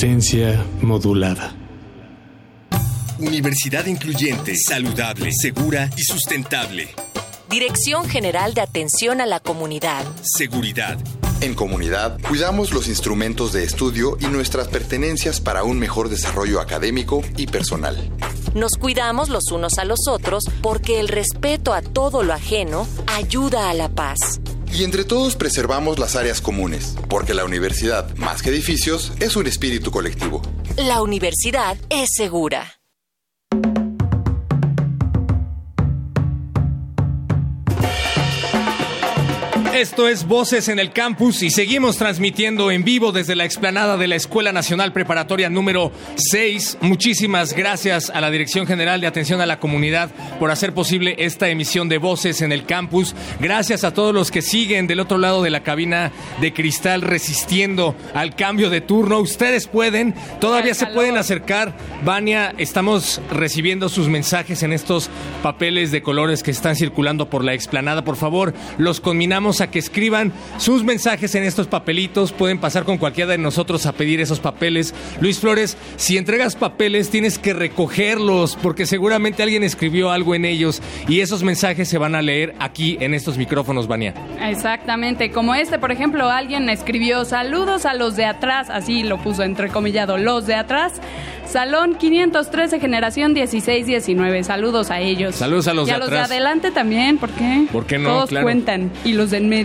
Resistencia modulada. Universidad incluyente, saludable, segura y sustentable. Dirección General de Atención a la Comunidad. Seguridad. En comunidad, cuidamos los instrumentos de estudio y nuestras pertenencias para un mejor desarrollo académico y personal. Nos cuidamos los unos a los otros porque el respeto a todo lo ajeno ayuda a la paz. Y entre todos preservamos las áreas comunes, porque la universidad, más que edificios, es un espíritu colectivo. La universidad es segura. Esto es Voces en el Campus y seguimos transmitiendo en vivo desde la explanada de la Escuela Nacional Preparatoria número 6. Muchísimas gracias a la Dirección General de Atención a la Comunidad por hacer posible esta emisión de Voces en el Campus. Gracias a todos los que siguen del otro lado de la cabina de cristal resistiendo al cambio de turno. Ustedes pueden, todavía se pueden acercar. Vania, estamos recibiendo sus mensajes en estos papeles de colores que están circulando por la explanada. Por favor, los combinamos a que escriban sus mensajes en estos papelitos. Pueden pasar con cualquiera de nosotros a pedir esos papeles. Luis Flores, si entregas papeles tienes que recogerlos porque seguramente alguien escribió algo en ellos y esos mensajes se van a leer aquí en estos micrófonos, Vania. Exactamente, como este, por ejemplo, alguien escribió saludos a los de atrás, así lo puso entrecomillado, los de atrás, Salón 513, generación 16-19, saludos a ellos. Saludos a los y de a los de adelante también, ¿por qué? ¿Por qué no? Todos Claro. cuentan, y los de en medio.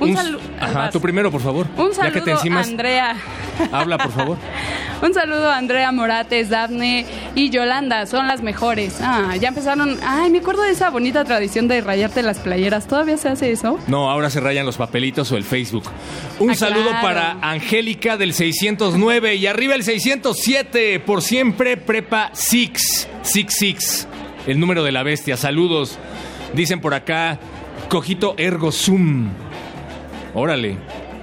Un, Un- saludo. Ajá, tú primero, por favor. Un ya que te saludo a encimas, Andrea. habla, por favor. Un saludo a Andrea Morates, Dafne y Yolanda, son las mejores. Ah, ya empezaron. Ay, me acuerdo de esa bonita tradición de rayarte las playeras. ¿Todavía se hace eso? No, ahora se rayan los papelitos o el Facebook. Un Ah, saludo claro. para Angélica del 609 y arriba el 607, por siempre Prepa Six, Six Six, el número de la bestia. Saludos. Dicen por acá, Cojito Ergo Sum. Órale.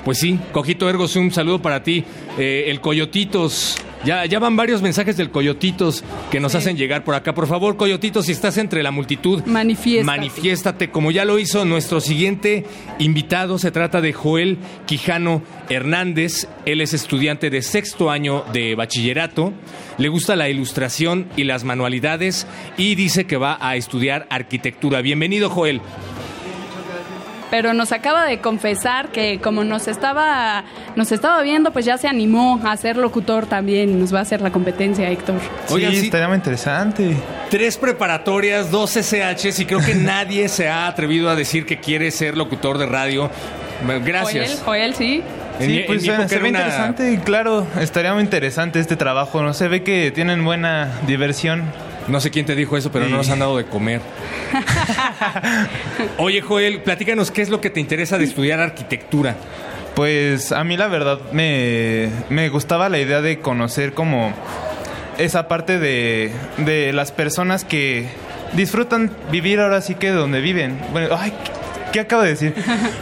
Pues sí, Cojito Ergo Sum, saludo para ti. Eh, el Coyotitos. Ya, ya van varios mensajes del Coyotitos que nos hacen llegar por acá. Por favor, Coyotitos, si estás entre la multitud, Manifiéstate. manifiéstate como ya lo hizo nuestro siguiente invitado. Se trata de Joel Quijano Hernández. Él es estudiante de sexto año de bachillerato. Le gusta la ilustración y las manualidades y dice que va a estudiar arquitectura. Bienvenido, Joel. Pero nos acaba de confesar que como nos estaba, nos estaba viendo, pues ya se animó a ser locutor también. Nos va a hacer la competencia, Héctor. Oigan, sí. estaría muy interesante. Tres preparatorias, dos SHs y creo que nadie se ha atrevido a decir que quiere ser locutor de radio. Gracias. Joel, Joel, sí. En sí, en pues suena- época se ve una- interesante y claro, estaría muy interesante este trabajo. No se ve que tienen buena diversión. No sé quién te dijo eso, pero no nos han dado de comer. Oye, Joel, platícanos qué es lo que te interesa de estudiar arquitectura. Pues a mí la verdad me, me gustaba la idea de conocer como esa parte de, de las personas que disfrutan vivir ahora sí que donde viven. Bueno, ay, ¿Qué acabo de decir?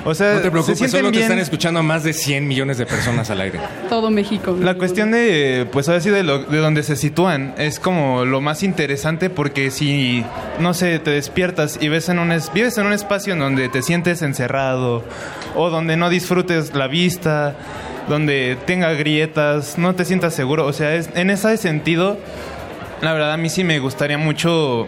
O sea, No te se preocupes, sienten solo te bien. están escuchando más de 100 millones de personas al aire. Todo México. La cuestión de, pues ahora sí, de, lo- de donde se sitúan es como lo más interesante porque si, no sé, te despiertas y ves en un es- vives en un espacio en donde te sientes encerrado o donde no disfrutes la vista, donde tenga grietas, no te sientas seguro, o sea, es, en ese sentido, la verdad a mí sí me gustaría mucho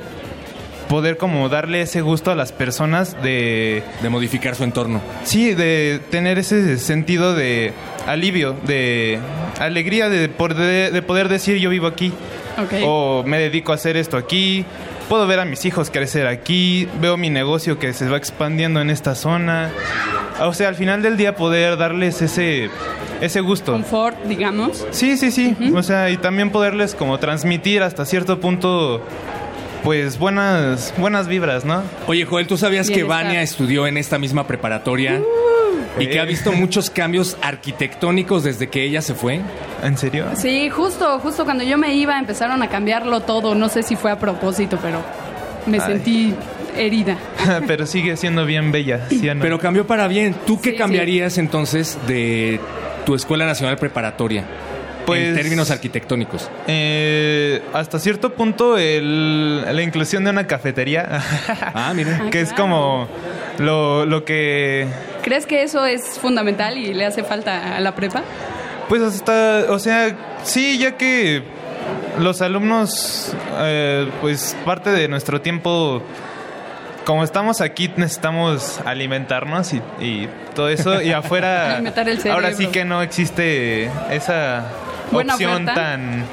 poder como darle ese gusto a las personas de... De modificar su entorno. Sí, de tener ese sentido de alivio, de alegría de poder, de poder decir yo vivo aquí. Ok. O me dedico a hacer esto aquí. Puedo ver a mis hijos crecer aquí. Veo mi negocio que se va expandiendo en esta zona. O sea, al final del día poder darles ese, ese gusto. Confort, digamos. Sí, sí, sí. O sea, y también poderles como transmitir hasta cierto punto, pues buenas, buenas vibras, ¿no? Oye, Joel, ¿tú sabías que. Vania estudió en esta misma preparatoria y que ha visto muchos cambios arquitectónicos desde que ella se fue? ¿En serio? Sí, justo, justo cuando yo me iba empezaron a cambiarlo todo. No sé si fue a propósito, pero me Ay. sentí herida. Pero sigue siendo bien bella, ¿sí o no? Pero cambió para bien. ¿Tú qué Sí, cambiarías entonces de tu Escuela Nacional Preparatoria? En Pues- términos arquitectónicos. Eh, hasta cierto punto el- la inclusión de una cafetería. Ah, mira. que es como lo, lo que... ¿Crees que eso es fundamental y le hace falta a la prepa? Pues hasta, o sea, sí, ya que los alumnos, eh, pues parte de nuestro tiempo, como estamos aquí, necesitamos alimentarnos y, y todo eso. Y afuera, Alimentar el cerebro. ahora sí que no existe esa Buena opción oferta. tan,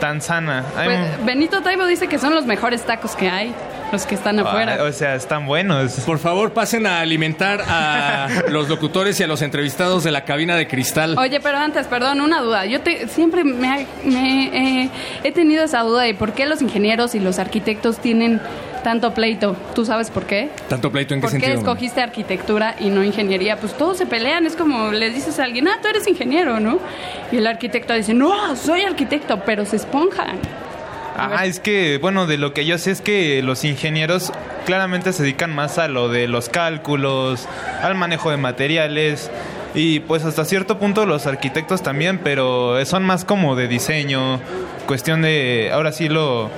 tan sana. Pues, un- Benito Taibo dice que son los mejores tacos que hay, los que están afuera. Ah, o sea, están buenos. Por favor, pasen a alimentar a los locutores y a los entrevistados de la cabina de cristal. Oye, pero antes, perdón, una duda. Yo te, siempre me, ha- me, eh, he tenido esa duda de por qué los ingenieros y los arquitectos tienen tanto pleito. ¿Tú sabes por qué? ¿Tanto pleito en qué ¿Por qué sentido? escogiste arquitectura y no ingeniería? Pues todos se pelean, es como le dices a alguien, ah, tú eres ingeniero, ¿no? Y el arquitecto dice, no, soy arquitecto, pero se esponjan. Ah, es que, bueno, de lo que yo sé es que los ingenieros claramente se dedican más a lo de los cálculos, al manejo de materiales y pues hasta cierto punto los arquitectos también, pero son más como de diseño, cuestión de, ahora sí, lo,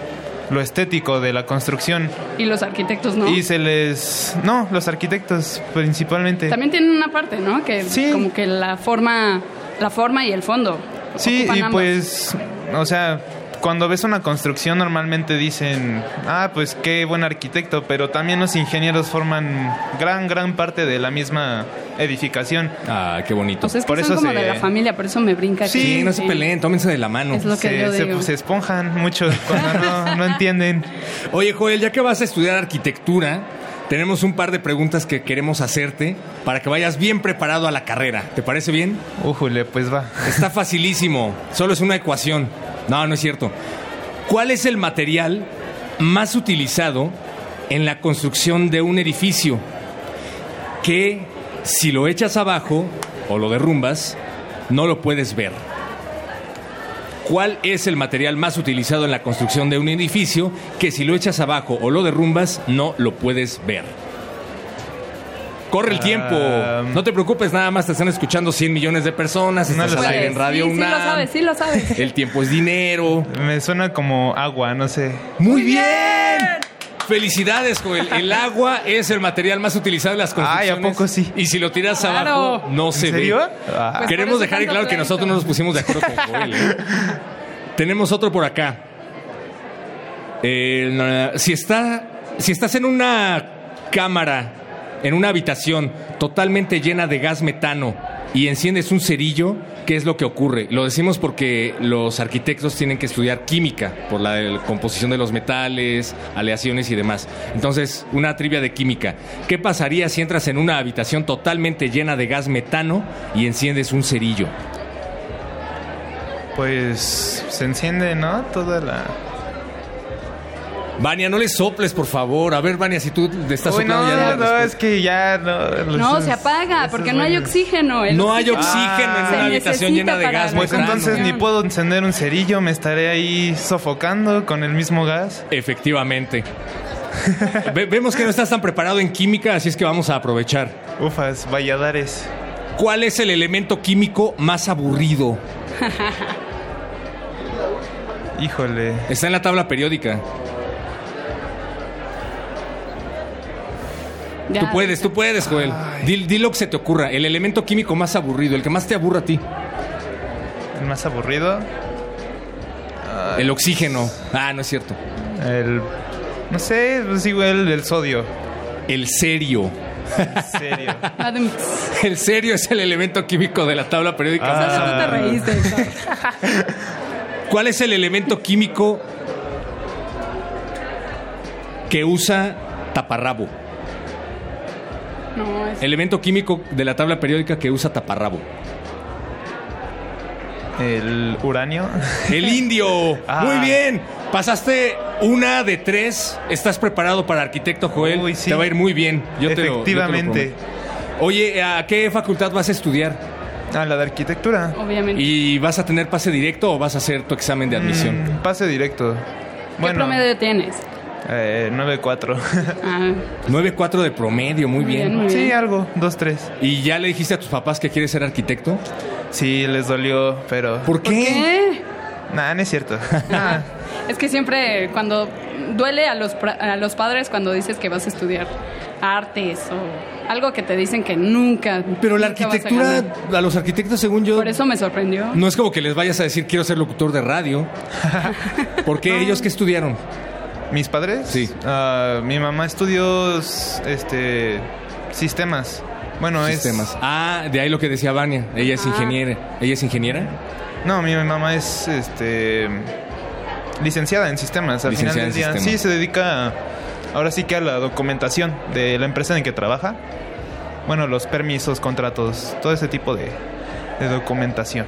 lo estético de la construcción. Y los arquitectos no. Y se les... No, los arquitectos principalmente. También tienen una parte, ¿no? Que como que la forma, la forma y el fondo. Sí, y ambos. pues, o sea, cuando ves una construcción normalmente dicen, ah, pues qué buen arquitecto, pero también los ingenieros forman gran, gran parte de la misma edificación. Ah, qué bonito. Pues es que son como de la familia, por eso me brinca. Sí, no se peleen, tómense de la mano. Es lo que se, yo se- digo. se esponjan mucho cuando no, no entienden. Oye, Joel, ya que vas a estudiar arquitectura, tenemos un par de preguntas que queremos hacerte para que vayas bien preparado a la carrera. ¿Te parece bien? Újule, pues va. Está facilísimo. Solo es una ecuación. No, no es cierto. ¿Cuál es el material más utilizado en la construcción de un edificio? Que si lo echas abajo o lo derrumbas, no lo puedes ver. ¿Cuál es el material más utilizado en la construcción de un edificio que si lo echas abajo o lo derrumbas no lo puedes ver? Corre el tiempo. No te preocupes, nada más te están escuchando 100 millones de personas. Estás al aire en Radio sí, sí lo UNAM. sabes, sí lo sabes. El tiempo es dinero. Me suena como agua, no sé. Muy bien. Felicidades, Joel. El agua es el material más utilizado en las construcciones. Ay, ¿a poco sí? Y si lo tiras Claro. abajo, no ¿En se serio? ve. Ah. Pues Queremos dejar claro que nosotros no nos pusimos de acuerdo con Joel. ¿eh? Tenemos otro por acá. Eh, no, si, está, si estás en una cámara, en una habitación totalmente llena de gas metano y enciendes un cerillo, ¿qué es lo que ocurre? Lo decimos porque los arquitectos tienen que estudiar química por la composición de los metales, aleaciones y demás. Entonces, una trivia de química. ¿Qué pasaría si entras en una habitación totalmente llena de gas metano y enciendes un cerillo? Pues se enciende, ¿no? Toda la... Vania, no le soples, por favor. A ver, Vania, si tú le estás Uy, no, soplando ya no, la no, respuesta. es que ya no... No, se apaga porque no hay oxígeno. El No hay oxígeno oxígeno en una habitación llena de gas Pues entonces ni puedo encender un cerillo, me estaré ahí sofocando con el mismo gas. Efectivamente. Ve- vemos que no estás tan preparado en química, así es que vamos a aprovechar. Ufas, Valladares. ¿Cuál es el elemento químico más aburrido? Híjole. Está en la tabla periódica. Ya. Tú puedes, tú puedes, Joel. Di, di lo que se te ocurra. El elemento químico más aburrido, el que más te aburra a ti. El más aburrido. El oxígeno. Ah, no es cierto. El. No sé, pues igual el sodio. El serio. serio. El serio es el elemento químico de la tabla periódica. Ah. te aburrido. reíste. ¿Cuál es el elemento químico que usa taparrabo? No, es... Elemento químico de la tabla periódica que usa taparrabo. El uranio. El indio. Ah. Muy bien. Pasaste una de tres. ¿Estás preparado para arquitecto, Joel? sí. Te va a ir muy bien. Yo te lo- yo te lo. Oye, ¿a qué facultad vas a estudiar? A la de arquitectura. Obviamente. ¿Y vas a tener pase directo o vas a hacer tu examen de admisión? Mm, pase directo. ¿Qué Bueno, promedio tienes? Eh, 9-4. Ah, 9.4 de promedio, muy Muy bien. Sí, algo, 2-3. ¿Y ya le dijiste a tus papás que quieres ser arquitecto? Sí, les dolió, pero. ¿Por qué? ¿Qué? Nah, no es cierto. Es que siempre cuando duele a los, pra- a los padres cuando dices que vas a estudiar artes o algo que te dicen que nunca. Pero la nunca a arquitectura, ganar. a los arquitectos, según yo, Por eso me sorprendió. no es como que les vayas a decir quiero ser locutor de radio. Porque ellos que estudiaron. ¿Mis padres? Sí. Ah, mi mamá estudió este sistemas. Bueno, Sistemas. es. Ah, de ahí lo que decía Vania. Ella es Ah. ingeniera. ¿Ella es ingeniera? No, mi mamá es este licenciada en sistemas. Al Licenciada final del en día. sistemas. Sí, se dedica ahora sí que a la documentación de la empresa en que trabaja. Bueno, los permisos, contratos, todo ese tipo de, de documentación.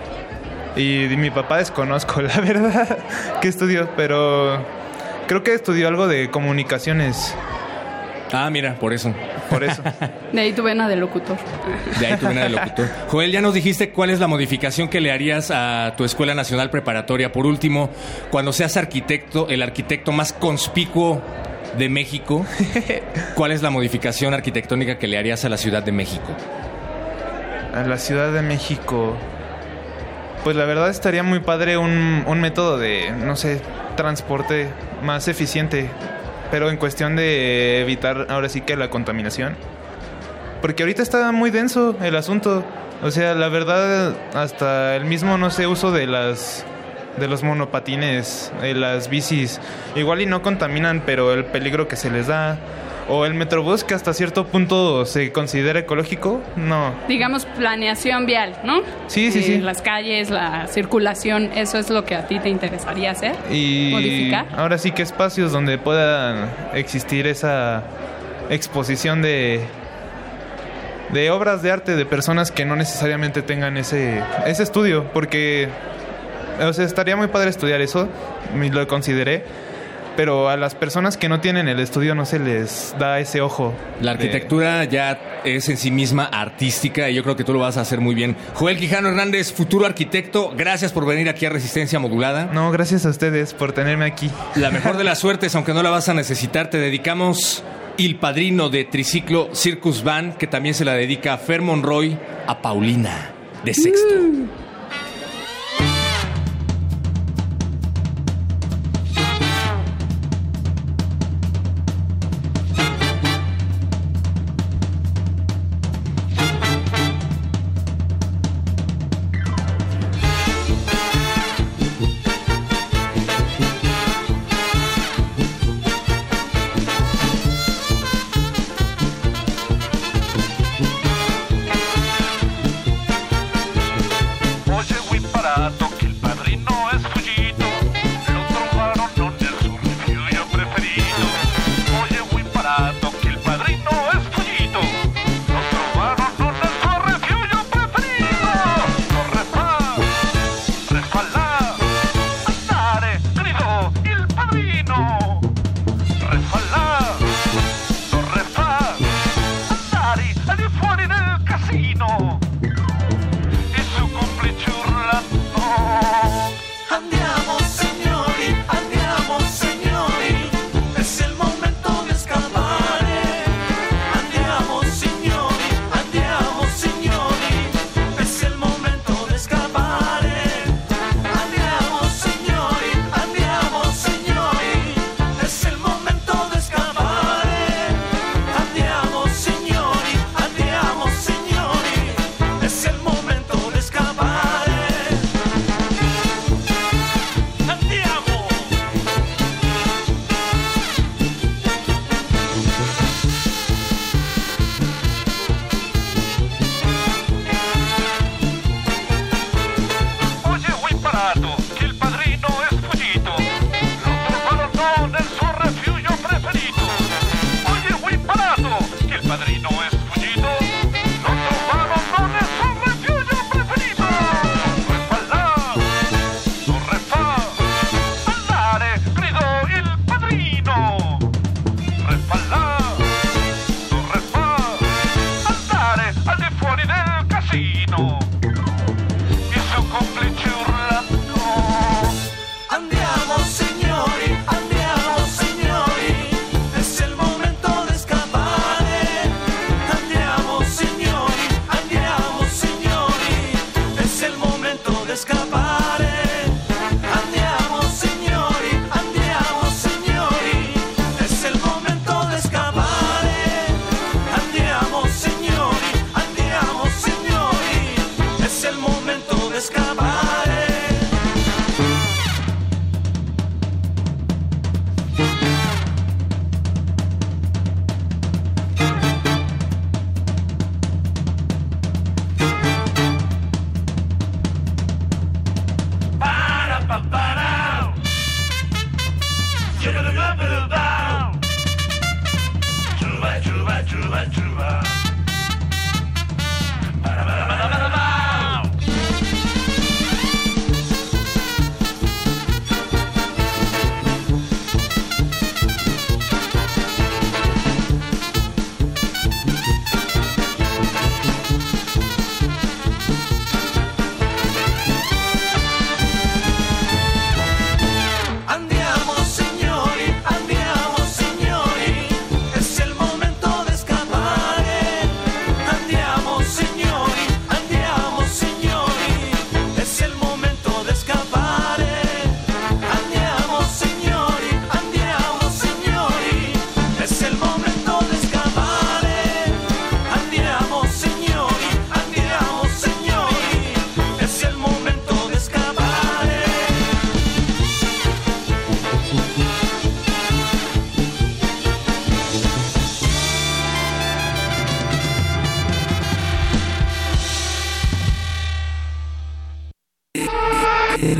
Y de mi papá desconozco, la verdad, que estudió, pero creo que estudió algo de comunicaciones. Ah, mira, por eso. Por eso. De ahí tu vena de locutor. De ahí tu vena de locutor. Joel, ya nos dijiste cuál es la modificación que le harías a tu Escuela Nacional Preparatoria. Por último, cuando seas arquitecto, el arquitecto más conspicuo de México, ¿cuál es la modificación arquitectónica que le harías a la Ciudad de México? A la Ciudad de México. Pues la verdad estaría muy padre un, un método de, no sé, transporte más eficiente. Pero en cuestión de evitar ahora sí que la contaminación. Porque ahorita está muy denso el asunto. O sea, la verdad, hasta el mismo, no sé, uso de las de los monopatines, de las bicis, igual y no contaminan, pero el peligro que se les da. O el metrobús que hasta cierto punto se considera ecológico, no. Digamos planeación vial, ¿no? Sí, sí, Eh, sí. Las calles, la circulación, eso es lo que a ti te interesaría hacer. Y Modificar. ahora sí que espacios donde pueda existir esa exposición de de obras de arte de personas que no necesariamente tengan ese ese estudio, porque o sea, estaría muy padre estudiar eso, lo consideré, pero a las personas que no tienen el estudio no se les da ese ojo. La de- arquitectura ya es en sí misma artística y yo creo que tú lo vas a hacer muy bien. Joel Quijano Hernández, futuro arquitecto, gracias por venir aquí a Resistencia Modulada. No, gracias a ustedes por tenerme aquí. La mejor de las suertes, aunque no la vas a necesitar, te dedicamos Il Padrino de Triciclo Circus Van, que también se la dedica a Fer Monroy, a Paulina, de sexto.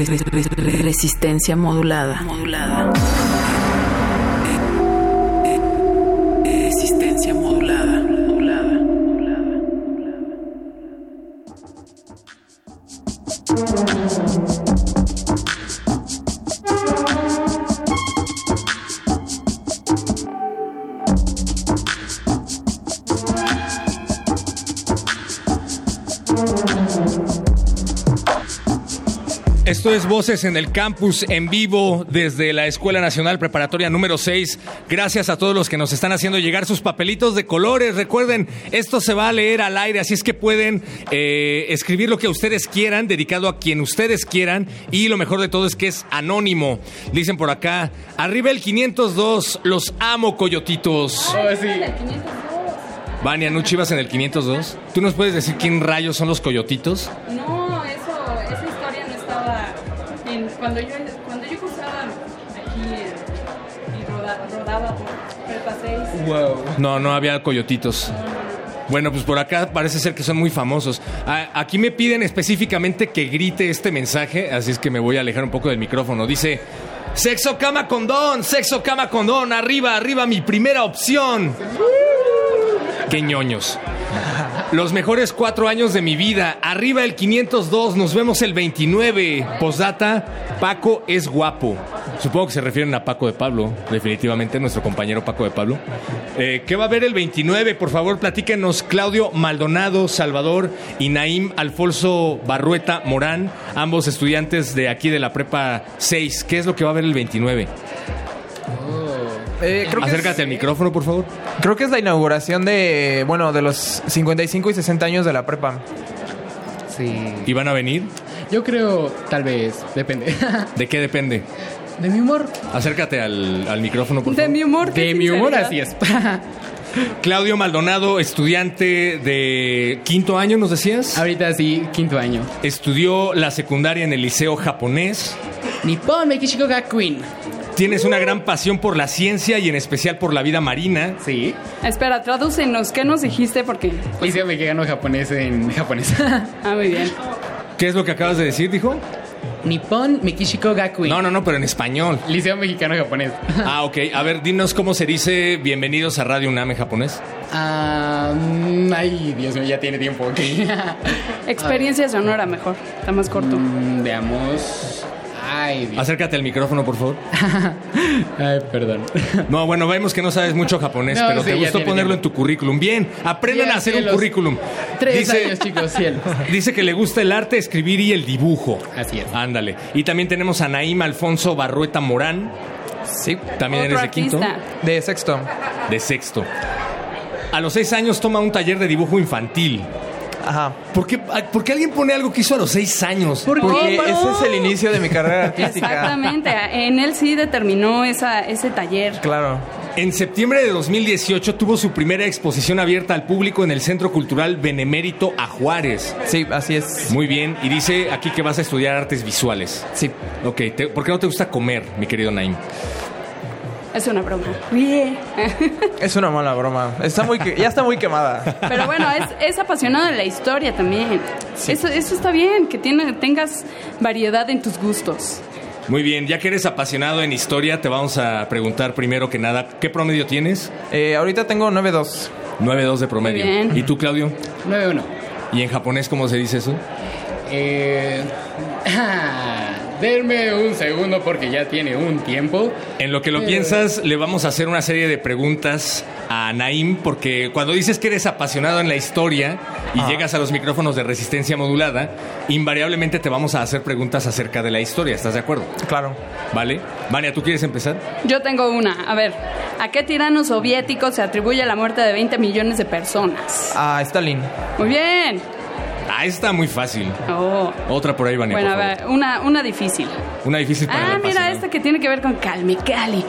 Resistencia modulada. Modulada. Esto es Voces en el Campus en vivo desde la Escuela Nacional Preparatoria número 6. Gracias a todos los que nos están haciendo llegar sus papelitos de colores. Recuerden, esto se va a leer al aire, así es que pueden eh, escribir lo que ustedes quieran, dedicado a quien ustedes quieran. Y lo mejor de todo es que es anónimo. Dicen por acá, arriba el 502, los amo, coyotitos. Vania, ¿no chivas en el 502? ¿Tú nos puedes decir quién rayos son los coyotitos? No, cuando yo cuando yo cursaba aquí en- y roda- rodaba por Prepa 6. No, no había coyotitos. Bueno, pues por acá parece ser que son muy famosos. A- Aquí me piden específicamente que grite este mensaje, así es que me voy a alejar un poco del micrófono. Dice, sexo, cama, condón, sexo, cama, condón, arriba, arriba, mi primera opción. Qué ñoños. Los mejores cuatro años de mi vida. Arriba el 502, nos vemos el 29. Posdata, Paco es guapo. Supongo que se refieren a Paco de Pablo, definitivamente, nuestro compañero Paco de Pablo. Eh, ¿Qué va a haber el 29? Por favor, platíquenos Claudio Maldonado, Salvador y Naim Alfonso Barrueta Morán, ambos estudiantes de aquí de la Prepa 6. ¿Qué es lo que va a haber el 29? Eh, creo que es- Acércate al micrófono, por favor. Creo que es la inauguración de, bueno, de los 55 y 60 años de la prepa. Sí. ¿Y van a venir? Yo creo, tal vez, depende. ¿De qué depende? De mi humor. Acércate al, al micrófono, por De favor. mi humor. De mi humor, así es. Claudio Maldonado, estudiante de quinto año, ¿nos decías? Ahorita sí, quinto año. Estudió la secundaria en el liceo japonés. Nippon Mekishiko Gakuin. Tienes una gran pasión por la ciencia y en especial por la vida marina. Sí. Espera, tradúcenos. ¿Qué nos dijiste? Porque. Liceo mexicano japonés en japonés. Ah, muy bien. ¿Qué es lo que acabas de decir, dijo? Nippon Mekishiko Gakuin. No, no, no, pero en español. Liceo mexicano japonés. Ah, ok. A ver, dinos cómo se dice bienvenidos a Radio UNAM en japonés. Ah, ay, Dios mío, ya tiene tiempo. ok. Experiencia sonora mejor. Está más corto. Mm, veamos. Ay, Dios. Acércate al micrófono, por favor. Ay, perdón. No, bueno, vemos que no sabes mucho japonés, No, pero sí, te gustó tiene ponerlo tiempo. en tu currículum. Bien, aprendan Bien, a hacer un currículum. Tres años, chicos, cielos. Dice que le gusta el arte, escribir y el dibujo. Así es. Ándale. Y también tenemos a Naim Alfonso Barrueta Morán. Sí. También Otro eres de quinto. De sexto. De sexto. A los seis años toma un taller de dibujo infantil. Ajá. ¿Por qué, por qué alguien pone algo que hizo a los seis años? Porque Oh, ese es el inicio de mi carrera artística. Exactamente. En él sí determinó esa, ese taller. Claro. En septiembre de 2018 tuvo su primera exposición abierta al público en el Centro Cultural Benemérito a Juárez. Sí, así es. Muy bien. Y dice aquí que vas a estudiar artes visuales. Sí. Ok, ¿por qué no te gusta comer, mi querido Naim? Es una broma. Bien. Es una mala broma. Está muy que- ya está muy quemada. Pero bueno, es, es apasionado de la historia también. Eso, eso está bien, que tiene, tengas variedad en tus gustos. Muy bien, ya que eres apasionado en historia, te vamos a preguntar primero que nada, ¿qué promedio tienes? Eh, ahorita tengo 9.2. 9.2 de promedio. Muy bien. ¿Y tú, Claudio? 9-1. ¿Y en japonés cómo se dice eso? Eh, denme un segundo porque ya tiene un tiempo. En lo que lo Eh. piensas, le vamos a hacer una serie de preguntas a Naim, porque cuando dices que eres apasionado en la historia y Ah. llegas a los micrófonos de resistencia modulada, invariablemente te vamos a hacer preguntas acerca de la historia. ¿Estás de acuerdo? Claro. ¿Vale? Vania, ¿tú quieres empezar? Yo tengo una. A ver, ¿a qué tirano soviético se atribuye la muerte de 20 millones de personas? Ah, Stalin. Muy bien. Ah, está muy fácil. Oh. Otra por ahí, Vania. Bueno, a por favor. ver, una, una difícil. Una difícil para el Ah, mira, esta que tiene que ver con Calmecali.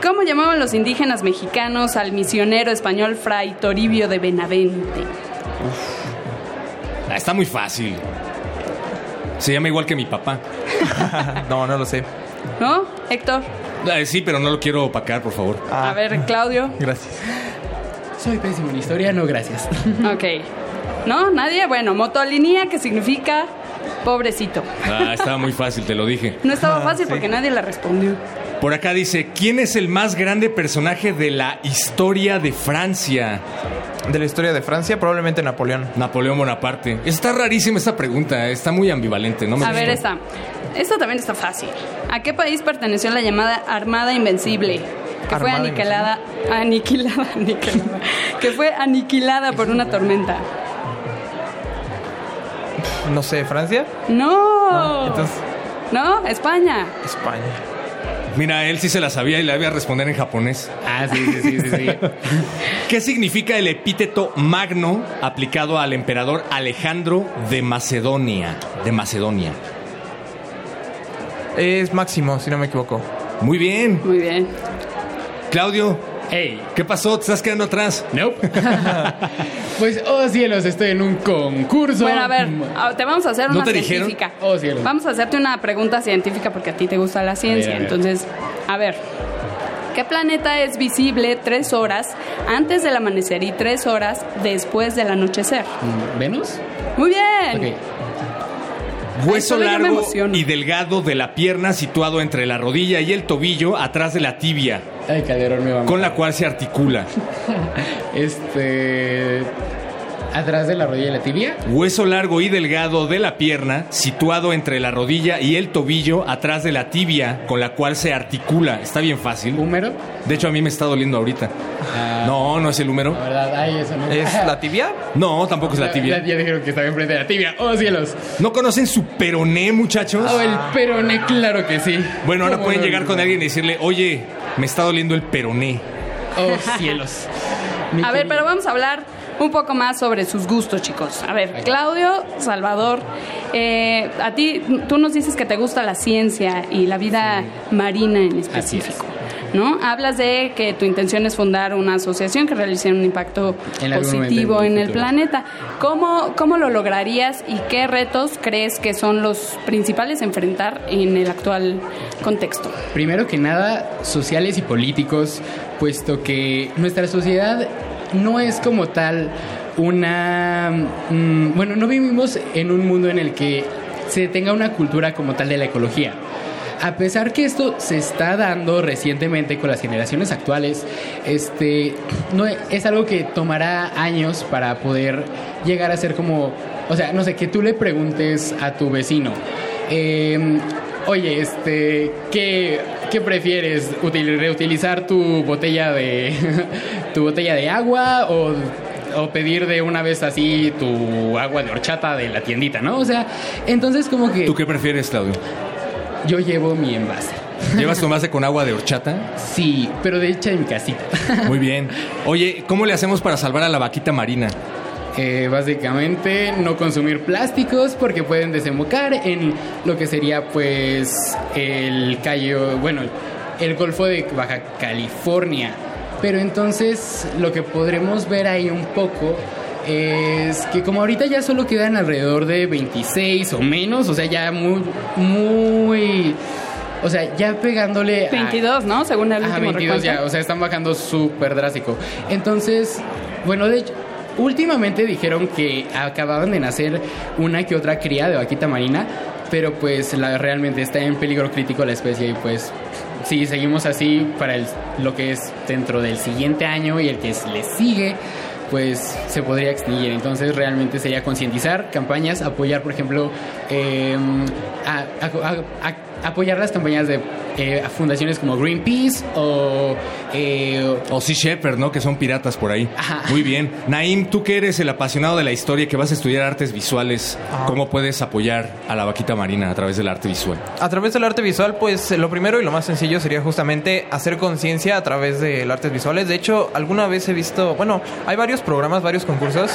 ¿Cómo llamaban los indígenas mexicanos al misionero español Fray Toribio de Benavente? Ah, está muy fácil. Se llama igual que mi papá. no, no lo sé. ¿No, Héctor? Ah, sí, pero no lo quiero opacar, por favor. A ver, Claudio. Gracias. Soy pésimo en historia, no gracias. Ok. ¿No? ¿Nadie? Bueno, motolinía, que significa Pobrecito. Ah, estaba muy fácil, te lo dije. No estaba fácil porque nadie la respondió. Por acá dice, ¿quién es el más grande personaje de la historia de Francia? De la historia de Francia, probablemente Napoleón. Napoleón Bonaparte. Está rarísima esta pregunta, está muy ambivalente, ¿no? Me A ver, esta. Esta también está fácil. ¿A qué país perteneció la llamada Armada Invencible? Que fue aniquilada, aniquilada, aniquilada, que fue aniquilada por una tormenta. No sé, ¿Francia? No. Entonces, No, España. España. Mira, él sí se la sabía y le había responder en japonés. Ah, sí, sí, sí, sí. sí. ¿Qué significa el epíteto magno aplicado al emperador Alejandro de Macedonia? De Macedonia. Es máximo, si no me equivoco. Muy bien. Muy bien. Claudio, Hey, ¿qué pasó? ¿Te estás quedando atrás? nope. pues, oh cielos, estoy en un concurso. Bueno, a ver, ah, te vamos a hacer ¿No una te dijeron? científica. Oh, cielo. Vamos a hacerte una pregunta científica porque a ti te gusta la ciencia. a ver. Entonces, a ver, ¿qué planeta es visible tres horas antes del amanecer y tres horas después del anochecer? ¿Venus? Muy bien. Hueso largo y delgado de la pierna situado entre la rodilla y el tobillo atrás de la tibia, Ay, Calderón me va con la cual se articula. Este. Atrás de la rodilla y la tibia. Hueso largo y delgado de la pierna situado entre la rodilla y el tobillo atrás de la tibia, con la cual se articula. Está bien fácil. ¿Húmero? De hecho, a mí me está doliendo ahorita. Ah, No, no es el húmero. La verdad, ay, eso no. ¿Es la tibia? No, tampoco es la tibia. ya dijeron que estaba enfrente de la tibia. ¡Oh, cielos! ¿No conocen su peroné, muchachos? ¡Oh, el peroné! Claro que sí. Bueno, ahora ¿Cómo pueden llegar con alguien y decirle, oye, me está doliendo el peroné. ¡Oh, cielos! Mi A ver, pero vamos a hablar un poco más sobre sus gustos, chicos. A ver, Claudio, Salvador, eh, a ti, tú nos dices que te gusta la ciencia y la vida marina en Así específico. ¿No? Hablas de que tu intención es fundar una asociación que realice un impacto En positivo en en el planeta. ¿Cómo, ¿Cómo lo lograrías y qué retos crees que son los principales a enfrentar en el actual contexto? Primero que nada, sociales y políticos, puesto que nuestra sociedad no es como tal una... mm, bueno, no vivimos en un mundo en el que se tenga una cultura como tal de la ecología. A pesar que esto se está dando recientemente con las generaciones actuales, este no es algo que tomará años para poder llegar a ser como, o sea, no sé, que tú le preguntes a tu vecino, eh, oye, este, ¿qué, qué prefieres? Util- ¿Reutilizar tu botella de tu botella de agua o o pedir de una vez así tu agua de horchata de la tiendita, ¿no? O sea, entonces como que ¿Tú qué prefieres, Claudio? Yo llevo mi envase. ¿Llevas tu envase con agua de horchata? Sí, pero de hecha en mi casita. Muy bien. Oye, ¿cómo le hacemos para salvar a la vaquita marina? Eh, básicamente no consumir plásticos porque pueden desembocar en lo que sería pues el callo, bueno, el Golfo de Baja California. Pero entonces lo que podremos ver ahí un poco es que como ahorita ya solo quedan alrededor de 26 o menos, o sea, ya muy, muy... O sea, ya pegándole a... 22, ¿no? Según el último 22 ya, o sea, están bajando súper drástico. Entonces, bueno, de hecho, últimamente dijeron que acababan de nacer una que otra cría de vaquita marina, pero pues la, realmente está en peligro crítico la especie y pues si seguimos así para el- lo que es dentro del siguiente año y el que le sigue, pues se podría extinguir. Entonces realmente sería concientizar campañas, apoyar, por ejemplo, eh, a- a- a- apoyar las campañas de eh, fundaciones como Greenpeace o... eh, O Sea Shepherd, ¿no? Que son piratas por ahí. Muy bien. Naim, tú que eres el apasionado de la historia y que vas a estudiar artes visuales, ¿cómo puedes apoyar a la vaquita marina a través del arte visual? A través del arte visual, pues lo primero y lo más sencillo sería justamente hacer conciencia a través del artes visuales. De hecho, alguna vez he visto, bueno, hay varios programas, varios concursos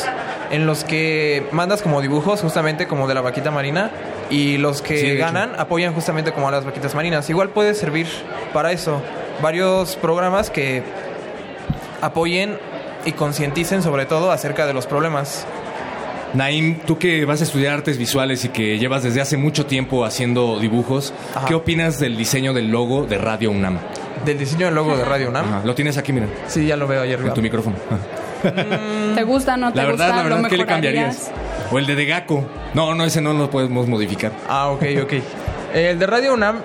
en los que mandas como dibujos justamente como de la vaquita marina y los que Sí, de hecho. ganan apoyan justamente como a las vaquitas marinas. Igual puede servir para eso. Varios programas que apoyen y concienticen sobre todo acerca de los problemas. Naim, tú que vas a estudiar artes visuales y que llevas desde hace mucho tiempo haciendo dibujos, Ajá. ¿qué opinas del diseño del logo de Radio UNAM? Del diseño del logo de Radio UNAM. Ajá, Lo tienes aquí, mira, Sí, ya lo veo ayer. con tu micrófono. ¿Te gusta, no te La verdad, gusta? la verdad, ¿Lo ¿qué le cambiarías? O el de Degaco. No, no, ese no lo podemos modificar. Ah, ok, ok. El de Radio UNAM,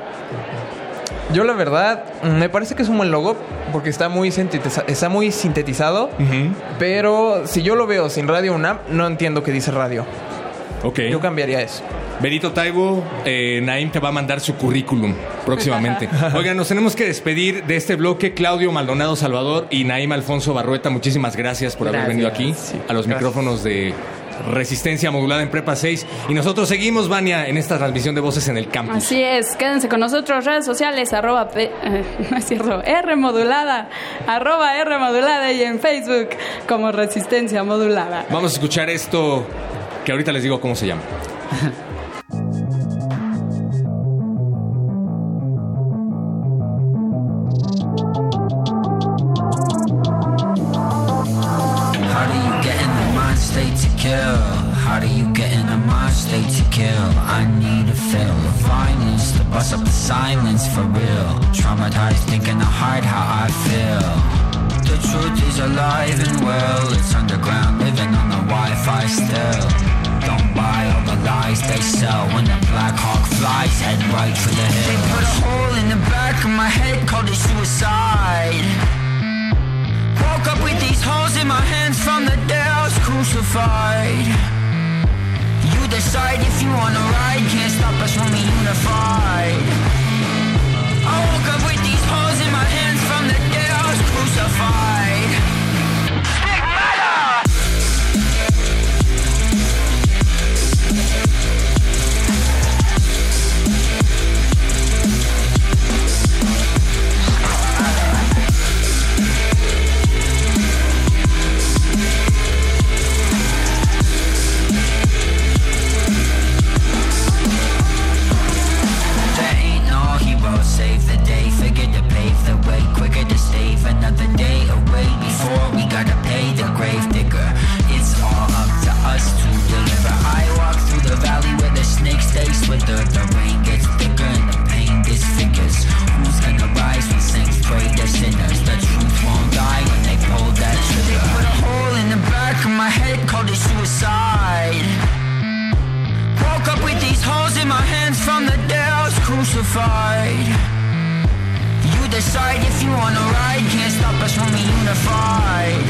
yo la verdad, me parece que es un buen logo porque está muy, sintetiza- está muy sintetizado. Pero si yo lo veo sin Radio UNAM, no entiendo qué dice radio. Ok. Yo cambiaría eso. Benito Taibo, eh, Naim te va a mandar su currículum próximamente. Oigan, nos tenemos que despedir de este bloque. Claudio Maldonado Salvador y Naim Alfonso Barrueta, muchísimas gracias por haber venido aquí a los gracias. micrófonos de Resistencia Modulada en Prepa 6. Y nosotros seguimos, Vania, en esta transmisión de voces en el campus. Así es, quédense con nosotros, redes sociales, arroba, P- eh, no es cierto, R modulada, arroba R modulada y en Facebook como Resistencia Modulada. Vamos a escuchar esto que ahorita les digo cómo se llama. violence to bust up the silence for real. Traumatized thinking hide how I feel. The truth is alive and well. It's underground, living on the Wi-Fi still. Don't buy all the lies they sell. When the Black Hawk flies, head right for the hill. They put a hole in the back of my head, called it suicide. Woke up with these holes in my hands from the day I was crucified. You decide if you wanna ride, can't stop us when we unified. I woke up holes in my hands from the day I was crucified. You decide if you wanna ride, can't stop us when we unified.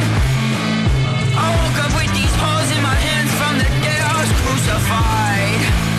I woke up with these holes in my hands from the day I was crucified.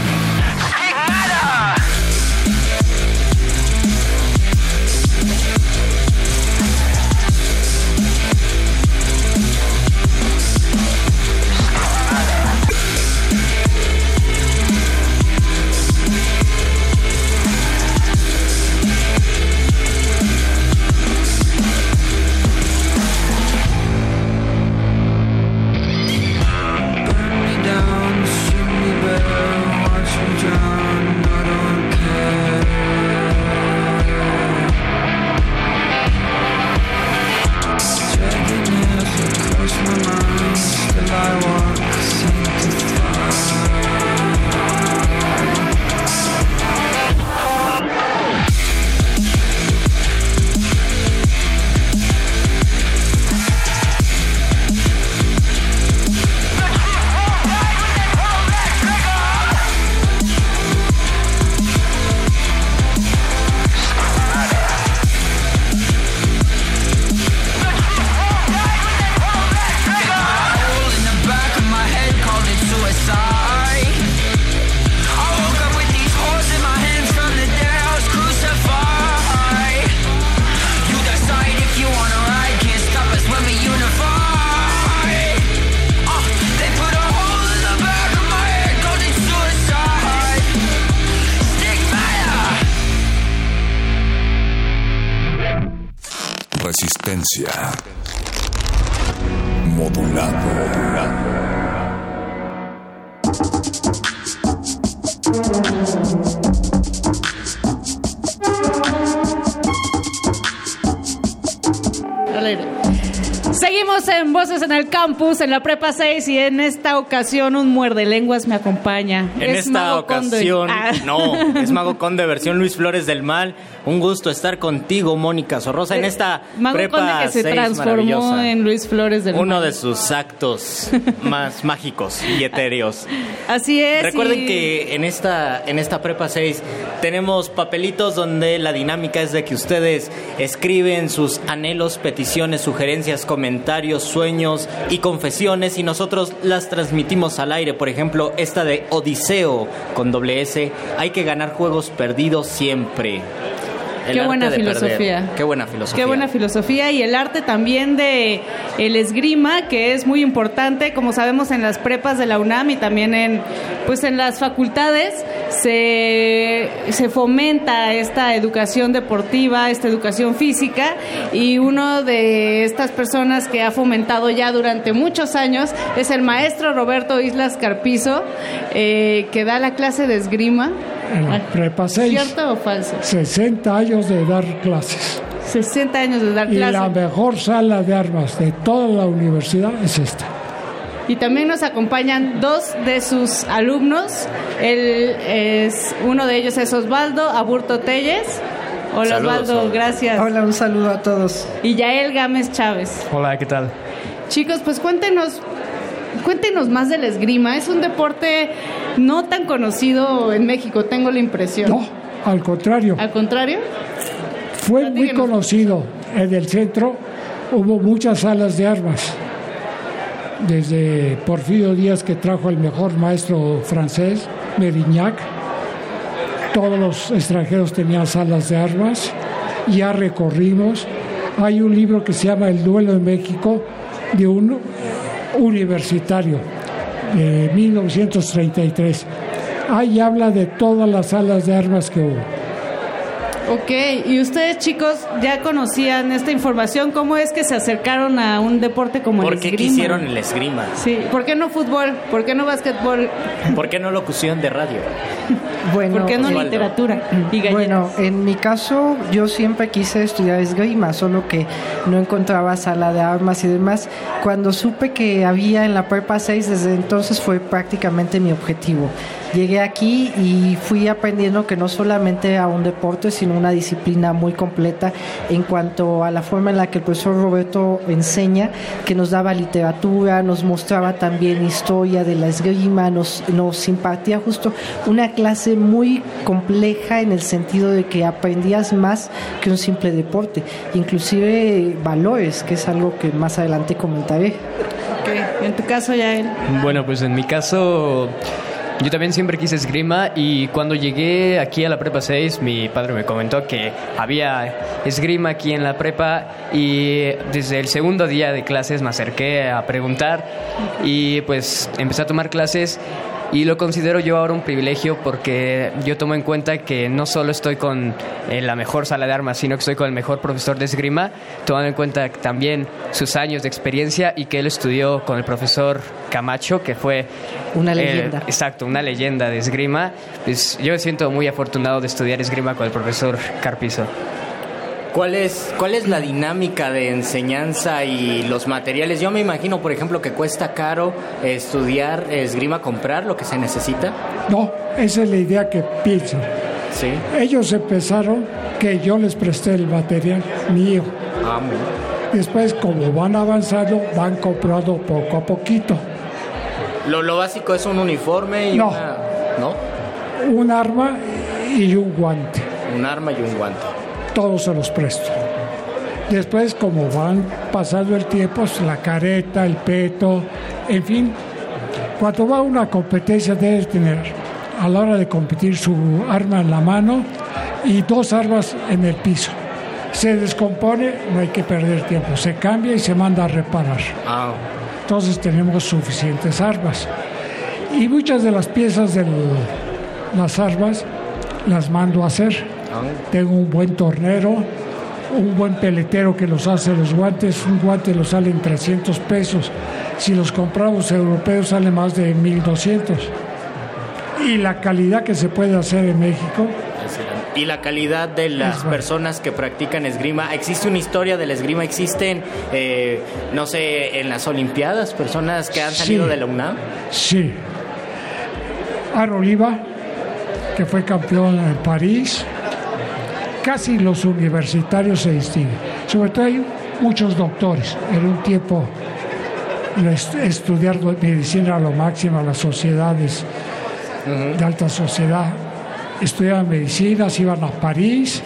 Campus, en la Prepa 6, y en esta ocasión un muerde lenguas me acompaña. En Es esta Mago ocasión, Ah. no, es Mago Conde, versión Luis Flores del Mal. Un gusto estar contigo, Mónica Sorrosa, en esta Eh, Mago prepa Conde que se 6 transformó maravillosa. en Luis Flores del Uno Mal. de sus actos más mágicos y etéreos. Así es. Recuerden y- que en esta, en esta prepa 6 tenemos papelitos donde la dinámica es de que ustedes escriben sus anhelos, peticiones, sugerencias, comentarios, sueños y confesiones y nosotros las transmitimos al aire. Por ejemplo, esta de Odiseo con doble S. Hay que ganar juegos perdidos siempre. El Qué buena perder. filosofía. Qué buena filosofía. Qué buena filosofía y el arte también de el esgrima que es muy importante como sabemos en las prepas de la UNAM y también en pues en las facultades se, se fomenta esta educación deportiva, esta educación física y uno de estas personas que ha fomentado ya durante muchos años es el maestro Roberto Islas Carpizo eh, que da la clase de esgrima. En la prepa 6. ¿Cierto o falso? 60 años de dar clases. 60 años de dar Y clases. la mejor sala de armas de toda la universidad es esta. Y también nos acompañan dos de sus alumnos. Él es uno de ellos es Osvaldo Aburto Telles. Hola Saludos, Osvaldo, Osvaldo. gracias. Hola, un saludo a todos. Y Yael Gámez Chávez. Hola, ¿qué tal? Chicos, pues cuéntenos, cuéntenos más del esgrima. Es un deporte no tan conocido en México, tengo la impresión. No, al contrario. Al contrario. Fue muy conocido en el centro. Hubo muchas salas de armas. Desde Porfirio Díaz, que trajo el mejor maestro francés, Merignac. Todos los extranjeros tenían salas de armas. Ya recorrimos. Hay un libro que se llama El Duelo de México, de un universitario, de 1933. Ahí habla de todas las salas de armas que hubo. Ok, y ustedes chicos ya conocían esta información. ¿Cómo es que se acercaron a un deporte como el ¿Por qué esgrima? quisieron el esgrima? Sí, ¿por qué no fútbol? ¿Por qué no básquetbol? ¿Por qué no locución de radio? Bueno, ¿Por qué no literatura? Y galletas? Bueno, en mi caso yo siempre quise estudiar esgrima, solo que no encontraba sala de armas y demás. Cuando supe que había en la prepa 6, desde entonces fue prácticamente mi objetivo. Llegué aquí y fui aprendiendo que no solamente era un deporte, sino una disciplina muy completa en cuanto a la forma en la que el profesor Roberto enseña, que nos daba literatura, nos mostraba también historia de la esgrima, nos, nos impartía justo una clase muy compleja en el sentido de que aprendías más que un simple deporte, inclusive valores, que es algo que más adelante comentaré. Ok, En tu caso, Yael. Bueno, pues en mi caso, yo también siempre quise esgrima y cuando llegué aquí a la prepa 6, mi padre me comentó que había esgrima aquí en la prepa y desde el segundo día de clases me acerqué a preguntar y pues empecé a tomar clases. Y lo considero yo ahora un privilegio porque yo tomo en cuenta que no solo estoy con eh, la mejor sala de armas, sino que estoy con el mejor profesor de esgrima, tomando en cuenta también sus años de experiencia y que él estudió con el profesor Camacho, que fue... Una eh, leyenda. exacto, una leyenda de esgrima. Pues yo me siento muy afortunado de estudiar esgrima con el profesor Carpizo. ¿Cuál es, ¿Cuál es la dinámica de enseñanza y los materiales? Yo me imagino, por ejemplo, que cuesta caro estudiar esgrima, comprar lo que se necesita. No, esa es la idea que pienso. Sí. Ellos empezaron que yo les presté el material mío. Ah, muy bien. Después, como van avanzando, van comprando poco a poquito. Lo, lo básico es un uniforme y No. una... ¿No? Un arma y un guante. Un arma y un guante. Todos se los presto. Después, como van pasando el tiempo, la careta, el peto, en fin, cuando va a una competencia debe tener a la hora de competir su arma en la mano y dos armas en el piso. Se descompone, no hay que perder tiempo, se cambia y se manda a reparar. Entonces tenemos suficientes armas. Y muchas de las piezas de las armas las mando a hacer. Tengo un buen tornero, un buen peletero que los hace los guantes. Un guante los sale en 300 pesos. Si los compramos europeos sale más de 1200. Y la calidad que se puede hacer en México y la calidad de las personas que practican esgrima. ¿Existe una historia del esgrima? ¿Existen, eh, no sé, en las Olimpiadas, personas que han salido Sí. de la UNAM? Sí. Ar Oliva, que fue campeón en París. Casi los universitarios se distinguen. Sobre todo hay muchos doctores. En un tiempo estudiar medicina a lo máximo, las sociedades de alta sociedad. Estudiaban medicina, se iban a París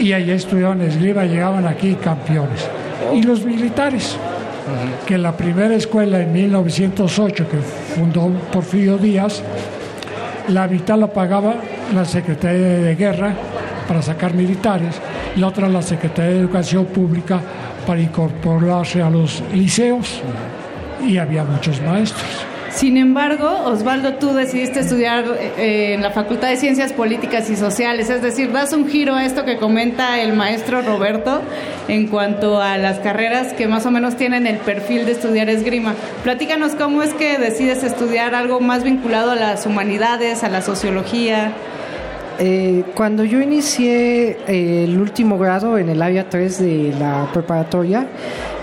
y allá estudiaban esgrima, llegaban aquí campeones. Y los militares, que la primera escuela en 1908 que fundó Porfirio Díaz, la mitad la pagaba la Secretaría de Guerra para sacar militares, la otra la Secretaría de Educación Pública para incorporarse a los liceos y había muchos maestros. Sin embargo, Osvaldo, tú decidiste estudiar eh, en la Facultad de Ciencias Políticas y Sociales, es decir, das un giro a esto que comenta el maestro Roberto en cuanto a las carreras que más o menos tienen el perfil de estudiar esgrima. Platícanos cómo es que decides estudiar algo más vinculado a las humanidades, a la sociología. Eh, cuando yo inicié eh, el último grado en el área 3 de la preparatoria,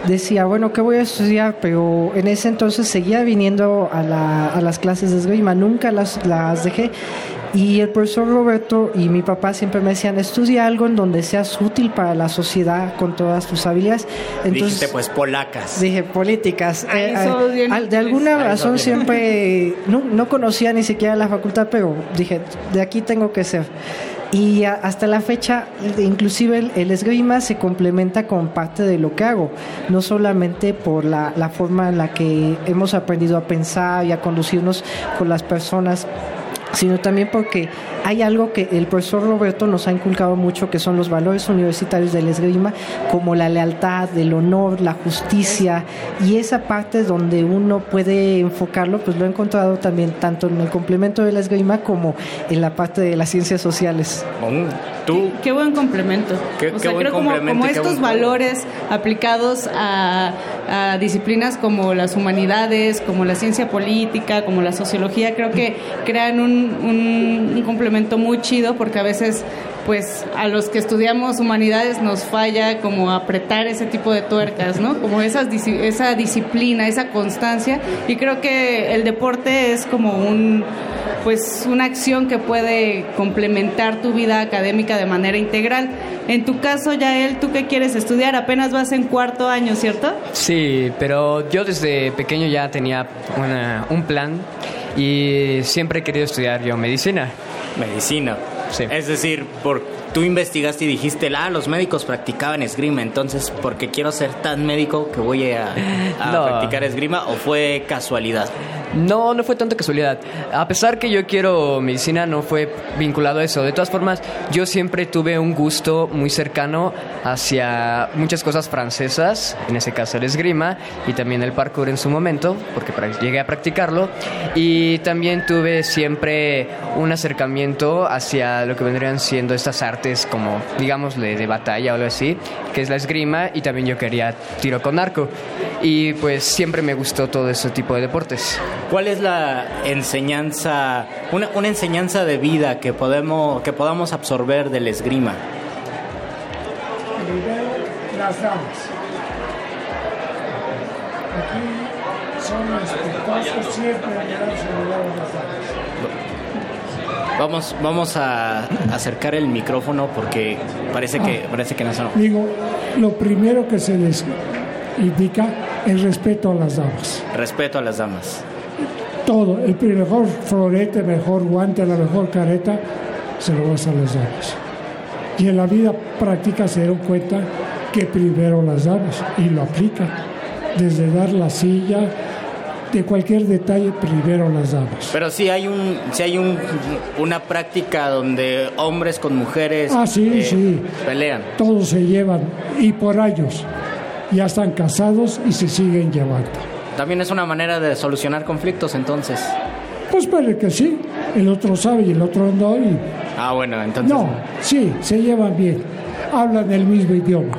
decía, bueno, ¿qué voy a estudiar? Pero en ese entonces seguía viniendo a, la- a las clases de esgrima, nunca las, las dejé. Y el profesor Roberto y mi papá siempre me decían, estudia algo en donde seas útil para la sociedad con todas tus habilidades. Dijiste, pues, polacas. Dije, políticas. Eh, eh, de alguna razón siempre no, no conocía ni siquiera la facultad, pero dije, de aquí tengo que ser. Y a- hasta la fecha, inclusive el, el esgrima se complementa con parte de lo que hago, no solamente por la, la forma en la que hemos aprendido a pensar y a conducirnos con las personas sino también porque hay algo que el profesor Roberto nos ha inculcado mucho, que son los valores universitarios del esgrima, como la lealtad, el honor, la justicia, y esa parte donde uno puede enfocarlo, pues lo he encontrado también tanto en el complemento de la esgrima como en la parte de las ciencias sociales. Tú, Qué buen complemento. Qué- o qué sea, buen creo como, complemento como y qué estos buen- valores aplicados a, a disciplinas como las humanidades, como la ciencia política, como la sociología, creo que crean un, un- un complemento muy chido porque a veces pues a los que estudiamos humanidades nos falla como apretar ese tipo de tuercas, ¿no? Como esas, esa disciplina, esa constancia y creo que el deporte es como un pues una acción que puede complementar tu vida académica de manera integral. En tu caso, Yael, ¿tú qué quieres estudiar? Apenas vas en cuarto año, ¿cierto? Sí, pero yo desde pequeño ya tenía una- un plan y siempre he querido estudiar yo medicina. Medicina. Es decir, por, tú investigaste y dijiste, ah, los médicos practicaban esgrima, entonces, porque quiero ser tan médico que voy a, a No. practicar esgrima o fue casualidad? No, no fue tanta casualidad. A pesar que yo quiero medicina, no fue vinculado a eso. De todas formas, yo siempre tuve un gusto muy cercano hacia muchas cosas francesas, en ese caso el esgrima y también el parkour en su momento, porque llegué a practicarlo. Y también tuve siempre un acercamiento hacia lo que vendrían siendo estas artes como, digamos, de, de batalla o algo así, que es la esgrima y también yo quería tiro con arco. Y pues siempre me gustó todo ese tipo de deportes. ¿Cuál es la enseñanza, una, una enseñanza de vida que podemos, que podamos absorber del esgrima? Las damas. Aquí son siempre dan su lugar a las damas. Vamos, vamos a acercar el micrófono porque parece que, parece que no sonó. Digo, lo primero que se les indica es respeto a las damas. Respeto a las damas. Todo, el mejor florete, mejor guante, la mejor careta, se lo vas a las damas. Y en la vida práctica se dieron cuenta que primero las damas y lo aplican. Desde dar la silla, de cualquier detalle, primero las damas. Pero sí hay un, sí hay un, una práctica donde hombres con mujeres Ah, sí, eh, sí. pelean. Todos se llevan y por años ya están casados y se siguen llevando. También es una manera de solucionar conflictos entonces. Pues puede que sí, el otro sabe y el otro no. Y... Ah, bueno, entonces. No, sí, se llevan bien, hablan el mismo idioma.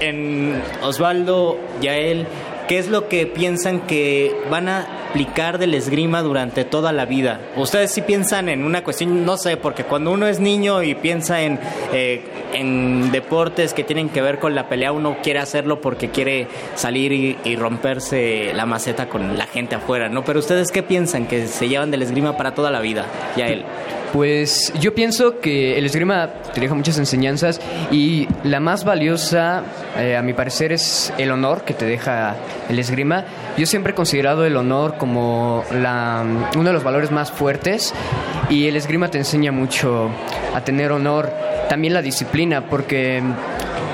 En Osvaldo, Yael, ¿qué es lo que piensan que van a aplicar del esgrima durante toda la vida? Ustedes sí piensan en una cuestión, no sé, porque cuando uno es niño y piensa en, eh, en deportes que tienen que ver con la pelea, uno quiere hacerlo porque quiere salir y, romperse la maceta con la gente afuera, ¿no? Pero ustedes qué piensan que se llevan del esgrima para toda la vida, ya él. Pues yo pienso que el esgrima te deja muchas enseñanzas y la más valiosa, eh, a mi parecer, es el honor que te deja el esgrima. Yo siempre he considerado el honor como la, uno de los valores más fuertes y el esgrima te enseña mucho a tener honor, también la disciplina, porque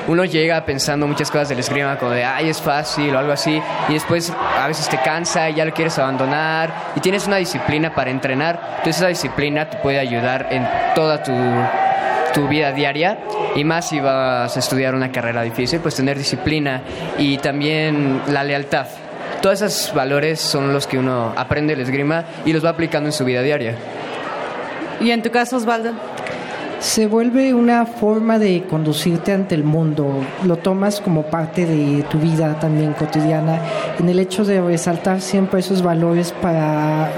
uno llega pensando muchas cosas del esgrima como de, ay, es fácil o algo así, y después a veces te cansa y ya lo quieres abandonar, y tienes una disciplina para entrenar, entonces esa disciplina te puede ayudar en toda tu, tu vida diaria, y más si vas a estudiar una carrera difícil, pues tener disciplina y también la lealtad. Todos esos valores son los que uno aprende el esgrima y los va aplicando en su vida diaria. ¿Y en tu caso, Osvaldo? se vuelve una forma de conducirte ante el mundo. Lo tomas como parte de tu vida también cotidiana, en el hecho de resaltar siempre esos valores para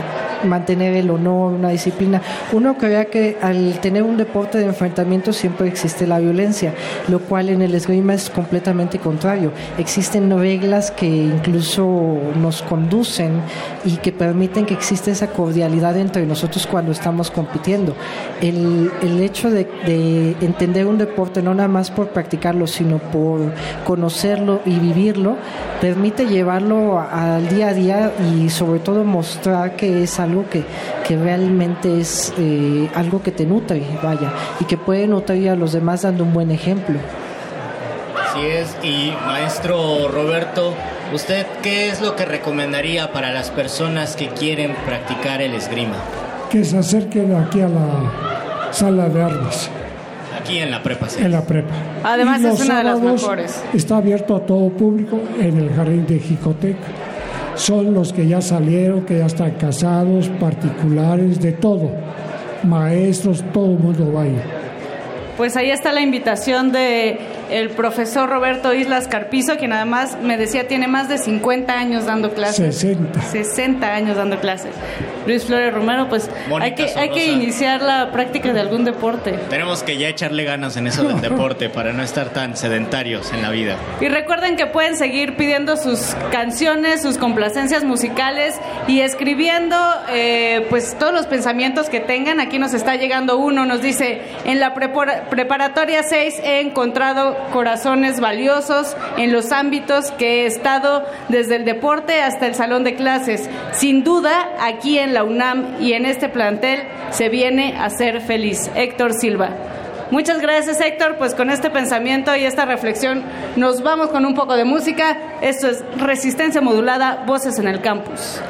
mantener el honor, una disciplina. Uno crea que al tener un deporte de enfrentamiento siempre existe la violencia, lo cual en el esgrima es completamente contrario. Existen reglas que incluso nos conducen y que permiten que exista esa cordialidad entre nosotros cuando estamos compitiendo. El, el hecho de, de entender un deporte no nada más por practicarlo, sino por conocerlo y vivirlo, permite llevarlo al día a día y sobre todo mostrar que es algo que, que realmente es eh, algo que te nutre, vaya, y que puede nutrir a los demás dando un buen ejemplo. Así es, y maestro Roberto, ¿usted qué es lo que recomendaría para las personas que quieren practicar el esgrima? Que se acerquen aquí a la sala de armas, Aquí en la prepa, sí. en la prepa. Además es una de las mejores. Está abierto a todo público en el jardín de Jicotec. Son los que ya salieron, que ya están casados, particulares, de todo. Maestros, todo el mundo va ahí. Pues ahí está la invitación de el profesor Roberto Islas Carpizo, quien además me decía tiene más de 50 años dando clases. 60. 60 años dando clases. Luis Flores Romero, pues hay que, hay que iniciar la práctica de algún deporte. Tenemos que ya echarle ganas en eso del deporte para no estar tan sedentarios en la vida. Y recuerden que pueden seguir pidiendo sus canciones, sus complacencias musicales y escribiendo eh, pues todos los pensamientos que tengan. Aquí nos está llegando uno, nos dice, en la prepara- preparatoria 6 he encontrado corazones valiosos en los ámbitos que he estado desde el deporte hasta el salón de clases. Sin duda, aquí en la UNAM y en este plantel se viene a ser feliz. Héctor Silva. Muchas gracias Héctor, pues con este pensamiento y esta reflexión nos vamos con un poco de música. Esto es Resistencia Modulada, Voces en el Campus.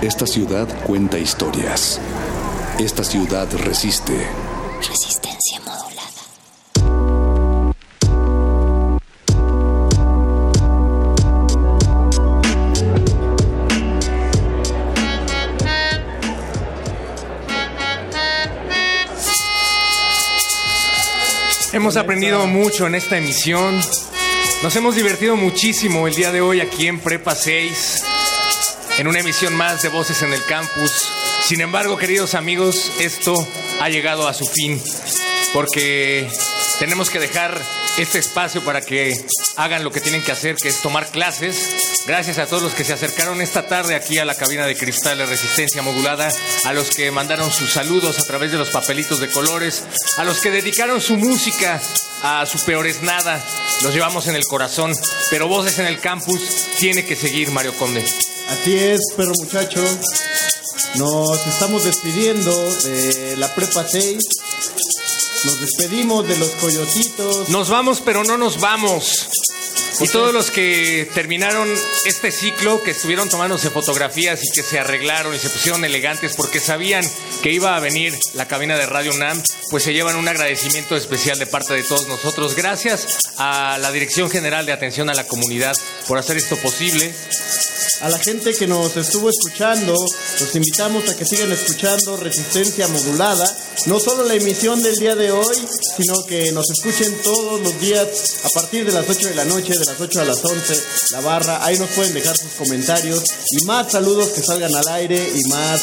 Esta ciudad cuenta historias. Esta ciudad resiste. Resistencia modulada. Hemos aprendido mucho en esta emisión. Nos hemos divertido muchísimo el día de hoy aquí en Prepa 6, en una emisión más de Voces en el Campus. Sin embargo, queridos amigos, esto ha llegado a su fin, porque tenemos que dejar este espacio para que hagan lo que tienen que hacer, que es tomar clases. Gracias a todos los que se acercaron esta tarde aquí a la cabina de cristal de resistencia modulada, a los que mandaron sus saludos a través de los papelitos de colores, a los que dedicaron su música a su peores nada. Los llevamos en el corazón, pero Voces en el Campus tiene que seguir, Mario Conde. Así es, perro muchacho. Nos estamos despidiendo de la prepa 6. Nos despedimos de los coyotitos. Nos vamos, pero no nos vamos. Y todos los que terminaron este ciclo, que estuvieron tomándose fotografías y que se arreglaron y se pusieron elegantes porque sabían que iba a venir la cabina de Radio NAM, pues se llevan un agradecimiento especial de parte de todos nosotros. Gracias a la Dirección General de Atención a la Comunidad por hacer esto posible. A la gente que nos estuvo escuchando, los invitamos a que sigan escuchando Resistencia Modulada. No solo la emisión del día de hoy, sino que nos escuchen todos los días a partir de las 8 de la noche, las 8 a las 11, la barra. Ahí nos pueden dejar sus comentarios y más saludos que salgan al aire y más,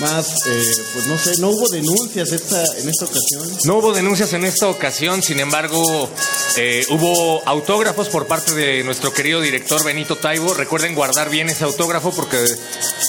más, eh, pues no sé, no hubo denuncias esta, en esta ocasión. No hubo denuncias en esta ocasión, sin embargo, eh, hubo autógrafos por parte de nuestro querido director Benito Taibo. Recuerden guardar bien ese autógrafo porque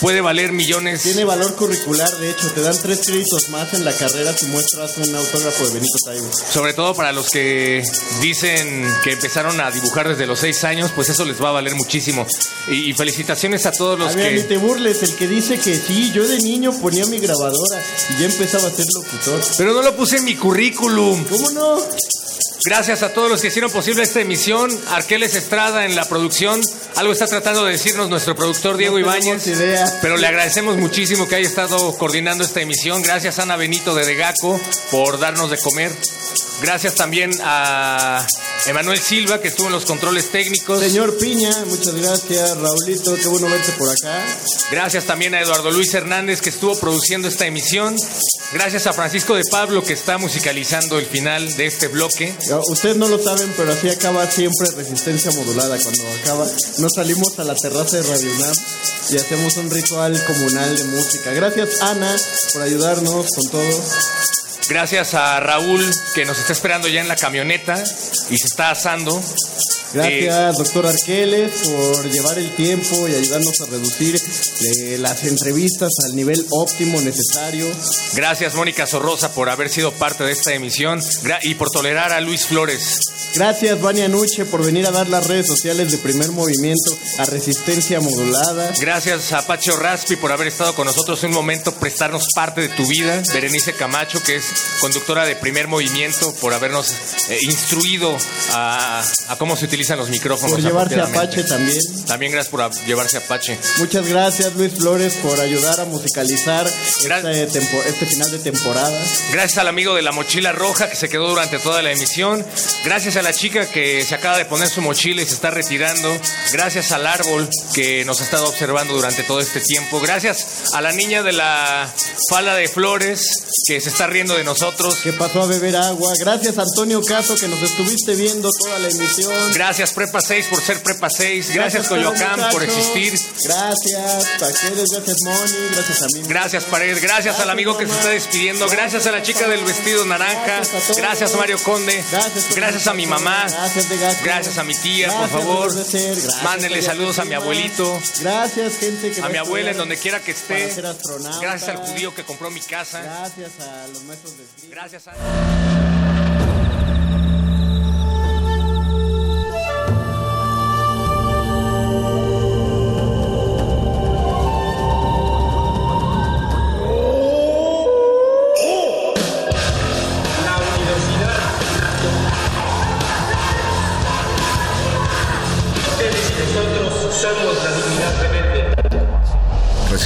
puede valer millones. Tiene valor curricular, de hecho, te dan tres créditos más en la carrera si muestras un autógrafo de Benito Taibo. Sobre todo para los que dicen que empezaron a dibujar desde los seis años, pues eso les va a valer muchísimo. Y, y felicitaciones a todos los a ver, ni que... te burles, el que dice que sí, yo de niño ponía mi grabadora y ya empezaba a ser locutor. Pero no lo puse en mi currículum. ¿Cómo no? Gracias a todos los que hicieron posible esta emisión. Arqueles Estrada en la producción. Algo está tratando de decirnos nuestro productor Diego Ibáñez. Pero le agradecemos muchísimo que haya estado coordinando esta emisión. Gracias Ana Benito de Degaco por darnos de comer. Gracias también a Emanuel Silva que estuvo en los controles técnicos. Señor Piña, muchas gracias. Raulito, qué bueno verte por acá. Gracias también a Eduardo Luis Hernández que estuvo produciendo esta emisión. Gracias a Francisco de Pablo que está musicalizando el final de este bloque. Ustedes no lo saben, pero así acaba siempre Resistencia Modulada. Cuando acaba, nos salimos a la terraza de Radio UNAM y hacemos un ritual comunal de música. Gracias, Ana, por ayudarnos con todo. Gracias a Raúl que nos está esperando ya en la camioneta y se está asando. Gracias, doctor Arqueles, por llevar el tiempo y ayudarnos a reducir eh, las entrevistas al nivel óptimo necesario. Gracias, Mónica Sorrosa, por haber sido parte de esta emisión y por tolerar a Luis Flores. Gracias, Vania Nuche, por venir a dar las redes sociales de primer movimiento a resistencia modulada. Gracias a Pacho Raspi por haber estado con nosotros un momento, prestarnos parte de tu vida. Berenice Camacho, que es conductora de primer movimiento, por habernos eh, instruido a, a cómo se utilizan los micrófonos. Por llevarse a. Apache también. También gracias por llevarse a Apache. Muchas gracias, Luis Flores, por ayudar a musicalizar este, tempo- este final de temporada. Gracias al amigo de la mochila roja que se quedó durante toda la emisión. Gracias a la chica que se acaba de poner su mochila y se está retirando. Gracias al árbol que nos ha estado observando durante todo este tiempo. Gracias a la niña de la fala de flores que se está riendo de nosotros. Que pasó a beber agua. Gracias, Antonio Caso, que nos estuviste viendo toda la emisión. Gracias Prepa 6 por ser Prepa 6. Gracias, Coyoacán por existir. Gracias, Paqueles, gracias, Moni, gracias a mí. Gracias Pared, gracias al amigo que se está despidiendo, gracias a la chica del vestido naranja, gracias Mario Conde, gracias a mi mamá, gracias a mi tía, por favor, mándenle saludos a mi abuelito, Gracias, gente que a mi abuela en donde quiera que esté, gracias al judío que compró mi casa, Gracias a los maestros de gracias a...